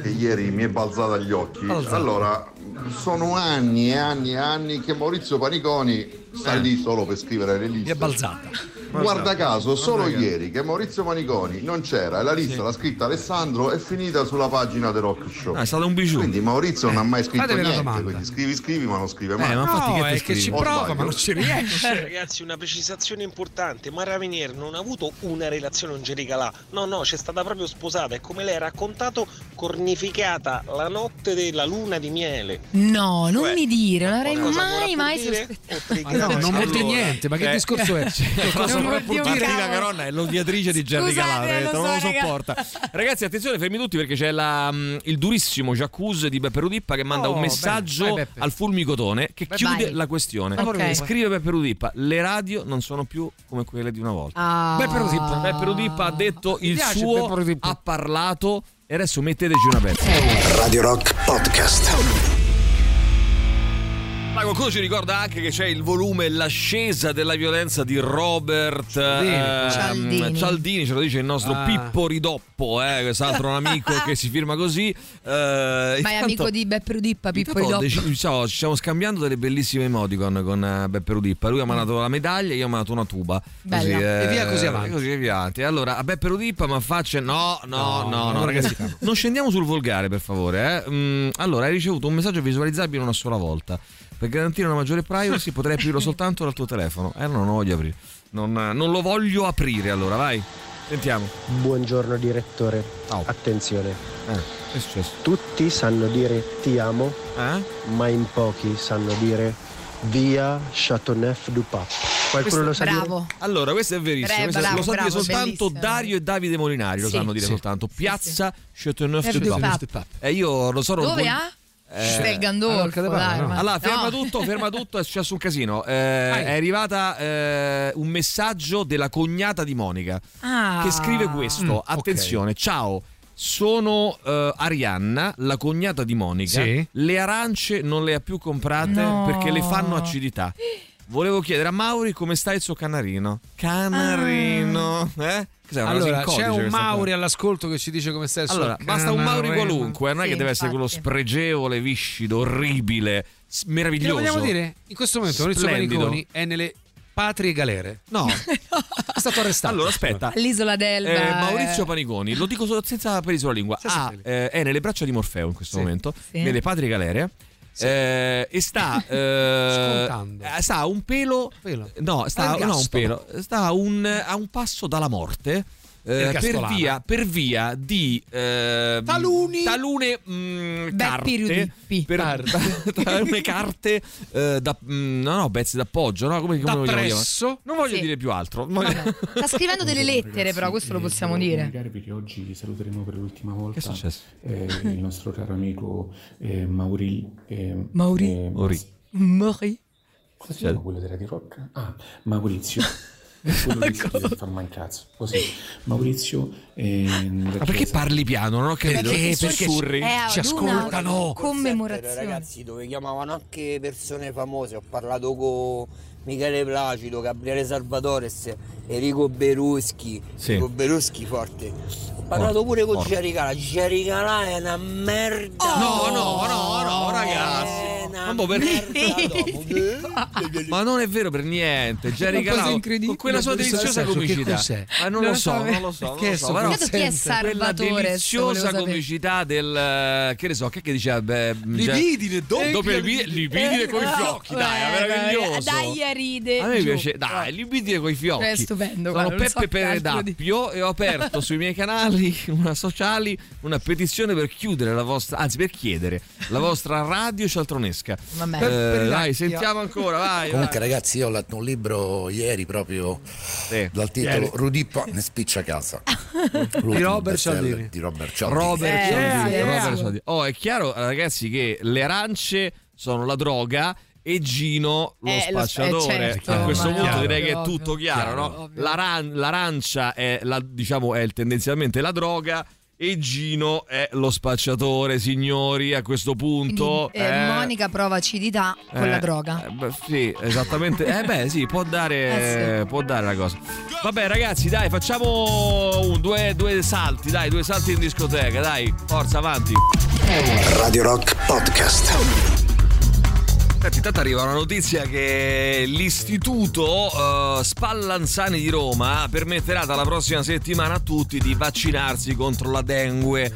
che ieri mi è balzata agli occhi. Allora, sono anni e anni e anni che Maurizio Paniconi sta lì solo per scrivere le Mi è liste. balzata. Guarda caso, solo Guarda ieri che Maurizio Paniconi non c'era e la lista l'ha scritta Alessandro è finita sulla pagina del Rock Show. Ah, è stato un bijou. Quindi Maurizio non ha mai scritto Fatevi una niente, quindi scrivi scrivi ma non scrive mai. Eh, ma infatti No, che è che ci prova, sbaglio? ma non ci riesce. Ragazzi, una precisazione importante. Mara Venier non ha avuto una relazione con Jerry Calà. No, no, c'è stata proprio sposata e come lei ha raccontato, cornificata la notte della luna di miele. No, non Cioè, mi dire, non avrei mai, mai sospettato. Ma no, non vuol dire niente, ma che Eh, discorso è? Cosa Dire Martina. Caronna è l'odiatrice di Scusate, Calabria, lo non so, lo sopporta. Ragazzi, attenzione, fermi tutti perché c'è la, il durissimo Jacuzzi di Beppe Rudippa che manda Oh, un messaggio bene. Al fulmicotone che Vai, chiude vai. la questione. Ok. Scrive Beppe Rudippa: Le radio non sono più come quelle di una volta. Ah. Beppe Rodippa. Beppe Rudippa ha detto Mi il suo, Rudippa. ha parlato e adesso metteteci una pezza. Radio Rock Podcast. Ma qualcuno ci ricorda anche che c'è il volume L'ascesa della violenza di Robert ehm, Cialdini. Cialdini, ce lo dice il nostro Ah. Pippo Ridoppo, eh, quest'altro un amico che si firma così. Eh, Ma è amico di Beppe Rudippa, Pippo Ridoppo. deci- diciamo, ci stiamo scambiando delle bellissime emoticon con eh, Beppe Rudippa. Lui ha mandato la medaglia, io ho mandato una tuba. Così, E via così avanti. Così via avanti. Allora, a Beppe Rudippa mi faccia. No, no, no, no, no, ragazzi. ragazzi. Non scendiamo sul volgare, per favore. eh. Mm, allora, hai ricevuto un messaggio visualizzabile una sola volta. Per garantire una maggiore privacy potrei aprirlo soltanto dal tuo telefono. Eh, no, non lo voglio aprire. Non, non lo voglio aprire, allora, vai. Sentiamo. Buongiorno direttore. Ciao. Attenzione. Eh, che è successo? Tutti sanno dire ti amo, Eh? ma in pochi sanno dire via Chateauneuf du Pape. Qualcuno lo sa dire? Bravo. Allora, questo è verissimo. Questo bravo, lo so dire soltanto bellissimo. Dario e Davide Molinari, lo Sì. sanno dire Sì. soltanto. Piazza Chateauneuf Chateauneuf du Pape. E io lo so Dove ha? Eh, Stel Gandolfo, allora, dai, no? Allora, ferma no. tutto, ferma tutto, è successo un casino. Eh, è arrivata eh, un messaggio della cognata di Monica Ah. che scrive questo. Mm. Attenzione, ciao. Sono eh, Arianna, la cognata di Monica. Sì. Le arance non le ha più comprate No. perché le fanno acidità. Volevo chiedere a Mauri come sta il suo canarino. Canarino, eh? Cos'è, una Allora, c'è un? Mauri all'ascolto che ci dice come stai il suo Allora, basta un Mauri canarino. qualunque, non è Sì, che deve essere quello infatti. spregevole, viscido, orribile, s- Che meraviglioso. vogliamo dire? In questo momento Maurizio. Paniconi è nelle patrie galere. No, È stato arrestato. allora aspetta. All'isola d'Elba. Eh, Maurizio eh. Paniconi, lo dico senza peli sulla lingua, peli. eh, è nelle braccia di Morfeo in questo Sì. momento, Sì. nelle patrie galere. Eh, e sta eh, sta un pelo, Pelo. no sta, no, un pelo sta un, a un passo dalla morte eh, per, via, per via di eh, Taluni. talune mm, Beppi carte per, talune carte eh, da mm, no no pezzi d'appoggio no come, come Da vogliamo chiamare? presso. non voglio Sì. dire più altro Vabbè. Sta scrivendo delle lettere, però questo lo possiamo dire. che oggi vi saluteremo per l'ultima volta. Che è successo? Eh, il nostro caro amico eh, Mauri. eh, Mauri. eh, Mauri. Come si chiama quello della di rock? Ah, Maurizio. quello lì si deve far mai cazzo. Così. Maurizio. eh, ma perché chiesa- parli piano non ho capito Perché sussurri È ad Ci una ascoltano. commemorazione. ragazzi dove chiamavano anche persone famose ho parlato con Michele Placido Gabriele Salvatores Enrico Beruschi Sì. Enrico Beruschi forte ho parlato pure con Jerry Calà è una merda no no no no ragazzi è una Ma boh, per- Ma non è vero per niente. Jerry cosa Calao incredibile. con quella sua deliziosa comicità. Ma non lo Non so, so, non lo so. non che lo è so, però chi è quella Salvatore. deliziosa volevo sapere. comicità del che ne so, che, che diceva beh, Libidine, doppia doppia libidine, libidine con i Eh, fiocchi, dai, è eh, meraviglioso. Dai, ride. A me piace, dai, libidine con i fiocchi. Stupendo, Sono Peppe so Peredappio e ho aperto sui miei canali una sociali una petizione per chiudere la vostra, anzi per chiedere la vostra radio cialtronesca. Vabbè. Eh, dai, sentiamo ancora, vai. Comunque vai. ragazzi io ho letto un libro ieri proprio dal titolo Ieri. Rudipa ne spiccia casa Di Robert Cialdini. di Robert Cialdini Robert Eh, Cialdini, eh, Robert eh. Cialdini. Oh, è chiaro, ragazzi, che le arance sono la droga. E Gino lo Eh, lo- spacciatore. eh, certo, a questo punto ovvio, direi che è tutto chiaro, Chiaro, no? L'aran- l'arancia è, la, diciamo, è il- tendenzialmente la droga. E Gino è lo spacciatore, signori, a questo punto. Quindi, eh, eh, Monica prova acidità con eh, la droga. eh, beh, sì, esattamente. Eh beh, sì, può dare, Eh, può dare la cosa. Vabbè, ragazzi, dai, facciamo un- due, due salti, dai, due salti in discoteca, dai, forza, avanti. Radio Rock Podcast. Senti, intanto arriva una notizia che l'istituto eh, Spallanzani di Roma permetterà dalla prossima settimana a tutti di vaccinarsi contro la dengue.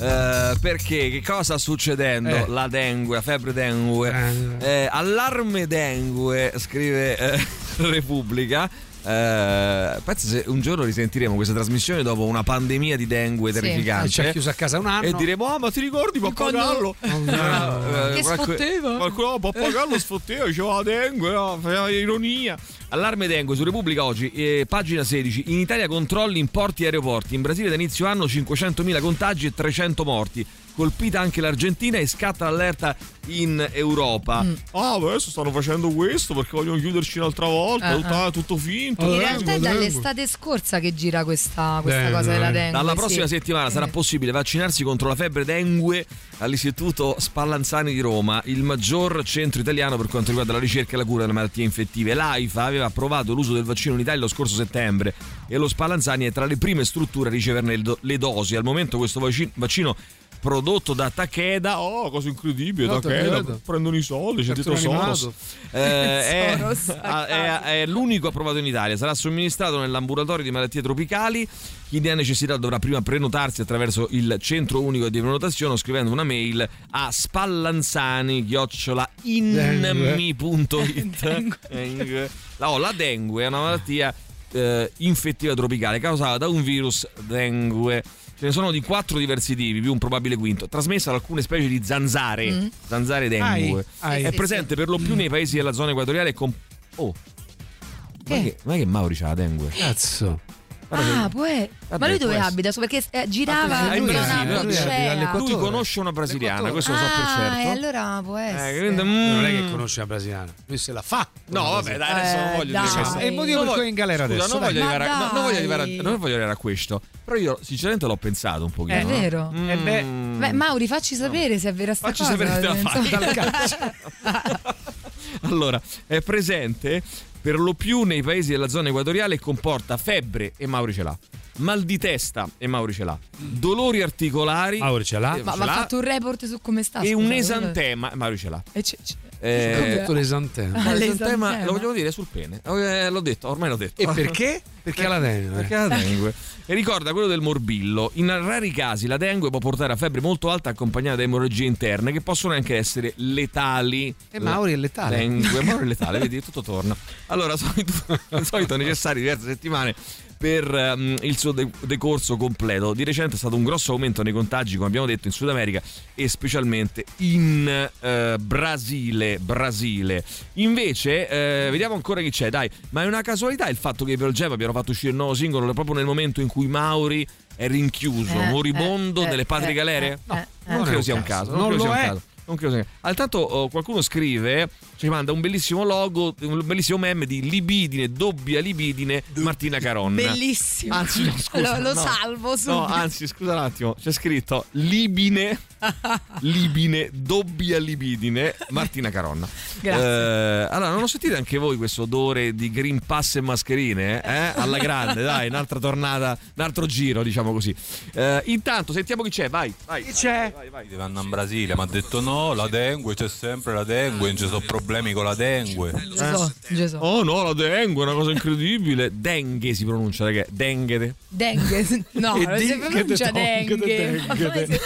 Eh, perché? Che cosa sta succedendo? Eh. La dengue, la febbre dengue. Eh, allarme dengue, scrive eh, Repubblica. Eh, penso se un giorno risentiremo questa trasmissione dopo una pandemia di dengue Sì. terrificante. Ci ha chiuso a casa un anno. E diremo, ah, ma ti ricordi Pappagallo? no. Eh, Che qualcu- sfotteva. Qualcuno, oh, Pappagallo sfotteva, diceva la dengue, no, faceva ironia. Allarme dengue su Repubblica oggi, eh, pagina 16. In Italia controlli in porti e aeroporti. In Brasile da inizio anno 500.000 contagi e 300 morti. Colpita anche l'Argentina e scatta l'allerta in Europa. Mm. Ah, adesso stanno facendo questo perché vogliono chiuderci un'altra volta. Ah, tutta- ah. tutto finto. In realtà è dall'estate scorsa che gira questa, questa Dengue. cosa della dengue. Dalla sì. prossima settimana sarà Eh. possibile vaccinarsi contro la febbre dengue all'Istituto Spallanzani di Roma, il maggior centro italiano per quanto riguarda la ricerca e la cura delle malattie infettive. L'AIFA aveva approvato l'uso del vaccino in Italia lo scorso settembre e lo Spallanzani è tra le prime strutture a riceverne le dosi. Al momento questo vaccino prodotto da Takeda, oh cosa incredibile, No, Takeda, Takeda. prendono i soldi, c'è dietro Soros. Eh, è, Soros, a è- è l'unico approvato in Italia, sarà somministrato nell'ambulatorio di malattie tropicali. Chi ne ha necessità dovrà prima prenotarsi attraverso il centro unico di prenotazione o scrivendo una mail a spallanzani-inmi.it. La, oh, la dengue è una malattia eh, infettiva tropicale causata da un virus dengue. Ce ne sono di quattro diversi tipi, più un probabile quinto, trasmessa da alcune specie di zanzare, Mm. zanzare dengue. Ai, ai. È Sì, presente per lo più nei paesi della zona equatoriale con... Oh, ma Che? che, ma che Mauri c'ha la dengue? Cazzo. Ah, può è- Vabbè, Ma lui dove abita? Perché eh, girava Ah, in Brasile, lui abita. Lui conosce una brasiliana, questo lo so per Ah, certo. e allora può Eh, essere. quindi, Non è che mm, conosce la brasiliana, lui se la fa. No, vabbè, dai, adesso non Eh, voglio dai. dire questo. È il motivo Non per cui è in galera Scusa, adesso. non voglio, arrivare, a, no, non voglio arrivare a- non voglio arrivare a questo. Però io sinceramente l'ho pensato un pochino. È no? vero. Mm. Eh beh, Beh, Mauri, facci sapere se è vera sta Facci cosa. sapere se te la fai. allora, è presente per lo più nei paesi della zona equatoriale e comporta febbre e Mauri ce l'ha. Mal di testa e Mauri ce l'ha. Dolori articolari. Mauri ce l'ha? Ma ce ma ha l'ha, fatto un report su come sta. e scusa, un esantema. Mauri ce l'ha. E c'è- c'è- Eh? Tutto l'esantema. ma l'esantema l'esantema. lo voglio dire sul pene. Eh, l'ho detto, ormai l'ho detto. E perché? Perché la dengue. Perché la dengue. E ricorda quello del morbillo. In rari casi la dengue può portare a febbre molto alta accompagnata da emorragie interne che possono anche essere letali. E Mauri è letale. Dengue, Mauri è letale, vedi, tutto torna. Allora, solito, di solito necessarie diverse settimane per ehm, il suo de- decorso completo. Di recente è stato un grosso aumento nei contagi, come abbiamo detto, in Sud America e specialmente in eh, Brasile. Brasile. Invece, eh, vediamo ancora chi c'è, dai. Ma è una casualità il fatto che i Pearl Jam abbiano fatto uscire il nuovo singolo proprio nel momento in cui Mauri è rinchiuso, Eh, moribondo eh, nelle patrie eh, galere? eh, No, eh, non credo sia un caso. caso. Non, Non credo sia lo un è. caso. Non credo sia un caso. Altrettanto oh, qualcuno scrive, ci manda un bellissimo logo, un bellissimo meme di libidine, doppia libidine, Martina Caronna. Bellissimo. Anzi, no, scusa, lo, lo no. salvo subito. No, anzi, scusa un attimo, c'è scritto libine, libine, doppia libidine, Martina Caronna. Grazie. Eh, allora, non lo sentite anche voi questo odore di Green Pass e mascherine? Eh? Alla grande, dai, un'altra tornata, un altro giro, diciamo così. Eh, intanto, sentiamo chi c'è, vai, vai. Chi c'è? Vai, vai, vai. Vanno in Brasile, mi ha detto no. no, la dengue, c'è sempre la dengue, non ci sono problemi con la dengue. Gesù. Oh no, la dengue è una cosa incredibile. Dengue si pronuncia, ragazzi. Dengue. Dengue. No, E non si pronuncia de tongue, dengue. de dengue,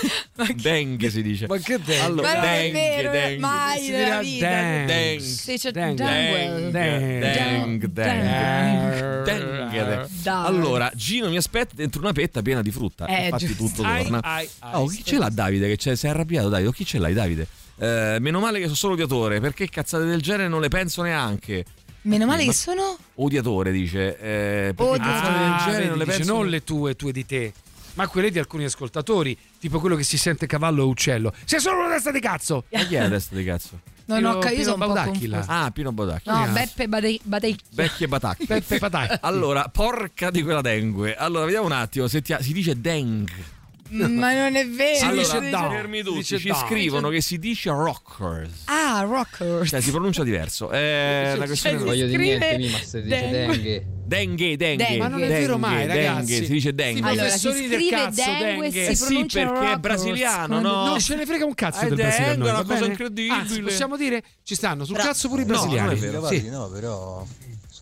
Dengue si dice. Ma che dengue? Allora, Ma non è dengue, vero, dengue. mai Si nella dirà vita. dengue. Si dice Dengue. dengue. Dengue, dengue, dengue. Allora, Gino mi aspetta dentro una petta piena di frutta. Eh, Infatti giusto. tutto Ai, torna. ai, ai. Oh, chi ce l'ha Davide? Che c'è- sei arrabbiato Davide? O chi ce l'hai Davide? Eh, meno male che sono solo odiatore, perché cazzate del genere non le penso neanche. Meno male che sono Odiatore dice. Eh, Odiatore. cazzate del Ah, genere vedi, non le dice, penso non le tue, tue di te. Ma quelle di alcuni ascoltatori, tipo quello che si sente cavallo o uccello. Sei solo una testa di cazzo! Ma chi è la testa di cazzo? Pino- ho capito, io sono un po' Baudacchi, là. confusa. Ah, Pino Bodacchi. No, Beppe Badei- Badei- Vecchie batacche. Peppe Patacchi. Allora, porca di quella dengue. Allora, vediamo un attimo. Se ti- si dice dengue. Ma non è vero. allora, si dice- fermi tutti. dice Ci da. scrivono che si dice rockers. Ah, rockers. Cioè, si pronuncia diverso. Eh, la questione si è voglio di scrive niente, mi, ma se dice dengue. dengue. dengue, dengue. Dengue. Ma non è vero dengue, mai, dengue, ragazzi. Si dice dengue. Allora, si professori del scrive cazzo, dengue dengue. Eh si sì, perché è brasiliano, no? Non ce ne frega un cazzo Eh, del Brasile a dengue è una cosa incredibile. Anzi, possiamo dire, ci stanno sul Bra- cazzo pure i No, non è brasiliani. vero. Sì. no, però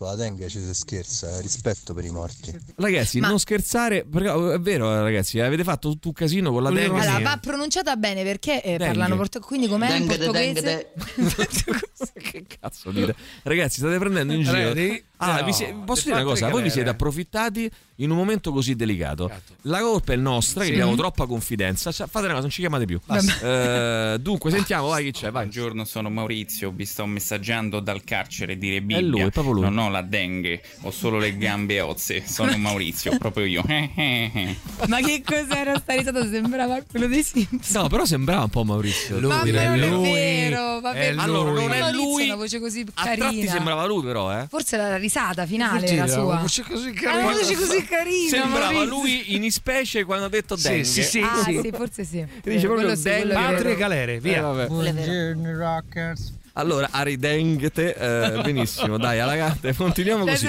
sulla dengue ci si scherza, eh, rispetto per i morti. Ragazzi, Ma- non scherzare, perché è vero, ragazzi, avete fatto tutto un casino con la dengue. Allora, va pronunciata bene perché eh, Dengue. parlano portoghese. Quindi com'è in Dengue, portoghese? che cazzo dite? Ragazzi, state prendendo in giro. Ah, no, vi sie- posso dire una cosa? Voi vi siete approfittati in un momento così delicato. La colpa è nostra, che Sì. abbiamo Mhm. troppa confidenza. Cioè, fate una cosa, non ci chiamate più. Eh, dunque, sentiamo, vai chi c'è, vai. Buongiorno, sono Maurizio, vi sto messaggiando dal carcere di Rebibbia. È lui, è proprio lui. Non ho la dengue, ho solo le gambe ozze. Sono Maurizio, proprio io. Ma che cos'era sta risata? Sembrava quello dei Simpson. No, però sembrava un po' Maurizio. Lui, Ma è non è lui, vero, vabbè. lui. Allora, non è lui. ha una voce così A tratti carina. sembrava lui, però, eh. Forse la risata finale Sì, era una sua. voce così Ah, carina. una voce così carina. Sembrava Maurizio. lui in ispecie quando ha detto Sì, dengue. sì, sì, Ah, sì. sì, forse sì. dice proprio dengue. Altre galere, Eh, via. vabbè. Buongiorno rockers. Allora, Aridengete, eh, benissimo, dai, alla gatta, continuiamo così.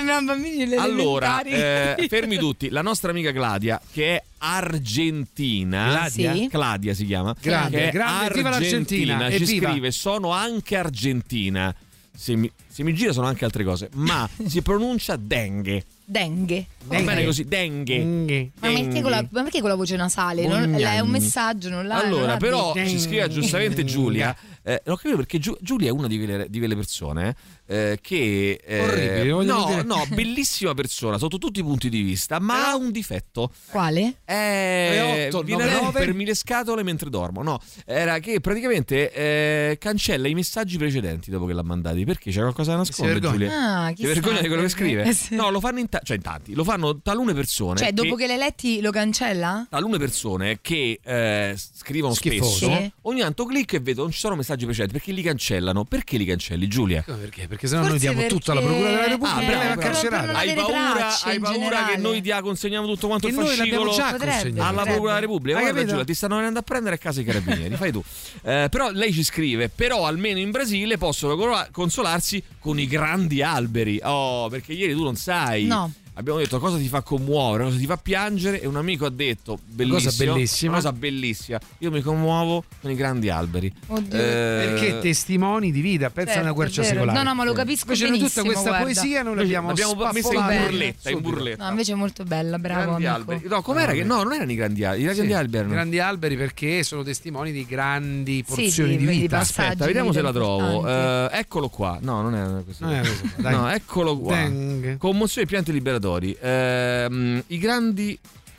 Allora, eh, fermi tutti, la nostra amica Gladia, che è argentina, Gladia? Sì. Gladia si chiama, Grande, che è grande, viva l'Argentina, argentina, ci evviva. scrive, sono anche argentina. Se mi, se mi gira sono anche altre cose, ma si pronuncia dengue. Dengue. Va bene così, dengue. Dengue. Ma perché, con la, ma perché con la voce nasale? Non, è un messaggio, non non Allora, la però dici. ci scrive giustamente Giulia. Eh, non capivo perché Giu- Giulia è una di quelle, di quelle persone eh, che. eh, no, dire. no, bellissima persona sotto tutti i punti di vista, ma ha un difetto. Quale? Eh, otto, viene a nove, nove. rompermi le scatole mentre dormo. No, era che praticamente eh, cancella i messaggi precedenti dopo che l'ha mandati. Perché c'è qualcosa da nascondere. Giulia? Ah, Ti chissà, vergogna di quello che perché- scrive? eh. No, lo fanno in, ta- cioè in tanti, lo fanno talune persone. Cioè, dopo che- che l'hai letti lo cancella? talune persone che eh, scrivono Schifoso. spesso, Sì. ogni tanto clicco e vedo non ci sono messaggi precedenti perché li cancellano. Perché li cancelli, Giulia? Come Perché? Perché sennò noi Forse diamo perché- tutto alla Procura della Ah, Repubblica bravo, lei va bravo. carcerata. non Hai paura, hai paura che noi ti consegniamo tutto quanto E il noi fascicolo già Potrebbe. alla Potrebbe. Procura della Repubblica? Hai Guarda? Giulia, ti stanno venendo a prendere a casa i carabinieri, fai tu. Eh, però lei ci scrive, però almeno in Brasile possono co- consolarsi con i grandi alberi. Oh, perché ieri tu non sai. No. Abbiamo detto cosa ti fa commuovere, cosa ti fa piangere e un amico ha detto bellissimo, Cosa bellissima. cosa bellissima. Io mi commuovo con i grandi alberi. Oddio. Eh, Perché testimoni di vita, pensa a una Certo, quercia secolare. No, no, ma lo capisco Invece benissimo. tutta questa guarda. poesia noi l'abbiamo l'abbiamo messa in burletta, in burletta. No, invece è molto bella, bravo grandi amico. alberi. No, com'era che no, non erano i grandi alberi, i grandi Sì, alberi erano. grandi alberi perché sono testimoni di grandi Sì, porzioni di- di di vita. Aspetta, vediamo di se la trovo. Eh, eccolo qua. No, non è così. Non è così, dai. No, eccolo qua. Commozione e pianti liberatori. Ehm, I grandi.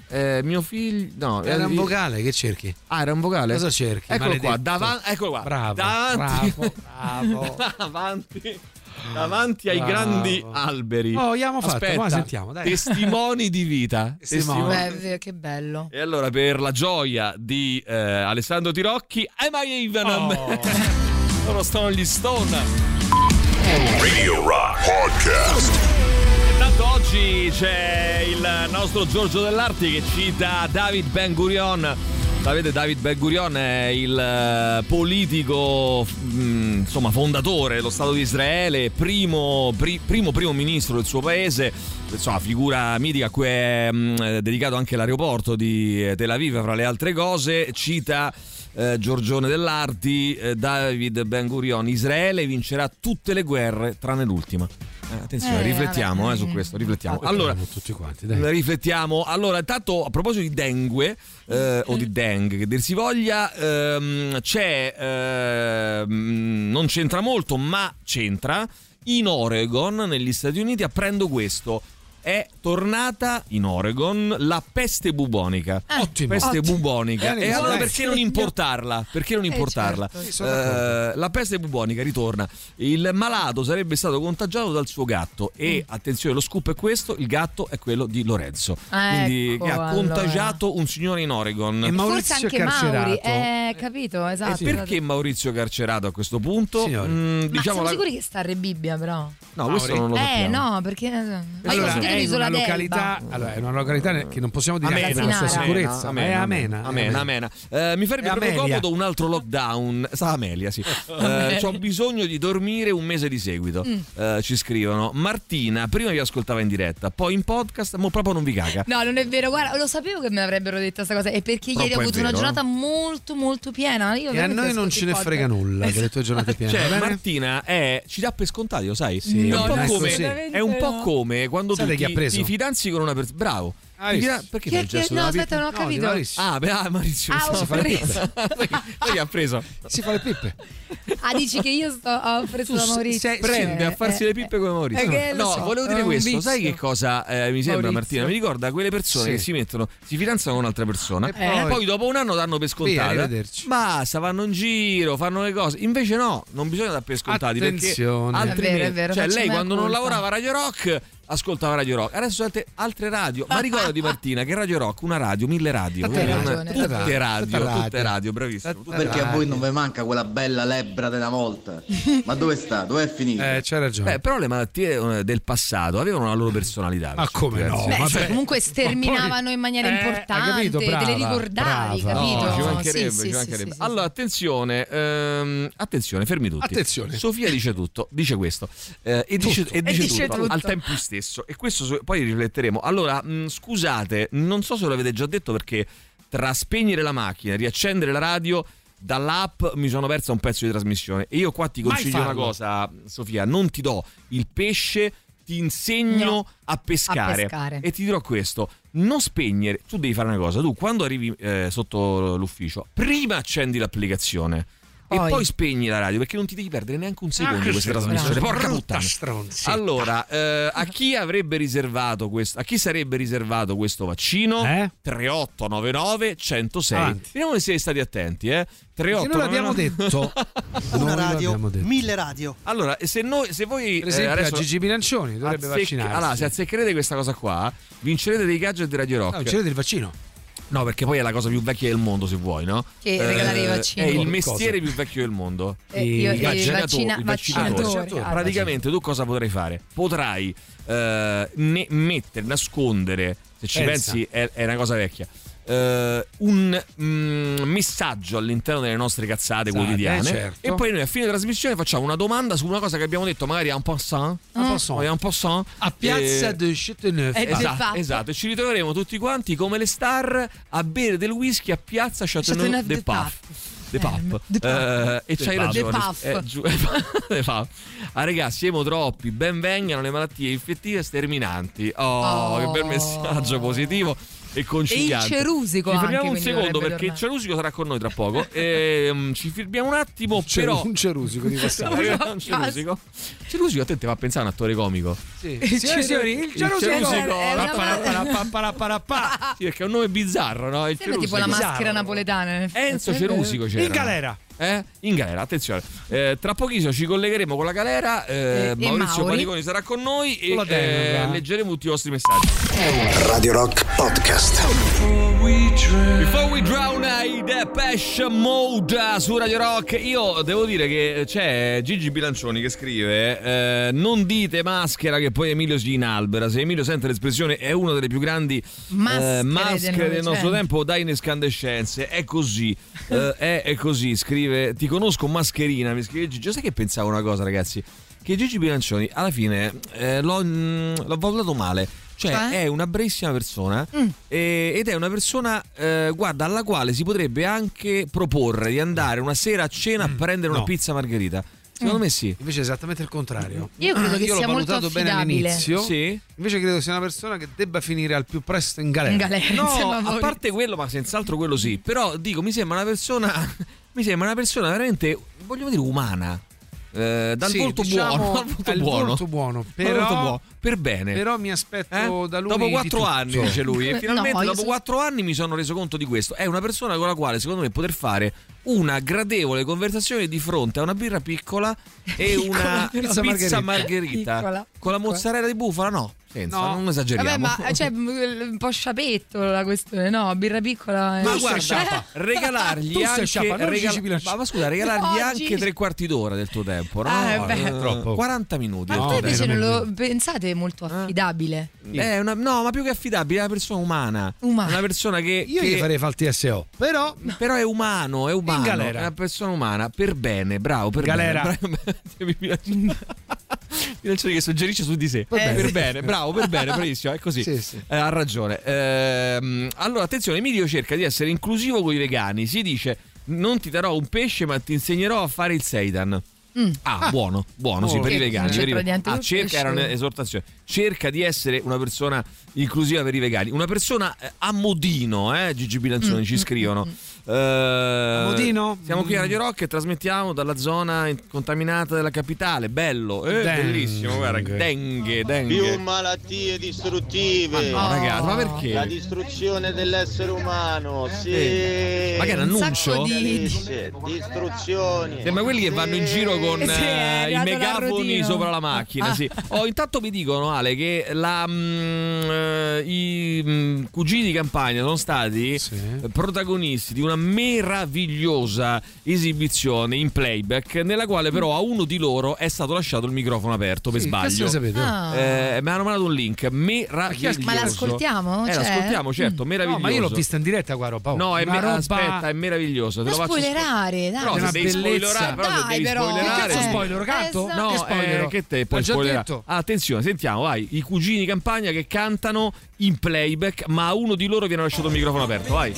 eh, mio figlio. No, Era un vocale, che cerchi? Ah, era un vocale? Cosa cerchi? Eccolo qua. Davanti. Eccolo qua. Bravo, Davanti. bravo, bravo. davanti. Davanti ai Bravo. grandi alberi. Oh, abbiamo fatto, Aspetta, ma sentiamo, dai. Testimoni di vita. Testimoni. Beh, che bello. E allora, per la gioia di eh, Alessandro Tirocchi, Am I Even? Oh. Loro stanno gli Stone. Radio Rock Podcast. Intanto oggi c'è il nostro Giorgio Dell'Arti che cita David Ben Gurion. Sapete, David Ben Gurion è il eh, politico, mh, insomma, fondatore dello Stato di Israele, primo, pri- primo primo ministro del suo paese, insomma, figura mitica a cui è mh, dedicato anche l'aeroporto di Tel Aviv, fra le altre cose. Cita eh, Giorgione dell'Arti, eh, David Ben Gurion, Israele vincerà tutte le guerre tranne l'ultima. Eh, attenzione, Eh, riflettiamo vabbè. eh, su questo, riflettiamo. Ah, Allora, tutti quanti, riflettiamo. Allora, intanto a proposito di dengue eh, o di dengue, che dir si voglia, ehm, c'è, ehm, non c'entra molto, ma c'entra. In Oregon, negli Stati Uniti, apprendo questo. È tornata in Oregon la peste bubonica. Ottimo. Peste Ottimo. bubonica. Bene, e allora perché non importarla? Perché non Eh, importarla? certo. Sì, sono d'accordo. Eh, la peste bubonica ritorna. Il malato sarebbe stato contagiato dal suo gatto. E attenzione, lo scoop è questo: il gatto è quello di Lorenzo. Quindi Ecco, che ha allora. contagiato un signore in Oregon. E Forse Maurizio anche carcerato. Mauri, eh, capito, esatto. Perché Maurizio carcerato a questo punto? Mm, Ma diciamo siamo la- sicuri che sta a Rebibbia però? No, questo Mauri? non lo Eh sappiamo. no, perché ma io Allora, è di in Isola una località, allora, è una località che non possiamo dire Amena, per la sua Amena, sicurezza, ma è amena. Amena, amena. Eh, mi farebbe È proprio Amelia. comodo un altro lockdown. Sa Amelia, sì. Eh, ho bisogno di dormire un mese di seguito. Mm. Eh, ci scrivono. Martina, prima vi ascoltava in diretta, poi in podcast, ma proprio non vi caga. No, non è vero, guarda, lo sapevo che mi avrebbero detto questa cosa. E perché Troppo ieri ho è avuto vero, una no? giornata molto, molto piena. Io E a noi non ce ne frega nulla delle tue giornate piene. Cioè? Martina è, ci dà per scontati, lo sai? Sì, è, no, un po no, come, così. è un po' come quando Sapete tu chi ha ti, preso? ti fidanzi con una persona. Bravo. Ah, Ti fida- Perché che- gesto no, aspetta, non ho pipa? No, capito. Maurizio. Ah, beh, ah, Maurizio. Ah, ho si fa le pippe. Sai sai chi ha preso? Si fa le pippe. Ah, dici che io sto, ho preso Tu da Maurizio. sei- prende a farsi Eh, le pippe come Maurizio. eh, che no, so, volevo dire questo. vizio. Sai che cosa eh, mi sembra, Maurizio. Martina? Mi ricorda quelle persone Sì. che si mettono, si fidanzano con un'altra persona E e poi- poi, dopo un anno danno per scontata. Basta, vanno in giro, fanno le cose. Invece no, non bisogna dare per scontati Attenzione. perché altrimenti, È vero, è vero, cioè lei quando non lavorava a Radio Rock ascoltava Radio Rock. Adesso sente altre radio. Ma ricordati Martina che Radio Rock, una radio, mille radio. Una- ragione. tutte Tutta radio, radio. tutte radio, bravissimo. tutte Perché a radio. voi non vi manca quella bella lebbra della volta? Ma dove sta? Dove è finita? Eh, c'hai ragione. Beh, però le malattie eh, del passato avevano una loro personalità. Ma per come no? Beh, cioè, comunque sterminavano in maniera Eh, hai importante, capito? te le Brava, ricordavi, brava. capito? No, ci mancherebbe, Sì, ci mancherebbe. sì, sì, allora, attenzione, ehm, attenzione, fermi tutti. Attenzione. Sofia dice tutto, dice questo eh, e, dice, e dice dice tutto, tutto. al tempo stesso. E questo poi rifletteremo. Allora, mh, scusate, non so se l'avete già detto perché tra spegnere la macchina e riaccendere la radio dall'app mi sono persa un pezzo di trasmissione. E io qua ti consiglio una cosa, Sofia, non ti do il pesce, ti insegno No, a pescare. a pescare. E ti dirò questo, non spegnere, tu devi fare una cosa, tu quando arrivi eh, sotto l'ufficio, prima accendi l'applicazione. E Poi. poi spegni la radio perché non ti devi perdere neanche un secondo Ah, questa trasmissione. Porca puttana. stronzetta. Allora, eh, a chi avrebbe riservato questo? A chi sarebbe riservato questo vaccino? Eh? 3899 106. Avanti. Vediamo se siete stati attenti, eh. Che non 3899 l'abbiamo detto. Una Non radio, l'abbiamo detto. mille radio. Allora, se, noi, se voi Per esempio, eh, adesso a Gigi Bilancioni dovrebbe azzecc- vaccinarsi. Allora, se azzeccherete questa cosa qua, vincerete dei gadget di Radio Rock. No, c'era del vaccino. No, perché poi è la cosa più vecchia del mondo, se vuoi, no? Che regalare i vaccini. È il Cosa? mestiere più vecchio del mondo. Eh, io- I i vaccinatori, vaccina- i vaccinatori. vaccinatori. Ah, Praticamente tu cosa potrai fare? Potrai eh, ne- mettere, nascondere, se ci Pensa. pensi è, è una cosa vecchia, eh, un mm, messaggio all'interno delle nostre cazzate Sì, quotidiane eh, certo. e poi noi a fine trasmissione facciamo una domanda su una cosa che abbiamo detto magari a un passant Un passant. un passant A Piazza Eh, de Châteauneuf. Eh, Esatto, esatto, e ci ritroveremo tutti quanti come le star a bere del whisky a piazza Chateauneuf de de Paf. Eh, Pap. de Pap. Eh, e De c'hai Pap. ragione. Paf. Eh, giù- De Paf. Ah, ragazzi, siamo troppi. Ben vengano le malattie infettive sterminanti. Oh, Oh. che bel messaggio positivo e conciliante. E il cerusico Ci anche, fermiamo un secondo perché il cerusico sarà con noi tra poco. Ehm, ci fermiamo un attimo, C'era però. un cerusico di passato. un cerusico. Cerusico, a te ti fa pensare a un attore comico. Sì, Il signori e signori, il cerusico. cerusico. È. Sì, perché è un nome bizzarro, no? Il Sembra tipo cerusico. la maschera napoletana. Enzo Cerusico c'era. In galera. Eh? In galera, attenzione. Eh, tra pochissimo ci collegheremo con la galera. eh, E- e Maurizio Mauri. Paniconi sarà con noi e Con eh, leggeremo tutti i vostri messaggi. Radio Rock Podcast. Before we drown i Depeche Mode su Radio Rock, io devo dire che c'è Gigi Bilancioni che scrive: eh, Non dite maschera che poi Emilio si inalbera. Se Emilio sente l'espressione è una delle più grandi Maschere eh, del maschere del nostro tempo, dà in escandescenze. È così, eh, è, è così. Scrive: Ti conosco mascherina. Mi scrive Gigi. Sai che pensavo una cosa, ragazzi? Che Gigi Bilancioni alla fine eh, l'ho, mm, l'ho valutato male. Cioè, Cioè? è una bravissima persona Mm. eh, ed è una persona, eh, guarda, alla quale si potrebbe anche proporre di andare una sera a cena a prendere una no. pizza margherita. Secondo me sì. Invece è esattamente il contrario. Io credo che Io sia l'ho molto valutato bene all'inizio. Sì. Invece credo sia una persona che debba finire al più presto in galera. In galera, No, a parte quello, ma senz'altro quello sì. Però dico, mi sembra una persona. Mi sembra una persona veramente, vogliamo dire, umana. Eh, dal Sì, volto diciamo, buono, dal volto il buono. volto buono, Dal però- volto buono, per bene. Però mi aspetto Eh? da lui dopo quattro anni, dice lui, e finalmente No, dopo quattro anni mi sono reso conto di questo. È una persona con la quale, secondo me, poter fare una gradevole conversazione di fronte a una birra piccola e una Pizza pizza, margherita. margherita, Piccola. con la mozzarella di bufala. No, senza, No. non esageriamo. Vabbè, ma cioè, un po' sciapetto la questione, no? Birra piccola. è- Ma guarda, sciapa. regalargli Tu anche sciapa, regala- ma, ma scusa, regalargli Oggi- anche tre quarti d'ora del tuo tempo, no? Ah, eh beh. Eh, Troppo. 40 minuti. Ma tuo invece non lo pensate molto affidabile? È una- no, ma più che affidabile, è una persona umana. Umana. Una persona che, Io che- gli farei fare il TSO. Però però è umano, è umano, galera. è una persona umana, per bene, bravo, per Galera. bene. Bravo. Bilancioni che suggerisce su di sé. per bene, bravo, per bene, bravissimo, è così. Sì, sì. Eh, ha ragione. Ehm, allora, attenzione, Emilio cerca di essere inclusivo con i vegani. Si dice: Non ti darò un pesce, ma ti insegnerò a fare il seitan. Ah, buono, buono, sì, Oh. per i vegani. per i- Ah, cerca, era un'esortazione. Cerca di essere una persona inclusiva per i vegani. Una persona eh, a modino, eh, Gigi Bilancioni Mm, ci scrivono. Eh, modino? Siamo qui a Mm. Radio Rock e trasmettiamo dalla zona in- contaminata della capitale. Bello, eh, Dengue. bellissimo, guarda, dengue, dengue. Più malattie distruttive. Ma no, ragazzi, ma perché? La distruzione dell'essere umano, sì. Eh, ma che è un Un annuncio? di- Dice, Distruzioni. Sembra quelli che vanno in giro con Sì, è eh, i megafoni sopra la macchina. Ah. Sì. Oh, intanto mi dicono, Ale, che la, mm, eh, i mm, cugini di campagna sono stati Sì. eh, protagonisti di una meravigliosa esibizione in playback, nella quale però a uno di loro è stato lasciato il microfono aperto per Sì, sbaglio. sapete? Ah. Eh, mi hanno mandato un link meraviglioso. Ma l'ascoltiamo? Eh, Cioè? l'ascoltiamo, certo, No, meraviglioso. ma io l'ho vista in diretta qua, roba. No, è Una me- roba- aspetta, è meraviglioso. Te lo faccio spoilerare, dai. Però se una devi bellezza. spoilerare, però se Dai, devi però. spoilerare. Che cazzo spoiler, canto? esatto. No, che eh, che te già spoilerare. detto. Ah, attenzione, sentiamo, vai. I cugini di campagna che cantano in playback, ma a uno di loro viene lasciato il microfono aperto, vai.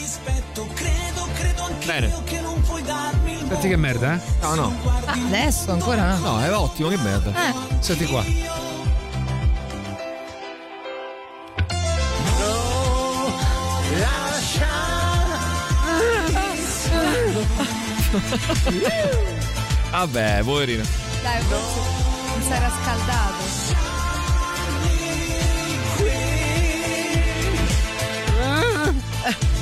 Bene. Senti che merda, eh? No, no. Ah, adesso ancora no. No, è ottimo, che merda. Eh, Senti qua. Vabbè, poverino. dai, forse si era scaldato.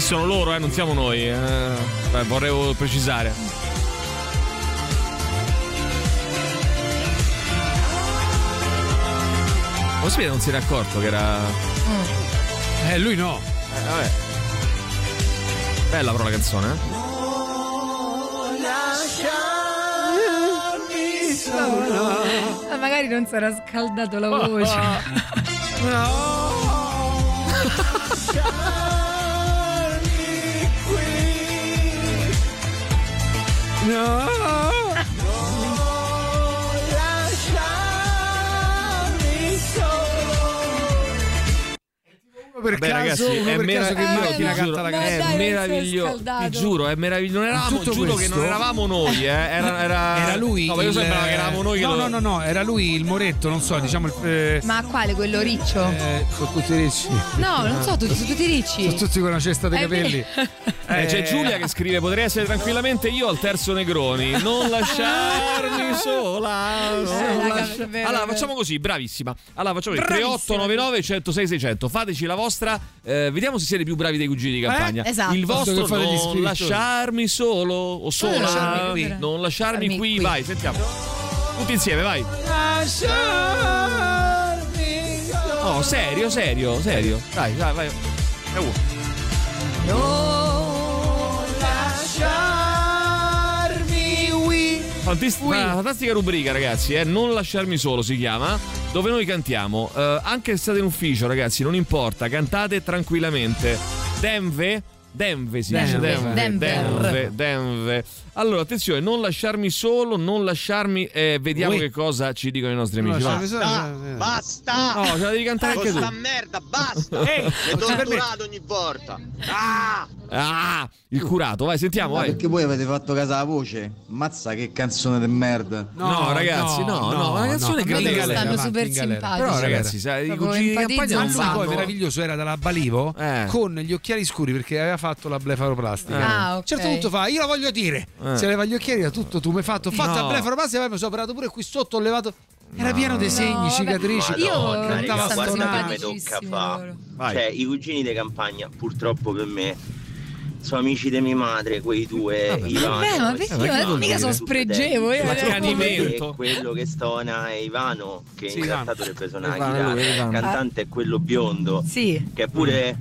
Questi sono loro, eh, non siamo noi. eh. Beh, vorrei precisare. Vede non si era accorto che era. Eh, lui no. Eh, vabbè. Bella però la canzone, eh? Ma magari non si era scaldato la voce. No! Per Vabbè, caso, ragazzi, è, per mera- caso che ti la giuro, canta la Ma è meraviglioso. Ti giuro, è meraviglioso. Non eravamo, Tutto giuro che questo? non eravamo noi, eh. Era, era... Era lui. No, ma io il- sembrava che eravamo noi che No, no, no, no, era lui il Moretto, non so, diciamo il. Eh, Ma quale quello riccio? eh, sono tutti ricci. No, non so, tutti, sono tutti ricci. Sono tutti con una cesta di Eh, capelli. Eh, c'è Giulia che scrive: Potrei essere tranquillamente io al terzo Negroni. Non lasciarmi sola. non Eh, lascia- Allora, facciamo così, bravissima. Allora, facciamo così: Bravissima. 3899 106 600. Fateci la vostra. Eh, vediamo se siete più bravi dei cugini di campagna. Esatto. Il vostro non lasciarmi solo o sola. lasciarmi qui. Non lasciarmi Lasciarmi qui. qui. Vai, sentiamo. Tutti insieme, vai. Oh, serio, serio, serio. Dai, vai, vai. È uno. Non lasciarmi qui. Fantis- una fantastica rubrica, ragazzi. Eh? Non lasciarmi solo si chiama. dove noi cantiamo. Eh, anche se state in ufficio, ragazzi, non importa, cantate tranquillamente. Denve. Denve si dice Denve. Denve, Denver. Denve, Denve. Allora, attenzione, non lasciarmi solo, non lasciarmi. eh, vediamo Ui. che cosa ci dicono i nostri amici. No, vai. ci- Basta, basta! No, ce la devi cantare anche tu. sta merda, basta! Ehi, si torturato ogni volta! Ah! Ah, il curato, vai, sentiamo, Ma vai. perché voi avete fatto caso alla voce? Mazza che canzone di merda! No, ragazzi, no, no, una canzone A me gradevole. stanno super galera. simpatici. Però, ragazzi, sai, i cugini di campagna Ma non sacco. poi fanno. meraviglioso era dalla Balivo Eh. con gli occhiali scuri perché aveva fatto la blefaroplastica. Eh. Ah, A ok. un certo punto fa, io la voglio dire. Eh. Se leva gli occhiali era tutto tu mi hai fatto. Ho fatto No. la blefaroplastica, poi mi sono operato pure qui sotto, ho levato. Era pieno di segni, vabbè. cicatrici. Io Madonna, raga, raga, stanno guarda che mi tocca fa. loro. Vai. Cioè, i cugini di campagna, purtroppo per me, sono amici di mia madre, quei due. Vabbè, Ivano, Vabbè, ma perché? ma che Ma vuol mica sono spregevole. Ma eh. che quello che stona è Ivano, che Sì, in Ivano. realtà dovrebbe suonare la chitarra. Il cantante è quello biondo, Sì. che è pure,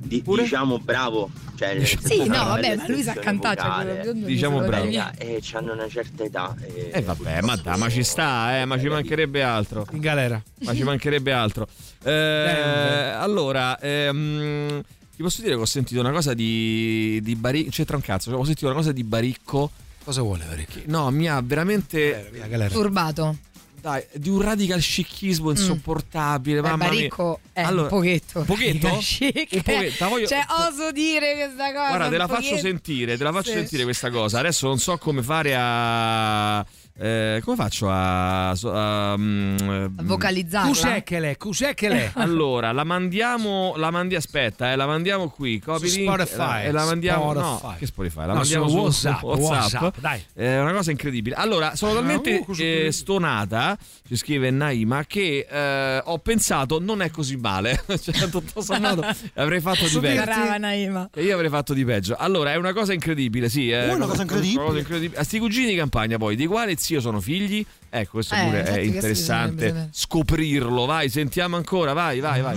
di- Pure? diciamo bravo. Cioè, Sì, no, vabbè, ma lui sa cantare. Cioè, biondo Diciamo bravo. dai via. Raga, e hanno una certa età. E, Eh vabbè, ma, da, ma ci sta, eh, ma ci mancherebbe altro. In galera. Ma ci mancherebbe altro. Eh, allora, ehm, ti posso dire che ho sentito una cosa di, di Baricco. C'entra un cazzo, cioè, ho sentito una cosa di Baricco. Cosa vuole? Che, no, mi ha veramente. Via galera. Turbato. Dai, di un radical scichismo insopportabile. Beh, mamma mia. Baricco è Allora, un pochetto. pochetto? Un pochetto, voglio- Cioè, oso dire questa cosa. Guarda, te la un faccio pochetto. sentire, te la faccio Sì. sentire questa cosa. Adesso non so come fare a. eh, come faccio a. a, eh, Vocalizzarla. Cos'è che l'è? Cos'è che l'è? Allora, la mandiamo, la mandi, aspetta, eh, la mandiamo qui, copy Su link, Spotify, eh, e la mandiamo, Spotify. no, che Spotify, la No, mandiamo su su WhatsApp, WhatsApp, dai. È una cosa incredibile. Allora, sono talmente uh, eh, stonata, ci scrive Naima, che eh, ho pensato non è così male. cioè, tutto sommato avrei fatto di peggio. Brava Naima. E io avrei fatto di peggio. Allora, è una cosa incredibile, sì. È Oh, una cosa incredibile. Una cosa incredibile. A sti cugini di campagna, poi, di quale zio sono figli? Ecco, questo Eh, pure è interessante bisognerebbe scoprirlo. Vai, sentiamo ancora, vai, vai, vai.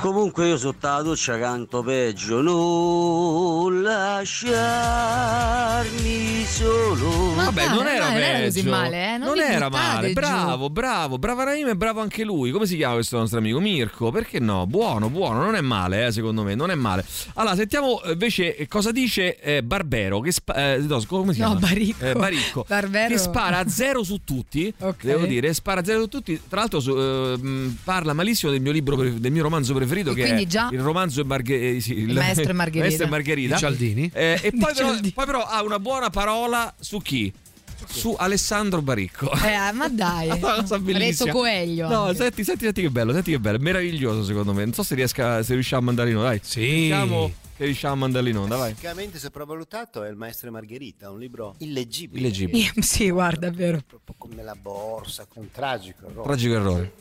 Comunque io sotto la doccia canto peggio Non lasciarmi solo Ma Vabbè, dai, non era dai, non era così peggio. male, eh, non Non era male. giù. Bravo, bravo. Brava Raima e bravo anche lui. Come si chiama questo nostro amico? Mirko. Perché no? Buono, buono. Non è male, eh, secondo me. Non è male. Allora, sentiamo eh, invece eh, cosa dice eh, Barbero. Che spa- eh, no, come si No, chiama? Baricco. Eh, Baricco. Barbero. Che spara a zero su tutti. Ok. Devo dire, spara a zero su tutti. Tra l'altro, su- mh, parla malissimo del mio libro, del mio romanzo preferito, E che quindi è già- il romanzo e Marghe- eh, sì, il, Maestro e Margherita. Maestro e Margherita. Di Cialdini? Eh, e Di poi però, poi però ha una buona parola su chi? Su Alessandro Baricco. Eh, ma dai. Bellissima. Coelho. No, anche. senti, senti, senti che bello, senti che bello, è meraviglioso secondo me. Non so se riesca, se riusciamo a mandarlo in dai. Sì. Diciamo che riusciamo a mandarlo in onda, vai. Basicamente sopravvalutato è Il maestro e Margherita, un libro illeggibile. Illeggibile. Sì, guarda, è vero. Proprio come la borsa, con un tragico errore. Tragico errore.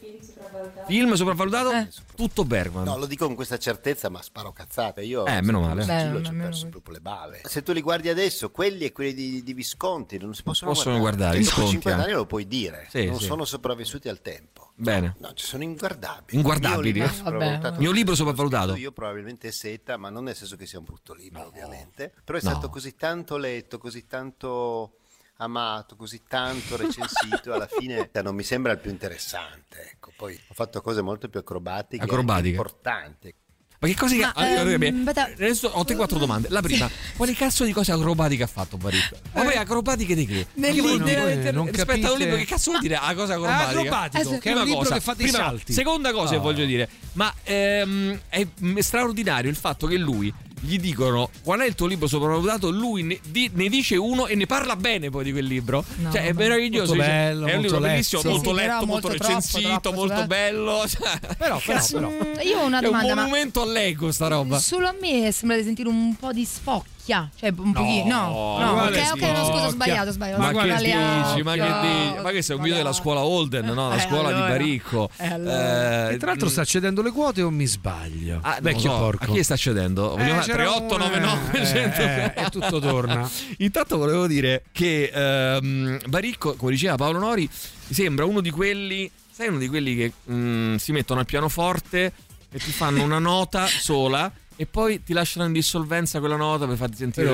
Film sopravvalutato? Tutto Bergman. No, lo dico con questa certezza, ma sparo cazzate. Io Eh, meno male. Beh, ci ho perso proprio le bave. Se tu li guardi adesso, quelli e quelli di, di Visconti non si possono, Possono guardare, Quindi Dopo Visconti 50 anche. anni lo puoi dire. Sì, non sì. sono sopravvissuti al tempo. Bene. No, ci sono inguardabili. Inguardabili? Mio libro Eh, sopravvalutato. vabbè. Mio libro sopravvalutato. Io probabilmente Seta, ma non nel senso che sia un brutto libro, ovviamente. Però è No. stato così tanto letto, così tanto amato, così tanto recensito, alla fine cioè, non mi sembra il più interessante. Ecco. Poi ho fatto cose molto più acrobatiche, Acrobatiche. e importanti. Ma che cose che. Ma, allora, ehm, adesso ho te quattro domande. La prima, quale cazzo di cose acrobatiche ha fatto Baricco? Ma poi acrobatiche di che? Nel Che vuol libro, dire? eh, non Rispetto a un libro, che cazzo vuol dire a cosa acrobatica? acrobatico, Eh, che è un Prima libro cosa. che fa dei Prima- salti. Seconda cosa che Oh. voglio dire, ma ehm, è straordinario il fatto che lui gli dicono qual è il tuo libro sopravvalutato, lui ne, di- ne dice uno e ne parla bene poi di quel libro. No, cioè è meraviglioso. Molto bello, è un libro letto. bellissimo, Sì, molto sì, letto, molto molto troppo, recensito, troppo, molto cioè. bello. Cioè, Però, però, però. Io ho una è un domanda, ma monumento all'ego sta roba. solo a me sembra di sentire un po' di sfocchia. Cioè, un pochino. No, ma no, quale ok, ok, no, scusa, ho sbagliato, ho sbagliato. Ma che dici? Ma che dici? Ma che sei un video della scuola Holden, no? La Eh, scuola di allora. Baricco. Eh, allora. Eh, E tra l'altro sta cedendo le quote o mi sbaglio? Ah, Vecchio so. porco. A chi sta cedendo? Vogliamo Eh, c'era 3899 un- 100. eh, e tutto torna. Intanto volevo dire che ehm, Baricco, come diceva Paolo Nori, sembra uno di quelli, sai uno di quelli che mm, si mettono al pianoforte e ti fanno una nota sola e poi ti lasciano in dissolvenza quella nota per farti sentire.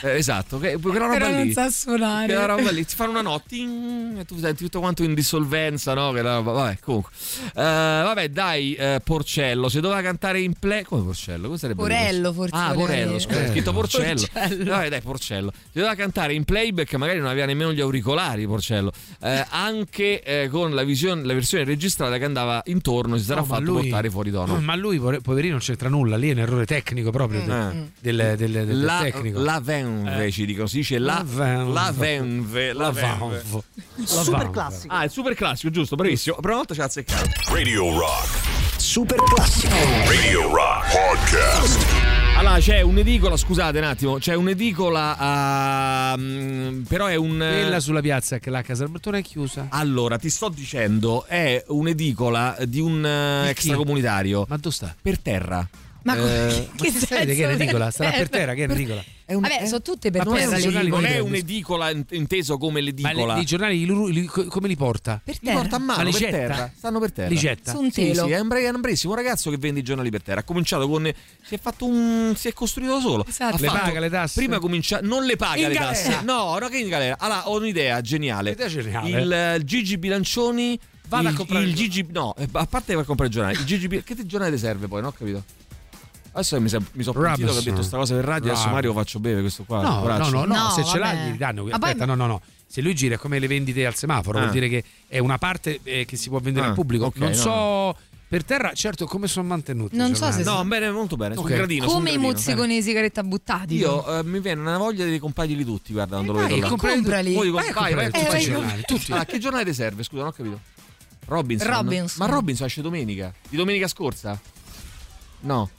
Per eh, esatto, che, quella roba Però non lì. sa suonare. Quella roba lì, ti fanno una notte ting, e tu senti tutto quanto in dissolvenza, no? Che roba, vabbè, comunque. Eh, vabbè, dai, eh, Porcello, se doveva cantare in play. Come Porcello? Come sarebbe Porello, forse. Ah, Porello, scusa, è scritto Porcello. Porcello. Vabbè, dai, Porcello. Si doveva cantare in playback, magari non aveva nemmeno gli auricolari, Porcello. Eh, anche eh, con la, visione- la versione registrata che andava intorno, si sarà No, fatto lui- portare fuori tono. Ma lui, poverino, non c'entra nulla. Lì è un errore tecnico proprio Mm. del, del- del- del la, tecnico. la venve Eh. ci dicono, si dice la, La venve. la venve, la venve. Super classico. Ah, il super classico, giusto, bravissimo. Per una volta ci ha azzeccato. Radio Rock. Super classico. Radio Rock Podcast. Allora, c'è un'edicola, scusate un attimo, c'è un'edicola a... mm, però è un... Quella sulla piazza che la casa del Bertone è chiusa. Allora, ti sto dicendo, è un'edicola di un eh, Di chi? extracomunitario. Ma dove sta? Per terra. Ma Eh, come- Ma che che è ridicola? Starà per terra, che è ridicola? Vabbè, sono tutte per non è, terra. un- lì. non è un'edicola int- inteso come Ma l'edicola. le- i giornali li- li- come li porta? Per Li porta a terra. mano, Ma per getta? terra. Stanno per terra. Li getta? Su un Sì, telo. sì, è un, è un bravissimo ragazzo che vende i giornali per terra. Ha cominciato con. Si è fatto un. Si è costruito da solo. Esatto. Le fatto- paga le tasse? Prima comincia. Non le paga In le galera. tasse. No, no, che in galera. Allora, ho un'idea geniale. Un'idea geniale. Il, il Gigi Bilancioni. Vada a il, comprare il il Gigi. No, eh, a parte che a comprare il giornale. Il Gigi Che giornale ti serve poi? Non ho capito. Adesso mi, mi sono pentito che ho detto sta cosa per radio. Adesso. Mario faccio bere questo qua. No, no, no, no, No, se ce l'hai gli danno. Poi- Aspetta, no, no, no. Se lui gira è come le vendite al semaforo, Ah. vuol dire che è una parte eh, che si può vendere Ah, al pubblico. ok, non no, so per terra, certo, come sono mantenuti. Non so se- No, bene, molto bene. Sul Ok. gradino. Come i mozziconi di sigaretta buttati. Io eh, mi viene una voglia di comprarli tutti, guarda, quando lo vai, vedo comprali. Voi Vai a vai, tutti i giornali, tutti. Ah, che giornale ti serve? Scusa, non ho capito. Robinson. Robinson. Ma Robinson esce domenica. Di domenica scorsa? No.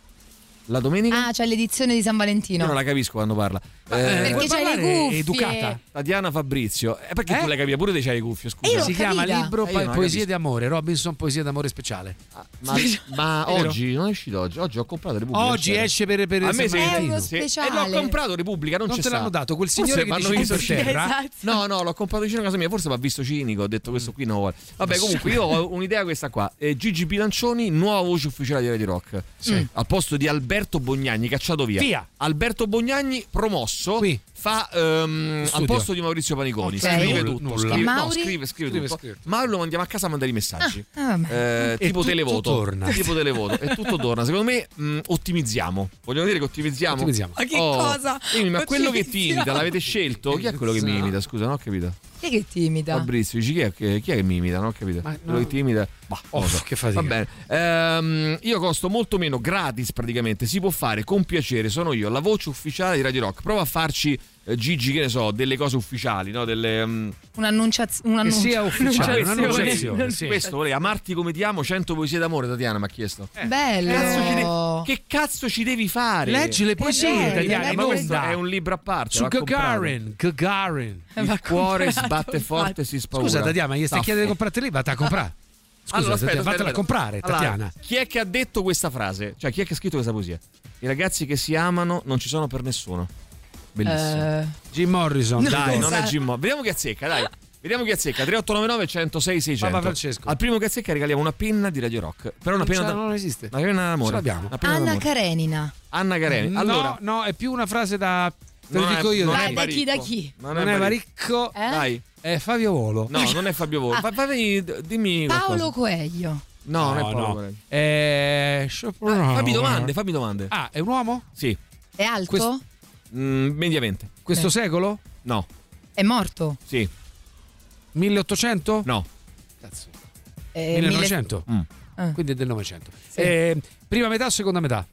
La domenica? Ah, c'è l'edizione di San Io Valentino. non la capisco quando parla. Eh, perché c'hai le cuffie. educata? Tatiana Fabrizio. Eh, perché Eh? tu l'hai capito? Pure te c'hai le cuffie, scusa. E io l'ho si chiama libro Eh, io po- la Poesie capisco. d'amore, Robinson Poesie d'amore speciale. Ma, ma Vero? oggi non è uscito oggi. Oggi ho comprato Repubblica. Oggi esce per, per A me San Valentino. sì. E speciale. l'ho comprato Repubblica, non, Non c'è te l'hanno dato, quel Forse signore che vanno dice visto per terra. Esatto. No, no, l'ho comprato vicino a casa mia, forse va visto cinico, ho detto questo qui non vuole. Vabbè, comunque io ho un'idea questa qua. Eh, Gigi Bilancioni, nuova voce ufficiale di Radio Rock. Sì. Al posto di Alberto Bognagni, cacciato via. Via. Alberto Bognagni promosso. Qui. Fa ehm, al posto di Maurizio Paniconi. Ok. Scrive tutto. nulla. Scrive, E no, Mauri? scrive, scrive, Scrive, tutto. scrive. Mauro lo mandiamo a casa a mandare i messaggi. Ah, vabbè. Eh, E tipo tutto televoto. torna. Tipo televoto. E tutto torna. Secondo me mh, ottimizziamo. Vogliono dire che ottimizziamo? Ottimizziamo. Ma che Oh, cosa? dimmi, ma quello che ti imita l'avete scelto? Chi è quello che mi imita? Scusa, non ho capito. Chi è che ti imita? Fabrizio, dici chi è, che, chi è che mi imita? Non ho capito. Ma Quello no. che ti imita? Bah, Oh, so. che fatica. Va bene. Ehm, io costo molto meno, gratis praticamente. Si può fare con piacere. Sono io, la voce ufficiale di Radio Rock. Prova a farci, Gigi, che ne so, delle cose ufficiali, no? Delle. mm, Un'annunciazione. Che sia ufficiale, un'annunciazione. sì. Questo volevi amarti come ti amo, 100 poesie d'amore, Tatiana mi ha chiesto. Bello. Cazzo ci de- che cazzo ci devi fare? Leggi le poesie italiane, leggi ma questo è un libro a parte. Su. Gagarin, Gagarin. Il Va cuore sbatte forte e si spaura. Scusa Tatiana, ma gli stai chiedendo di comprare lì, vatti a comprare. Scusa, Allora, aspetta, Tatiana, aspetta, fatela aspetta. comprare, Allora, Tatiana. chi è che ha detto questa frase? Cioè, chi è che ha scritto questa poesia? I ragazzi che si amano non ci sono per nessuno. Bellissimo. Eh, Jim Morrison. dai, non è Jim Mo- Vediamo chi azzecca, dai. Vediamo chi azzecca. 3899 106 600. Papa Francesco. Al primo che azzecca regaliamo una penna di Radio Rock. Però una Non penna da- non esiste. Una penna d'amore. Ce l'abbiamo. Una penna Anna d'amore. Karenina. Anna Careni. No, Allora, no, è più una frase da. Te lo dico io. non Dai, è da chi, da chi? Non, Non è Baricco. Varicco, Eh? Dai. è Fabio Volo. No, non è Fabio Volo. Va- vai, dimmi Paolo qualcosa. Coelho. No, non è No, Paolo no. Coelho. Eh, Schopenhauer. Fammi domande, fammi domande. Ah, è un uomo? Sì. È alto? Questo- Mm, mediamente. Questo Eh. secolo? No. È morto? Sì. 1800? No. Cazzo. Eh, 1900? Mm. Ah. Quindi è del 900. Eh, prima metà o seconda metà?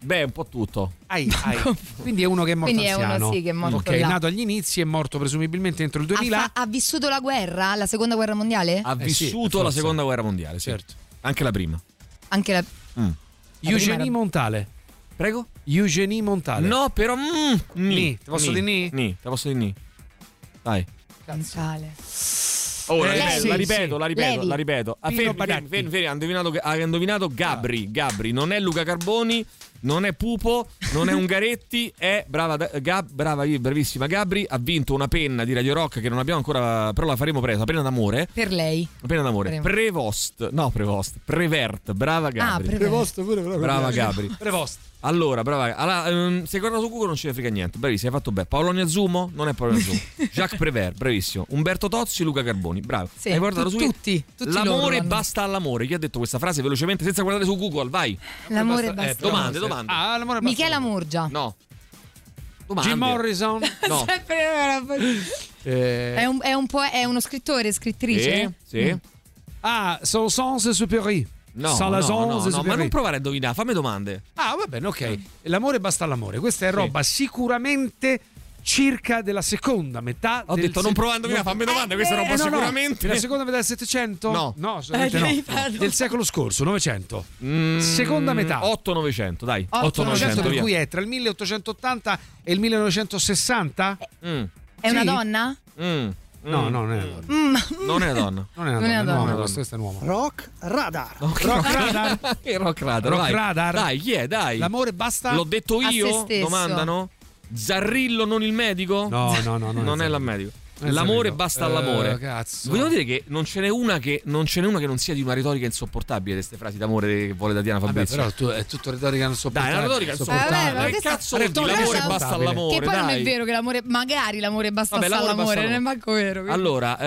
Beh, un po' tutto. Ai, ai. Quindi è uno che è morto Quindi è uno, anziano. sì, che è morto Ok, là. nato agli inizi, è morto presumibilmente entro il Ha, 2000. fa- ha vissuto la guerra, la seconda guerra mondiale? Ha Eh sì, vissuto la forse. seconda guerra mondiale, sì. Certo. Anche la prima. Anche la. Mm. prima Eugenie era- Montale. Prego? Eugenie Montale. No, però. Mm, Ni. Ti posso dire ni? Ni, te posso dire ni. Dai. Montale. Oh, la ripeto, sì, la ripeto, sì. la ripeto, Levi. la ripeto. Ah, fermi, fermi, fermi, fermi, ha indovinato, ha indovinato Gabri, Gabri, non è Luca Carboni, non è Pupo, non è Ungaretti, è brava, Gab, brava, bravissima Gabri, ha vinto una penna di Radio Rock che non abbiamo ancora, però la faremo presto, una penna d'amore. Per lei. Una penna d'amore. Faremo. Prevost, no Prevost, Prevert, brava Gabri. Ah, Prevert. pure. Brava Gabri. Prevost. Allora, brava. Allora, ehm, se guarda su Google non ce ne frega niente. Bravissimo, hai fatto bene. Paolo Azumo? Non è Paolo Azumo. Jacques Prévert, bravissimo. Umberto Tozzi, Luca Carboni, bravo. Sì, hai guardato tu- su tutti, tutti L'amore basta all'amore. Chi ha detto questa frase velocemente senza guardare su Google? Vai. L'amore Eh, basta. domande, domande. Ah, l'amore basta. Michela Murgia. No. Domande. Jim Morrison. No. Eh, È, un, è un po', è uno scrittore, scrittrice? Sì, sì. Mm. Ah, sono Sans Superi. No, Sans no, no, no, ma non provare a indovinare, fammi domande. Ah, va bene, ok. L'amore basta all'amore. Questa è roba sicuramente circa della seconda metà. Ho del detto non se- provare a indovinare, fammi domande, questa è roba Eh, no, no. sicuramente. Della seconda metà del Settecento? No. No, Eh, no. Del secolo scorso, Novecento. Mm, Seconda metà. 8-900, dai. 800 per via. cui è tra il 1880 e il 1960? Mm. È una Sì. donna? Mm. No, no, non è una donna. Mm. Non è donna. Non è una Non è donna, donna. questo è un uomo. Rock Radar. Rock Radar. Che rock radar, Rock vai. Radar. Dai, chi è? Dai. L'amore basta? L'ho detto A se io? Domandano? Zarrillo non il medico? No, no, no, non è Non è Zarrillo. la medico. È L'amore basta Eh, all'amore. cazzo. Vogliamo dire che non ce n'è una che non ce n'è una che non sia di una retorica insopportabile queste frasi d'amore che vuole da Diana Vabbè, Fabrizio. però tu, è tutto retorica non Dai, sopportabile. una retorica Sopportabile. Eh, vabbè, ma che cazzo vuol dire? Retorica L'amore basta all'amore, Che poi non è dai. vero che l'amore, magari l'amore basta Vabbè, l'amore all'amore, basta non è manco vero. quindi- Allora,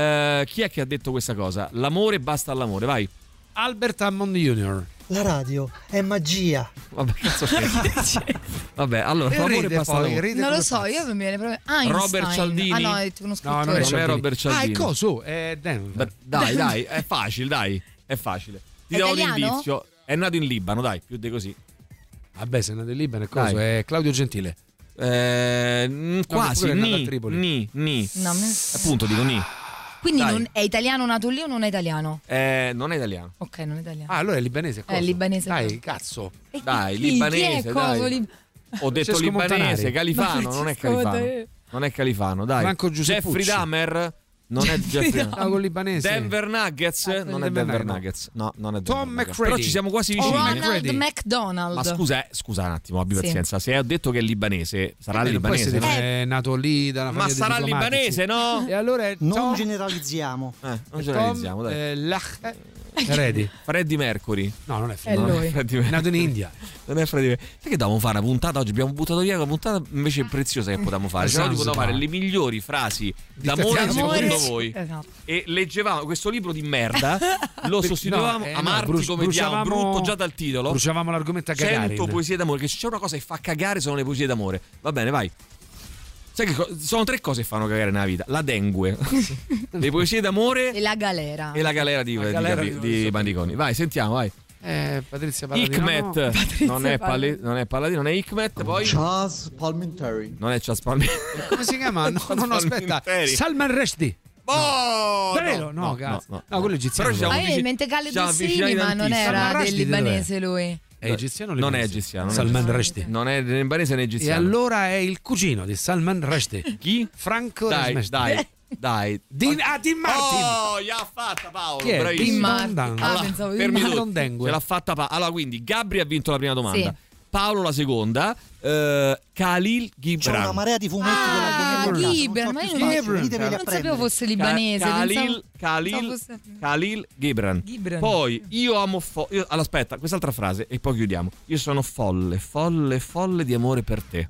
eh, chi è che ha detto questa cosa? L'amore basta all'amore, vai. Albert Hammond Jr. La radio è magia. Vabbè, cazzo? Vabbè, allora, E ride basta poi, ride non lo so, pazzo. io mi viene proprio. Einstein. Robert Cialdini? Ah, no, detto uno No, scrittore. non è Non è Cialdini. Robert Cialdini. Ah, è coso? È Denver. Beh, Dai, dai, è facile, dai. È facile. Ti È do un italiano? indizio. È nato in Libano, dai, più di così. Vabbè, se è nato in Libano è coso? Dai. È Claudio Gentile. Eh, mm, quasi, pure è nato a ni, Tripoli. ni, ni. No, me- Appunto, dico ni. Quindi Dai. non- è italiano nato lì o non è italiano? Eh, non è italiano. Ok, non è italiano. Ah, allora è libanese. È libanese. Dai, cazzo. E Dai, chi- chi libanese, è coso dai. lib- Ho detto Francesco libanese, Montanari. Califano, non è Francesco Califano. Montanari. Non è Califano, dai. Manco Giuseppe Jeffrey Pucci. Dahmer? Non è Jeffrey Ah, con libanese. Denver Nuggets? Ah, non è Denver. Nuggets. No, non è Tom Denver Nuggets. McCready. Però ci siamo quasi vicini. Ronald McCready. McDonald. Ma scusa, eh, scusa un attimo, abbi Sì. pazienza. Se ho detto che è libanese, sarà Eh, non può libanese. no? che è nato lì da una Ma famiglia di sarà libanese, no? E allora Non Tom, generalizziamo. Eh, non Tom generalizziamo, dai. eh, Ready. Freddie Mercury. No, non è È finito. Non lui. è Freddie È Mercury. nato in India. Non è Freddie Mercury. Sai che dovevamo fare una puntata oggi? Abbiamo buttato via una puntata invece preziosa che potevamo fare. Cioè, oggi potevamo fare le migliori frasi d'amore Tatiana secondo voi. Esatto. E leggevamo questo libro di merda, lo sostituivamo No, eh, a no, Marti bru- come bruciavamo- brutto già dal titolo. Bruciavamo l'argomento a Gagarin. 100 poesie d'amore, che se c'è una cosa che fa cagare sono le poesie d'amore. Va bene, vai. Sai che co- sono tre cose che fanno cagare nella vita: la dengue, le poesie d'amore E la galera. e la galera di, La di, galera di, di- di Bandiconi. Vai, sentiamo, vai. Eh, Patrizia Palladino. Hikmet, no. non, è Palladino. Pali- non è Palladino, non è Hikmet, poi Charles Palminteri. non è Charles Palmer. Come si chiama? No, no, no, aspetta. Palminteri. Salman Rushdie. Oh? No, cazzo. no, No, quello è egiziano. Però ci siamo Ah, io vicini- in mente Khaled ci siamo Hosseini, avvicinati ma non tantissimo. era Salman del Rushdie dov'è? libanese lui. È egiziano o Non è libanese? egiziano. non è Salman egiziano. Rushdie. Non è né libanese né E egiziano. allora è il cugino di Salman Rushdie. Chi? Franco Dai, Rasmussen. dai, dai. Din, ah, Dean Martin. Oh, gli ha fatta Paolo, Chi è? bravissimo. Dean Martin. Martin. Ah, Allora, pensavo fermi Martin. Ce l'ha fatta Paolo. Allora, quindi Gabri ha vinto la prima domanda. Sì. Paolo la seconda. eh, Khalil C'è una Gibran. marea di fumetti Ah, della Gibran. Gibran, ma io non, a non sapevo fosse libanese. Khalil, pensavo- Khalil, fosse- Khalil Gibran. Gibran. Poi io amo fo- io- allora, aspetta, quest'altra frase e poi chiudiamo. Io sono folle, folle, folle di amore per te.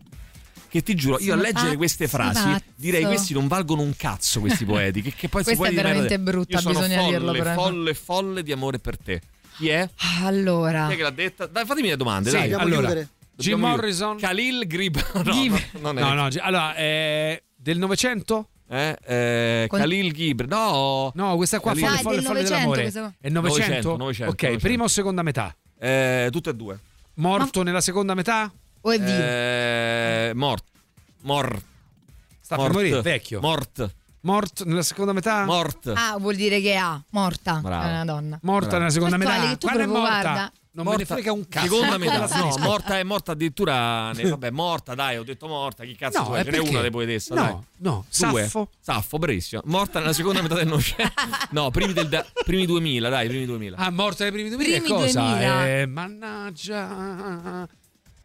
Che ti giuro, io a leggere queste frasi pazzo. direi questi non valgono un cazzo questi poeti. Che, che poi si Questa può è veramente brutta, Io bisogna folle, dirlo, però. folle, folle di amore per te. Chi è? Allora, Chi è che l'ha detta? Dai, fatemi le domande, Sì, dai. Allora, chiudere. Jim Morrison. Khalil Gibran. No, Gibran. no, non è. No, no, allora, è del Novecento? Eh, eh, Con- Khalil Gibran. No. No, questa qua, Khalil- folle, folle, del folle dell'amore. questa- È Novecento? Novecento, Novecento, ok, Novecento. prima o seconda metà? Eh, tutte e due. Morto nella seconda metà? o è vivo? Eh, mort. Mort. Sta per Mort. morire, vecchio. Mort. Mort nella seconda metà? Mort. Ah, vuol dire che ha, morta. Bravo. È una donna. Morta Bravo. nella seconda Questo metà? Quando è morta? guarda. Non me ne frega un cazzo. Seconda metà. No, morta è morta addirittura. ne- Vabbè, morta, dai, ho detto morta. Chi cazzo No, vuoi? è Ce n'è una di poetessa, no, dai. no, Due. Saffo. Saffo, bravissimo. Morta nella seconda metà del Novecento. No, primi, del, da- primi 2000, dai, primi 2000. Ah, morta nei primi 2000 Primi cosa? 2000. Eh, mannaggia.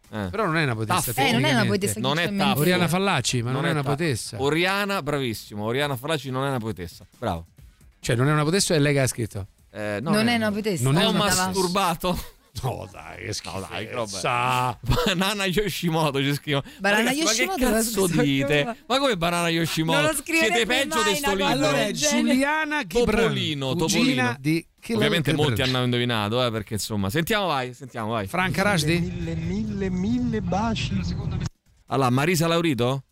Eh. Però non è una poetessa. Taffo. Eh, non è una che Non è mente. Oriana Fallaci, ma non, è una ta- poetessa. Oriana, bravissimo. Oriana Fallaci non è una poetessa. Bravo. Cioè, non è una poetessa, è lei che ha scritto. Eh, no, Non è una poetessa. Non è Stava- masturbato. No, dai, che schifo. No, dai, roba. Sa. Banana Yoshimoto ci scrivono. Banana Ma ragazzi, Yoshimoto, Ma che cazzo dite? come- Ma come banana Yoshimoto? Non lo Siete peggio di sto libro. Allora. Giuliana Topolino, Topolino. di Ovviamente molti hanno indovinato, eh, perché insomma. Sentiamo, vai, sentiamo, vai. Franca Rashdi? Mille, mille, mille baci. Allora, Marisa Laurito?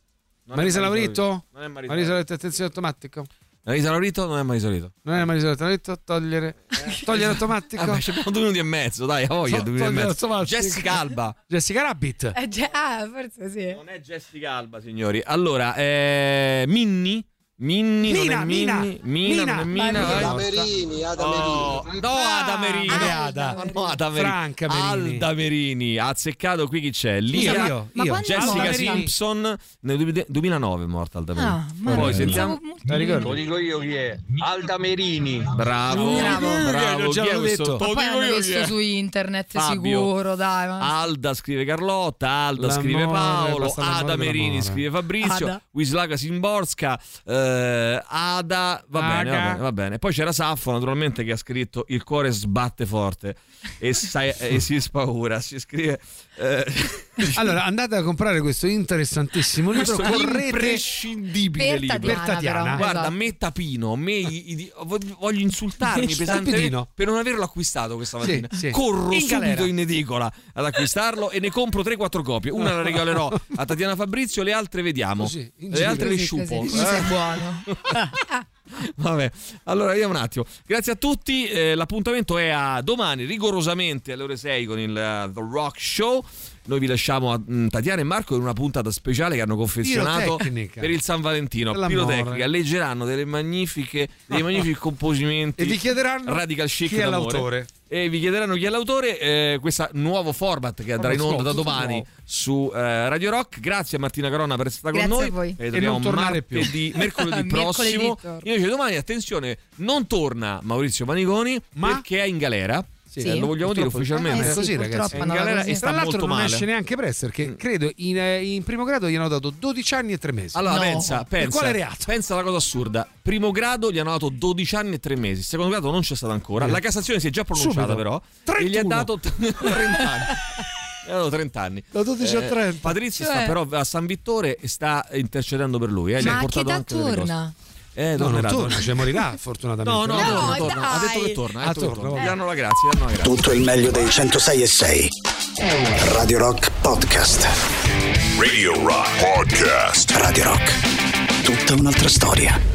Non Marisa Laurito? Non è Marisa Marisa Laurito, attenzione automatico. Marisa Laurito? Non è Marisa Laurito. Non è Marisa Laurito, togliere. Togliere automatico. Vabbè, ci abbiamo due minuti e mezzo, dai, a voglia, To- due minuti e mezzo. automatico. Jessica Alba. Jessica Rabbit. Eh, già, ah, forse sì. Non è Jessica Alba, signori. Allora, eh, Minni? Minni, non Mina, è Mina, Minni. Mina, non è Mina. Mina. vai. Adamerini, Oh, no, Adamerini. Ah, Ada. No, Adamerini. Franca Merini. Alda Merini. Ha azzeccato qui chi c'è? Lia. Scusa, io, Ma io. è Jessica? Simpson nel du- 2009 è morta Alda Merini. Ah, ma Poi sentiamo. La ricordo? Lo dico io chi è. Alda Merini. Bravo, Bravo. bravo. Già Chi è questo? poi dico hanno io chi visto è. su internet Fabio. sicuro, dai. Ma... Alda scrive Carlotta, Alda scrive Paolo, basta l'amore Ada Merini dell'amore. scrive Fabrizio, Ada. Wislaga Simborska, eh, Ada, va bene, va Aga. bene, va bene. Poi c'era Saffo naturalmente che ha scritto il cuore sbatte forte e, sai- e si spaura, si scrive... eh, Allora, andate a comprare questo interessantissimo libro. questo Correte imprescindibile Per libro. Tatiana, Per Tatiana. però. Guarda, Esatto. me tapino, me i- voglio insultarmi pesantemente per non averlo acquistato questa mattina. Sì, sì. Corro In subito galera. in edicola ad acquistarlo e ne compro 3-4 copie. Una la regalerò a Tatiana Fabrizio, le altre vediamo. Così, le altre le sciupo. così. Così sei buono. Vabbè, allora vediamo un attimo. Grazie a tutti. eh, l'appuntamento è a domani, rigorosamente alle ore 6 con il eh, The Rock Show. Noi vi lasciamo a mm, Tatiana e Marco in una puntata speciale che hanno confezionato Pirotecnica. per il San Valentino. Pirotecnica. Leggeranno delle magnifiche, dei magnifici composimenti. E vi chiederanno Radical chic chi è d'amore. l'autore. E vi chiederanno chi è l'autore. Eh, questo nuovo format che andrà in onda da domani su eh, Radio Rock. Grazie a Martina Caronna per essere stata con Grazie noi. a voi. E, E non tornare più. martedì, mercoledì Mercoledì prossimo. torno. Invece domani, attenzione, non torna Maurizio Paniconi Ma? perché è in galera. Sì. Eh, lo vogliamo dire ufficialmente. Eh, È sì, così, ragazzi. È in galera così. e Tra l'altro non male. esce neanche presto perché credo in, eh, in primo grado gli hanno dato 12 anni e 3 mesi. Allora No. pensa, Per pensa, quale reato? pensa alla cosa assurda. Primo grado gli hanno dato 12 anni e 3 mesi. Secondo grado non c'è stato ancora. Eh. La Cassazione si è già pronunciata Subito. però. E gli ha 31. dato 30 anni. Gli ha dato 30 anni. Da 12 a 30. Patrizio Cioè- sta però a San Vittore e sta intercedendo per lui. Eh. Gli ha Ma che portato anche torna? Eh, No, non tornerà, torna, torna. cioè morirà fortunatamente. No, no, No, torna, torna. Ha detto che torna. Ha Ah, detto torna. Gli la grazia, danno la grazia. Tutto il meglio dei 106 e 6. Radio Rock Podcast. Radio Rock Podcast. Radio Rock. Tutta un'altra storia.